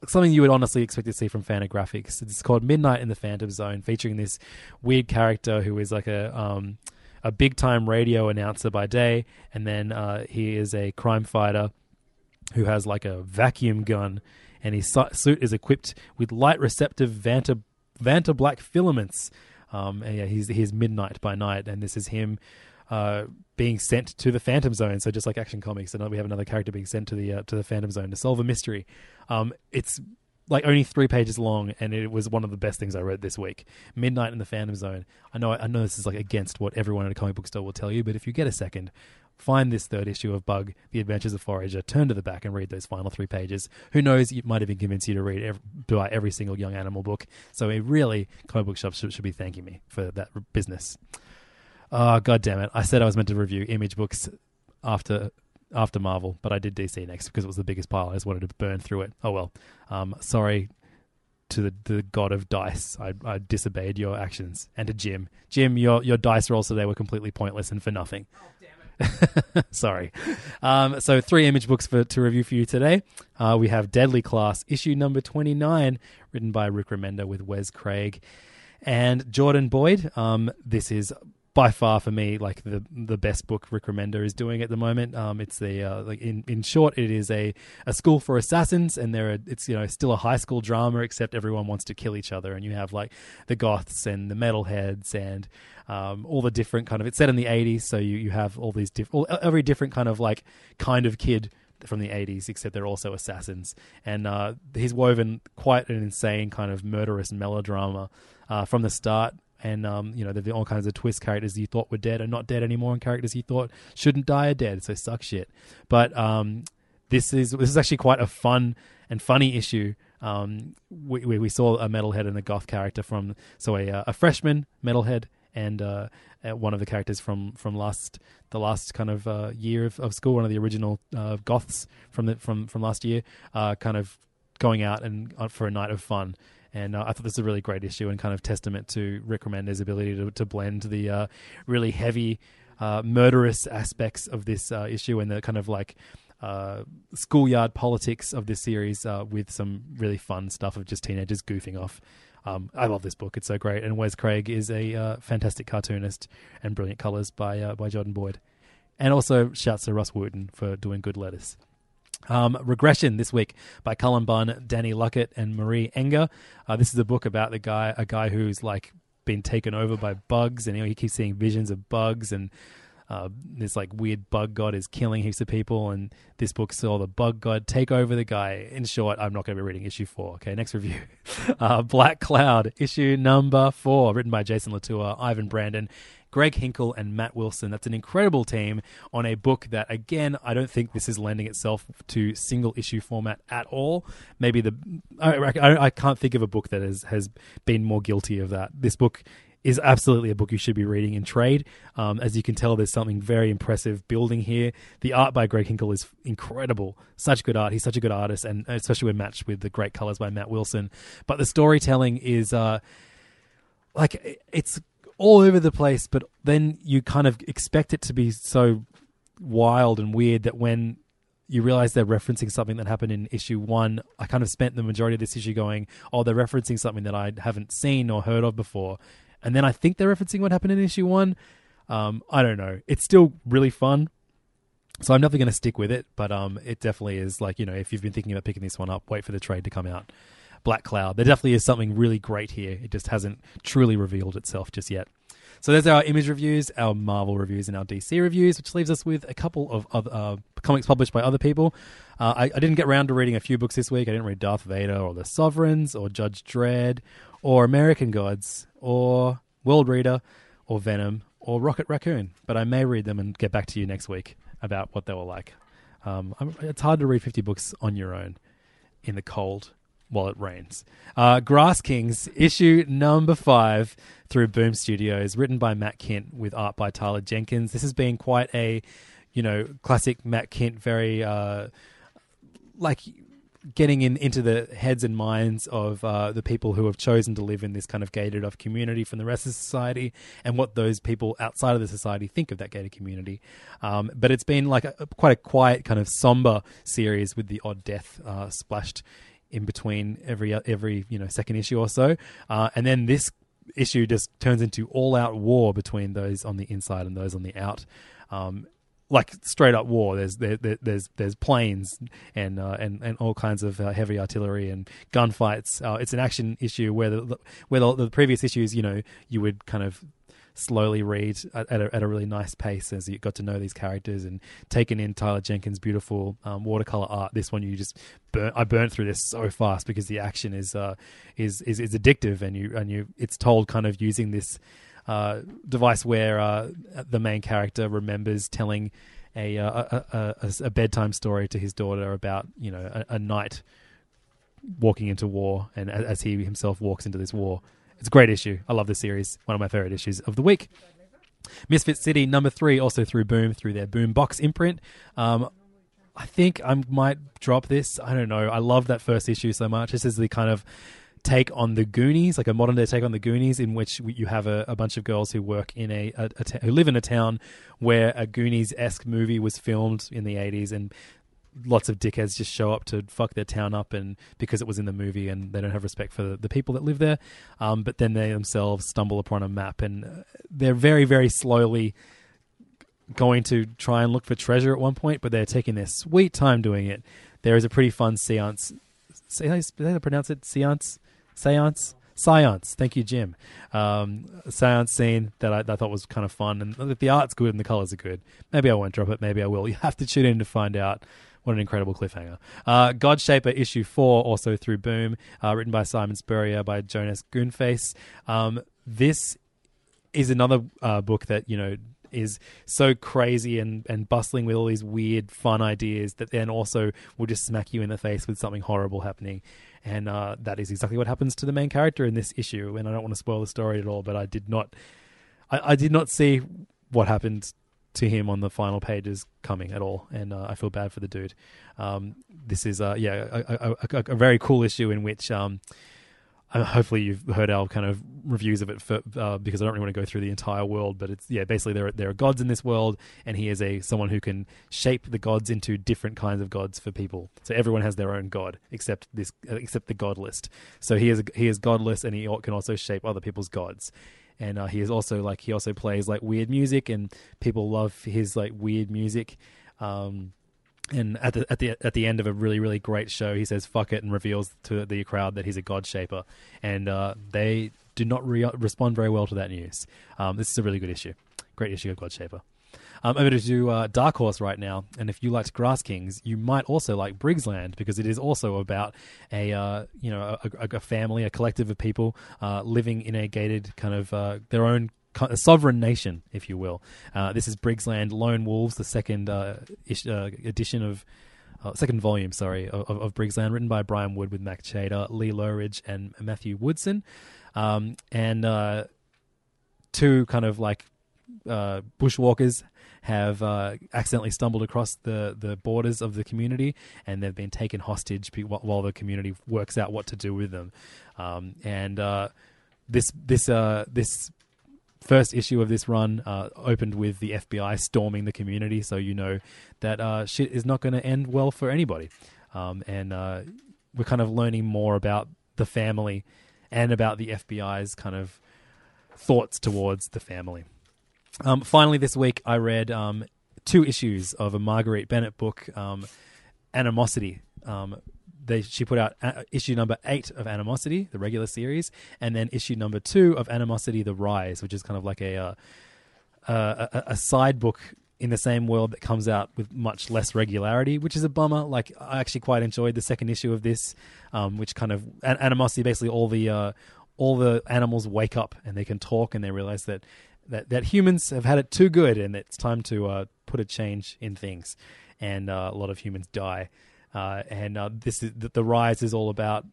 Speaker 3: something you would honestly expect to see from Fantagraphics. It's called Midnight in the Phantom Zone, featuring this weird character who is like a um, a big time radio announcer by day, and then uh, he is a crime fighter who has like a vacuum gun, and his su- suit is equipped with light receptive Vanta Vanta black filaments. Um, and yeah, he's he's Midnight by night, and this is him uh, being sent to the Phantom Zone. So just like Action Comics, and we have another character being sent to the uh, to the Phantom Zone to solve a mystery. Um, it's like only three pages long, and it was one of the best things I read this week. Midnight in the Phantom Zone. I know I know this is like against what everyone at a comic book store will tell you, but if you get a second, find this third issue of Bug: The Adventures of Forager. Turn to the back and read those final three pages. Who knows? It might even convince you to read every, buy every single young animal book. So it really, comic book shops should, should be thanking me for that business. Oh god damn it! I said I was meant to review image books after after Marvel, but I did DC next because it was the biggest pile. I just wanted to burn through it. Oh well. Um, sorry to the, the god of dice. I, I disobeyed your actions, and to Jim. Jim, your your dice rolls today were completely pointless and for nothing. Oh damn it. Sorry. Um, so three image books for to review for you today. Uh, we have Deadly Class, issue number twenty nine, written by Rick Remender with Wes Craig and Jordan Boyd. Um, this is by far for me like the the best book Rick Remender is doing at the moment. Um, it's the uh, like in in short, it is a, a school for assassins, and there are it's you know still a high school drama, except everyone wants to kill each other, and you have like the goths and the metalheads and um, all the different kind of. It's set in the '80s, so you you have all these different all every different kind of like kind of kid from the 80s, except they're also assassins. And uh, he's woven quite an insane kind of murderous melodrama uh, from the start and um, you know been all kinds of twist characters you thought were dead are not dead anymore, and characters you thought shouldn't die are dead. So suck shit. But um, this is this is actually quite a fun and funny issue. Um, we, we, we saw a metalhead and a goth character from so a uh, a freshman metalhead and uh, uh, one of the characters from from last the last kind of uh, year of, of school, one of the original uh, goths from the from from last year, kind of going out and for a night of fun. And uh, I thought this is a really great issue and kind of testament to Rick ability to, to blend the uh, really heavy, uh, murderous aspects of this uh, issue and the kind of like uh, schoolyard politics of this series uh, with some really fun stuff of just teenagers goofing off. Um, I love this book; it's so great. And Wes Craig is a fantastic cartoonist and brilliant colors by by Jordan Boyd. And also, shouts to Rus Wooton for doing good letters. Um, Regression this week by Cullen Bunn, Danny Luckett, and Marie Enger. Uh, this is a book about the guy, a guy who's like been taken over by bugs, and you know, he keeps seeing visions of bugs, and uh, this like weird bug god is killing heaps of people, and this book saw the bug god take over the guy. In short, I'm not going to be reading issue four. Okay, next review, uh, Black Cloud, issue number four, written by Jason Latour, Ivan Brandon, Greg Hinkle and Matt Wilson. That's an incredible team on a book that, again, I don't think this is lending itself to single issue format at all. Maybe the I, I, I can't think of a book that has has been more guilty of that. This book is absolutely a book you should be reading in trade. Um, as you can tell, there's something very impressive building here. The art by Greg Hinkle is incredible. Such good art. He's such a good artist, and especially when matched with the great colors by Matt Wilson. But the storytelling is uh, like it's all over the place, but then you kind of expect it to be so wild and weird that when you realize they're referencing something that happened in issue one, I kind of spent the majority of this issue going, oh, they're referencing something that I haven't seen or heard of before. And then I think they're referencing what happened in issue one. Um, I don't know. It's still really fun. So I'm definitely going to stick with it, but um, it definitely is like, you know, if you've been thinking about picking this one up, wait for the trade to come out. Black Cloud. There definitely is something really great here. It just hasn't truly revealed itself just yet. So there's our image reviews, our Marvel reviews, and our DC reviews, which leaves us with a couple of other uh, comics published by other people. Uh, I, I, didn't get around to reading a few books this week. I didn't read Darth Vader or The Sovereigns or Judge Dredd or American Gods or World Reader or Venom or Rocket Raccoon, but I may read them and get back to you next week. about what they were like. Um, it's hard to read 50 books on your own in the cold while it rains. Uh, Grass Kings, issue number five through Boom Studios, written by Matt Kindt with art by Tyler Jenkins. This has been quite a, you know, classic Matt Kindt, very uh, like getting in into the heads and minds of uh, the people who have chosen to live in this kind of gated off community from the rest of society and what those people outside of the society think of that gated community. Um, but it's been like a, quite a quiet kind of somber series with the odd death uh, splashed in between every every you know second issue or so, uh, and then this issue just turns into all out war between those on the inside and those on the out. Um, like straight up war. There's there, there, there's there's planes and uh, and and all kinds of uh, heavy artillery and gunfights. Uh, it's an action issue where the where the, the previous issues, you know, you would kind of slowly read at, at, a, at a really nice pace as you got to know these characters and taking in Tyler Jenkins' beautiful um, watercolor art. This one you just burn. I burnt through this so fast because the action is uh, is, is is addictive and you and you it's told kind of using this uh, device where uh, the main character remembers telling a, uh, a, a, bedtime story to his daughter about you know a, a knight walking into war and as he himself walks into this war it's a great issue. I love this series. One of my favorite issues of the week. Misfit City number three, also through Boom, through their Boom Box imprint. Um, I think I might drop this. I don't know. I love that first issue so much. This is the kind of take on the Goonies, like a modern day take on the Goonies, in which you have a, a bunch of girls who work in a, a, a ta- who live in a town where a Goonies esque movie was filmed in the eighties, and lots of dickheads just show up to fuck their town up and because it was in the movie and they don't have respect for the, the people that live there um, but then they themselves stumble upon a map and uh, they're very very slowly going to try and look for treasure at one point but they're taking their sweet time doing it there is a pretty fun seance say how pronounce it seance seance Seance. Thank you, Jim. Um, seance scene that I, I, thought was kind of fun, and the art's good and the colors are good. Maybe I won't drop it. Maybe I will. You have to tune in to find out. What an incredible cliffhanger. Uh, Godshaper issue four, also through Boom, uh, written by Simon Spurrier by Jonas Goonface. Um, this is another uh, book that, you know, is so crazy and, and bustling with all these weird, fun ideas that then also will just smack you in the face with something horrible happening. And uh, that is exactly what happens to the main character in this issue. And I don't want to spoil the story at all, but I did not, I, I did not see what happened to him on the final pages coming at all, and uh, I feel bad for the dude. Um, this is, uh, yeah, a, a, a, a, very cool issue in which. Um, hopefully you've heard our kind of reviews of it for, uh, because I don't really want to go through the entire world, but it's yeah basically there are, there are gods in this world, and he is a someone who can shape the gods into different kinds of gods for people. So everyone has their own god except this uh, except the god list. So he is he is godless, and he can also shape other people's gods and uh, he is also like he also plays like weird music, and people love his like weird music. Um, and at the at the at the end of a really really great show, he says "fuck it" and reveals to the crowd that he's a god shaper, and uh, they do not re- respond very well to that news. Um, this is a really good issue, great issue of God Shaper. Um, over to do uh, Dark Horse right now, and if you liked Grass Kings, you might also like Briggsland because it is also about a uh, you know a, a, family, a collective of people uh, living in a gated kind of uh, their own a sovereign nation, if you will. Uh, this is Briggsland Lone Wolves, the second uh, ish, edition of. second volume, sorry, of, of Briggsland, written by Brian Wood with Mack Chater, Lee Loughridge, and Matthew Woodson, um, and two kind of like uh, bushwalkers have uh, accidentally stumbled across the, the borders of the community and they've been taken hostage while the community works out what to do with them. Um, and uh, this this uh, this first issue of this run uh, opened with the FBI storming the community, so you know that uh, shit is not going to end well for anybody. Um, and uh, we're kind of learning more about the family and about the FBI's kind of thoughts towards the family. Um, finally, this week I read um, two issues of a Marguerite Bennett book, um, Animosity. Um, they, she put out a- issue number eight of Animosity, the regular series, and then issue number two of Animosity: The Rise, which is kind of like a uh, a, a side book in the same world that comes out with much less regularity, which is a bummer. Like I actually quite enjoyed the second issue of this, um, which kind of animosity. Basically, all the uh, all the animals wake up and they can talk, and they realize that that that humans have had it too good, and it's time to uh, put a change in things. And uh, a lot of humans die. Uh, and uh, this is the, the rise is all about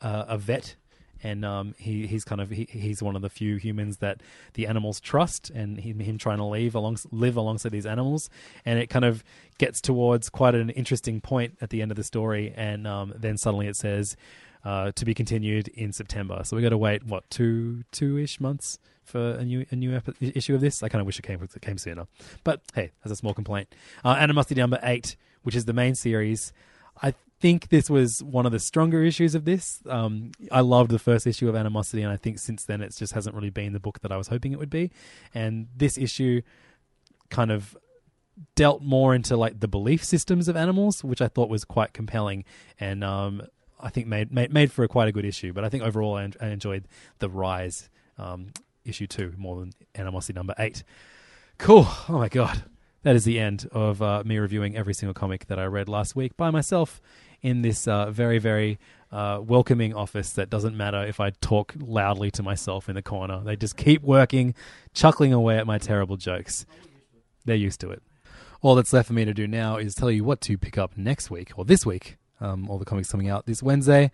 Speaker 3: uh, a vet, and um, he he's kind of he, he's one of the few humans that the animals trust, and him, him trying to live along live alongside these animals, and it kind of gets towards quite an interesting point at the end of the story, and um, then suddenly it says. Uh, to be continued in September, so we got to wait what two two ish months for a new a new epi- issue of this. I kind of wish it came it came sooner, but hey, that's a small complaint. Uh, Animosity number eight, which is the main series. I think this was one of the stronger issues of this. Um, I loved the first issue of Animosity, and I think since then it just hasn't really been the book that I was hoping it would be. And this issue kind of dealt more into like the belief systems of animals, which I thought was quite compelling, and um, I think made, made made for a quite a good issue. But I think overall I, I enjoyed the Rise um, issue two more than Animosity number eight. Cool. Oh my god. That is the end of uh, me reviewing every single comic that I read last week by myself in this uh, very, very uh, welcoming office that doesn't matter if I talk loudly to myself in the corner. They just keep working, chuckling away at my terrible jokes. They're used to it. All that's left for me to do now is tell you what to pick up next week or this week. Um, all the comics coming out this Wednesday.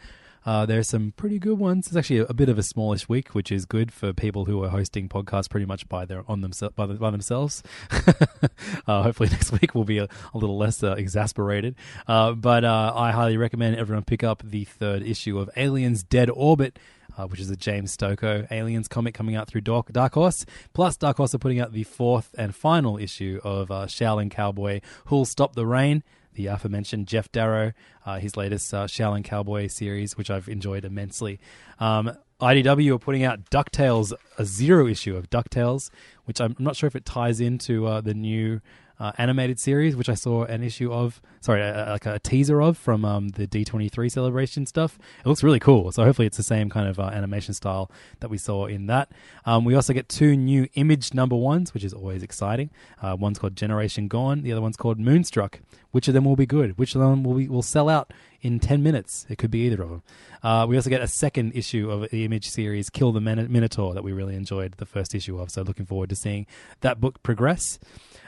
Speaker 3: Uh, there's some pretty good ones. It's actually a, a, bit of a smallish week, which is good for people who are hosting podcasts pretty much by their on themselves by, the, by, themselves. uh, hopefully next week will be a, a little less uh, exasperated. Uh, but uh, I highly recommend everyone pick up the third issue of Aliens: Dead Orbit. Uh, which is a James Stokoe Aliens comic coming out through Dark, Dark Horse. Plus, Dark Horse are putting out the fourth and final issue of Shaolin Cowboy Who'll Stop the Rain the aforementioned Geof Darrow, uh, his latest uh, Shaolin Cowboy series, which I've enjoyed immensely. Um, IDW are putting out DuckTales, a zero issue of DuckTales, which I'm not sure if it ties into uh, the new uh, animated series, which I saw an issue of, sorry, uh, like a teaser of from um, the D23 celebration stuff. It looks really cool. So hopefully it's the same kind of uh, animation style that we saw in that. Um, we also get two new image number ones, which is always exciting. Uh, one's called Generation Gone, the other one's called Moonstruck. Which of them will be good? Which of them will, be, will sell out in 10 minutes? It could be either of them. Uh, we also get a second issue of the image series, Kill the Minotaur, that we really enjoyed the first issue of. So looking forward to seeing that book progress.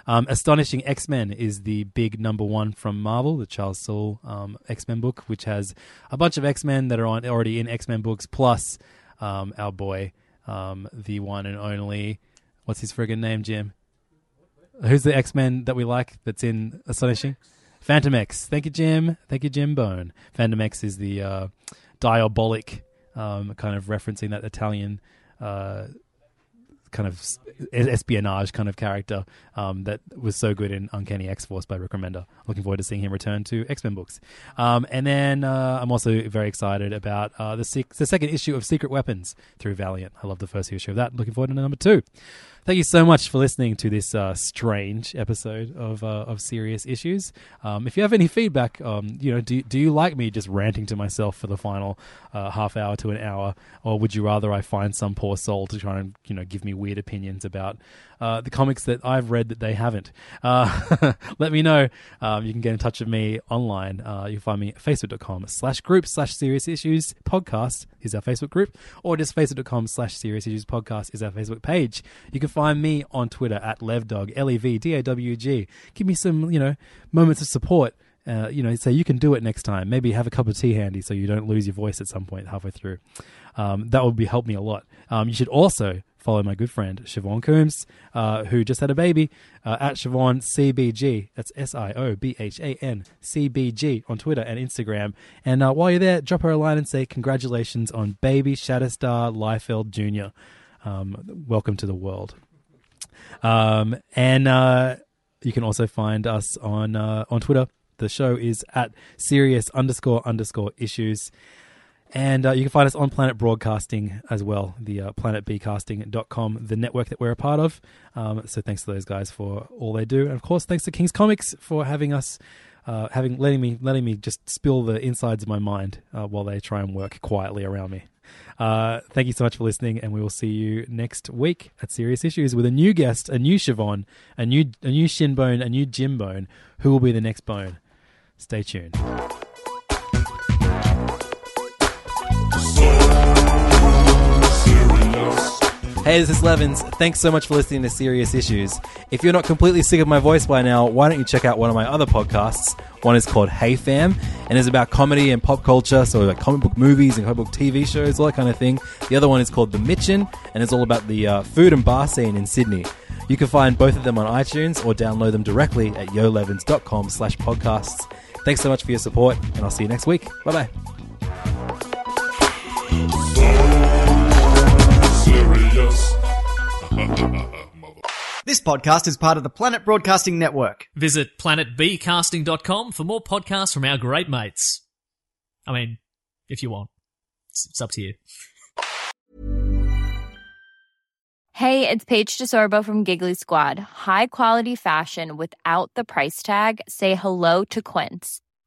Speaker 3: Um, Astonishing X Men is the big number one from Marvel, the Charles Soule um, X Men book, which has a bunch of X Men that are on already in X Men books, plus um, our boy, um, the one and only, what's his friggin' name, Jim? Who's the X Men that we like that's in Astonishing? Fantomex. Thank you, Jim. Thank you, Jim Bone. Fantomex is the uh, diabolic, um, kind of referencing that Italian. Uh, kind of espionage kind of character um, that was so good in Uncanny X Force by Rick Remender. Looking forward to seeing him return to X Men books. Um, and then uh, I'm also very excited about uh, the, sec- the second issue of Secret Weapons through Valiant. I love the first issue of that. Looking forward to number two. Thank you so much for listening to this uh, strange episode of uh, of Serious Issues. Um, if you have any feedback, um, you know, do do you like me just ranting to myself for the final uh, half hour to an hour, or would you rather I find some poor soul to try and you know give me weird opinions about uh, the comics that I've read that they haven't. Uh, let me know. Um, you can get in touch with me online. Uh, you'll find me at facebook.com slash group slash serious issues podcast is our Facebook group, or just facebook.com slash serious issues podcast is our Facebook page. You can find me on Twitter at levdog, L E V D A W G. Give me some, you know, moments of support. Uh, you know, say you can do it next time. Maybe have a cup of tea handy so you don't lose your voice at some point halfway through. Um, that would be help me a lot. Um, you should also follow my good friend Siobhan Coombs, uh, who just had a baby, uh, at Siobhan CBG. That's S I O B H A N C B G on Twitter and Instagram. And uh, while you're there, drop her a line and say congratulations on baby Shatterstar Liefeld Jr. Um, welcome to the world. Um, and uh, you can also find us on uh, on Twitter. The show is at serious underscore underscore issues. And uh, you can find us on Planet Broadcasting as well, the uh, planetbcasting.com, the network that we're a part of. Um, so thanks to those guys for all they do. And of course, thanks to King's Comics for having us, uh, having letting me letting me just spill the insides of my mind uh, while they try and work quietly around me. Uh, thank you so much for listening, and we will see you next week at Serious Issues with a new guest, a new Siobhan, a new a new Shinbone, a new Jim Bone. Who will be the next Bone? Stay tuned. Hey, this is Levins. Thanks so much for listening to Serious Issues. If you're not completely sick of my voice by now, why don't you check out one of my other podcasts? One is called Hey Fam, and is about comedy and pop culture, so like comic book movies and comic book TV shows, all that kind of thing. The other one is called The Mitchin, and it's all about the uh, food and bar scene in Sydney. You can find both of them on iTunes or download them directly at yolevins.com slash podcasts. Thanks so much for your support, and I'll see you next week. Bye bye.
Speaker 1: This podcast is part of the Planet Broadcasting Network.
Speaker 2: Visit planetbcasting.com for more podcasts from our great mates. I mean, if you want. It's, it's up to you.
Speaker 7: Hey, it's Paige DeSorbo from Giggly Squad. High quality fashion without the price tag. Say hello to Quince.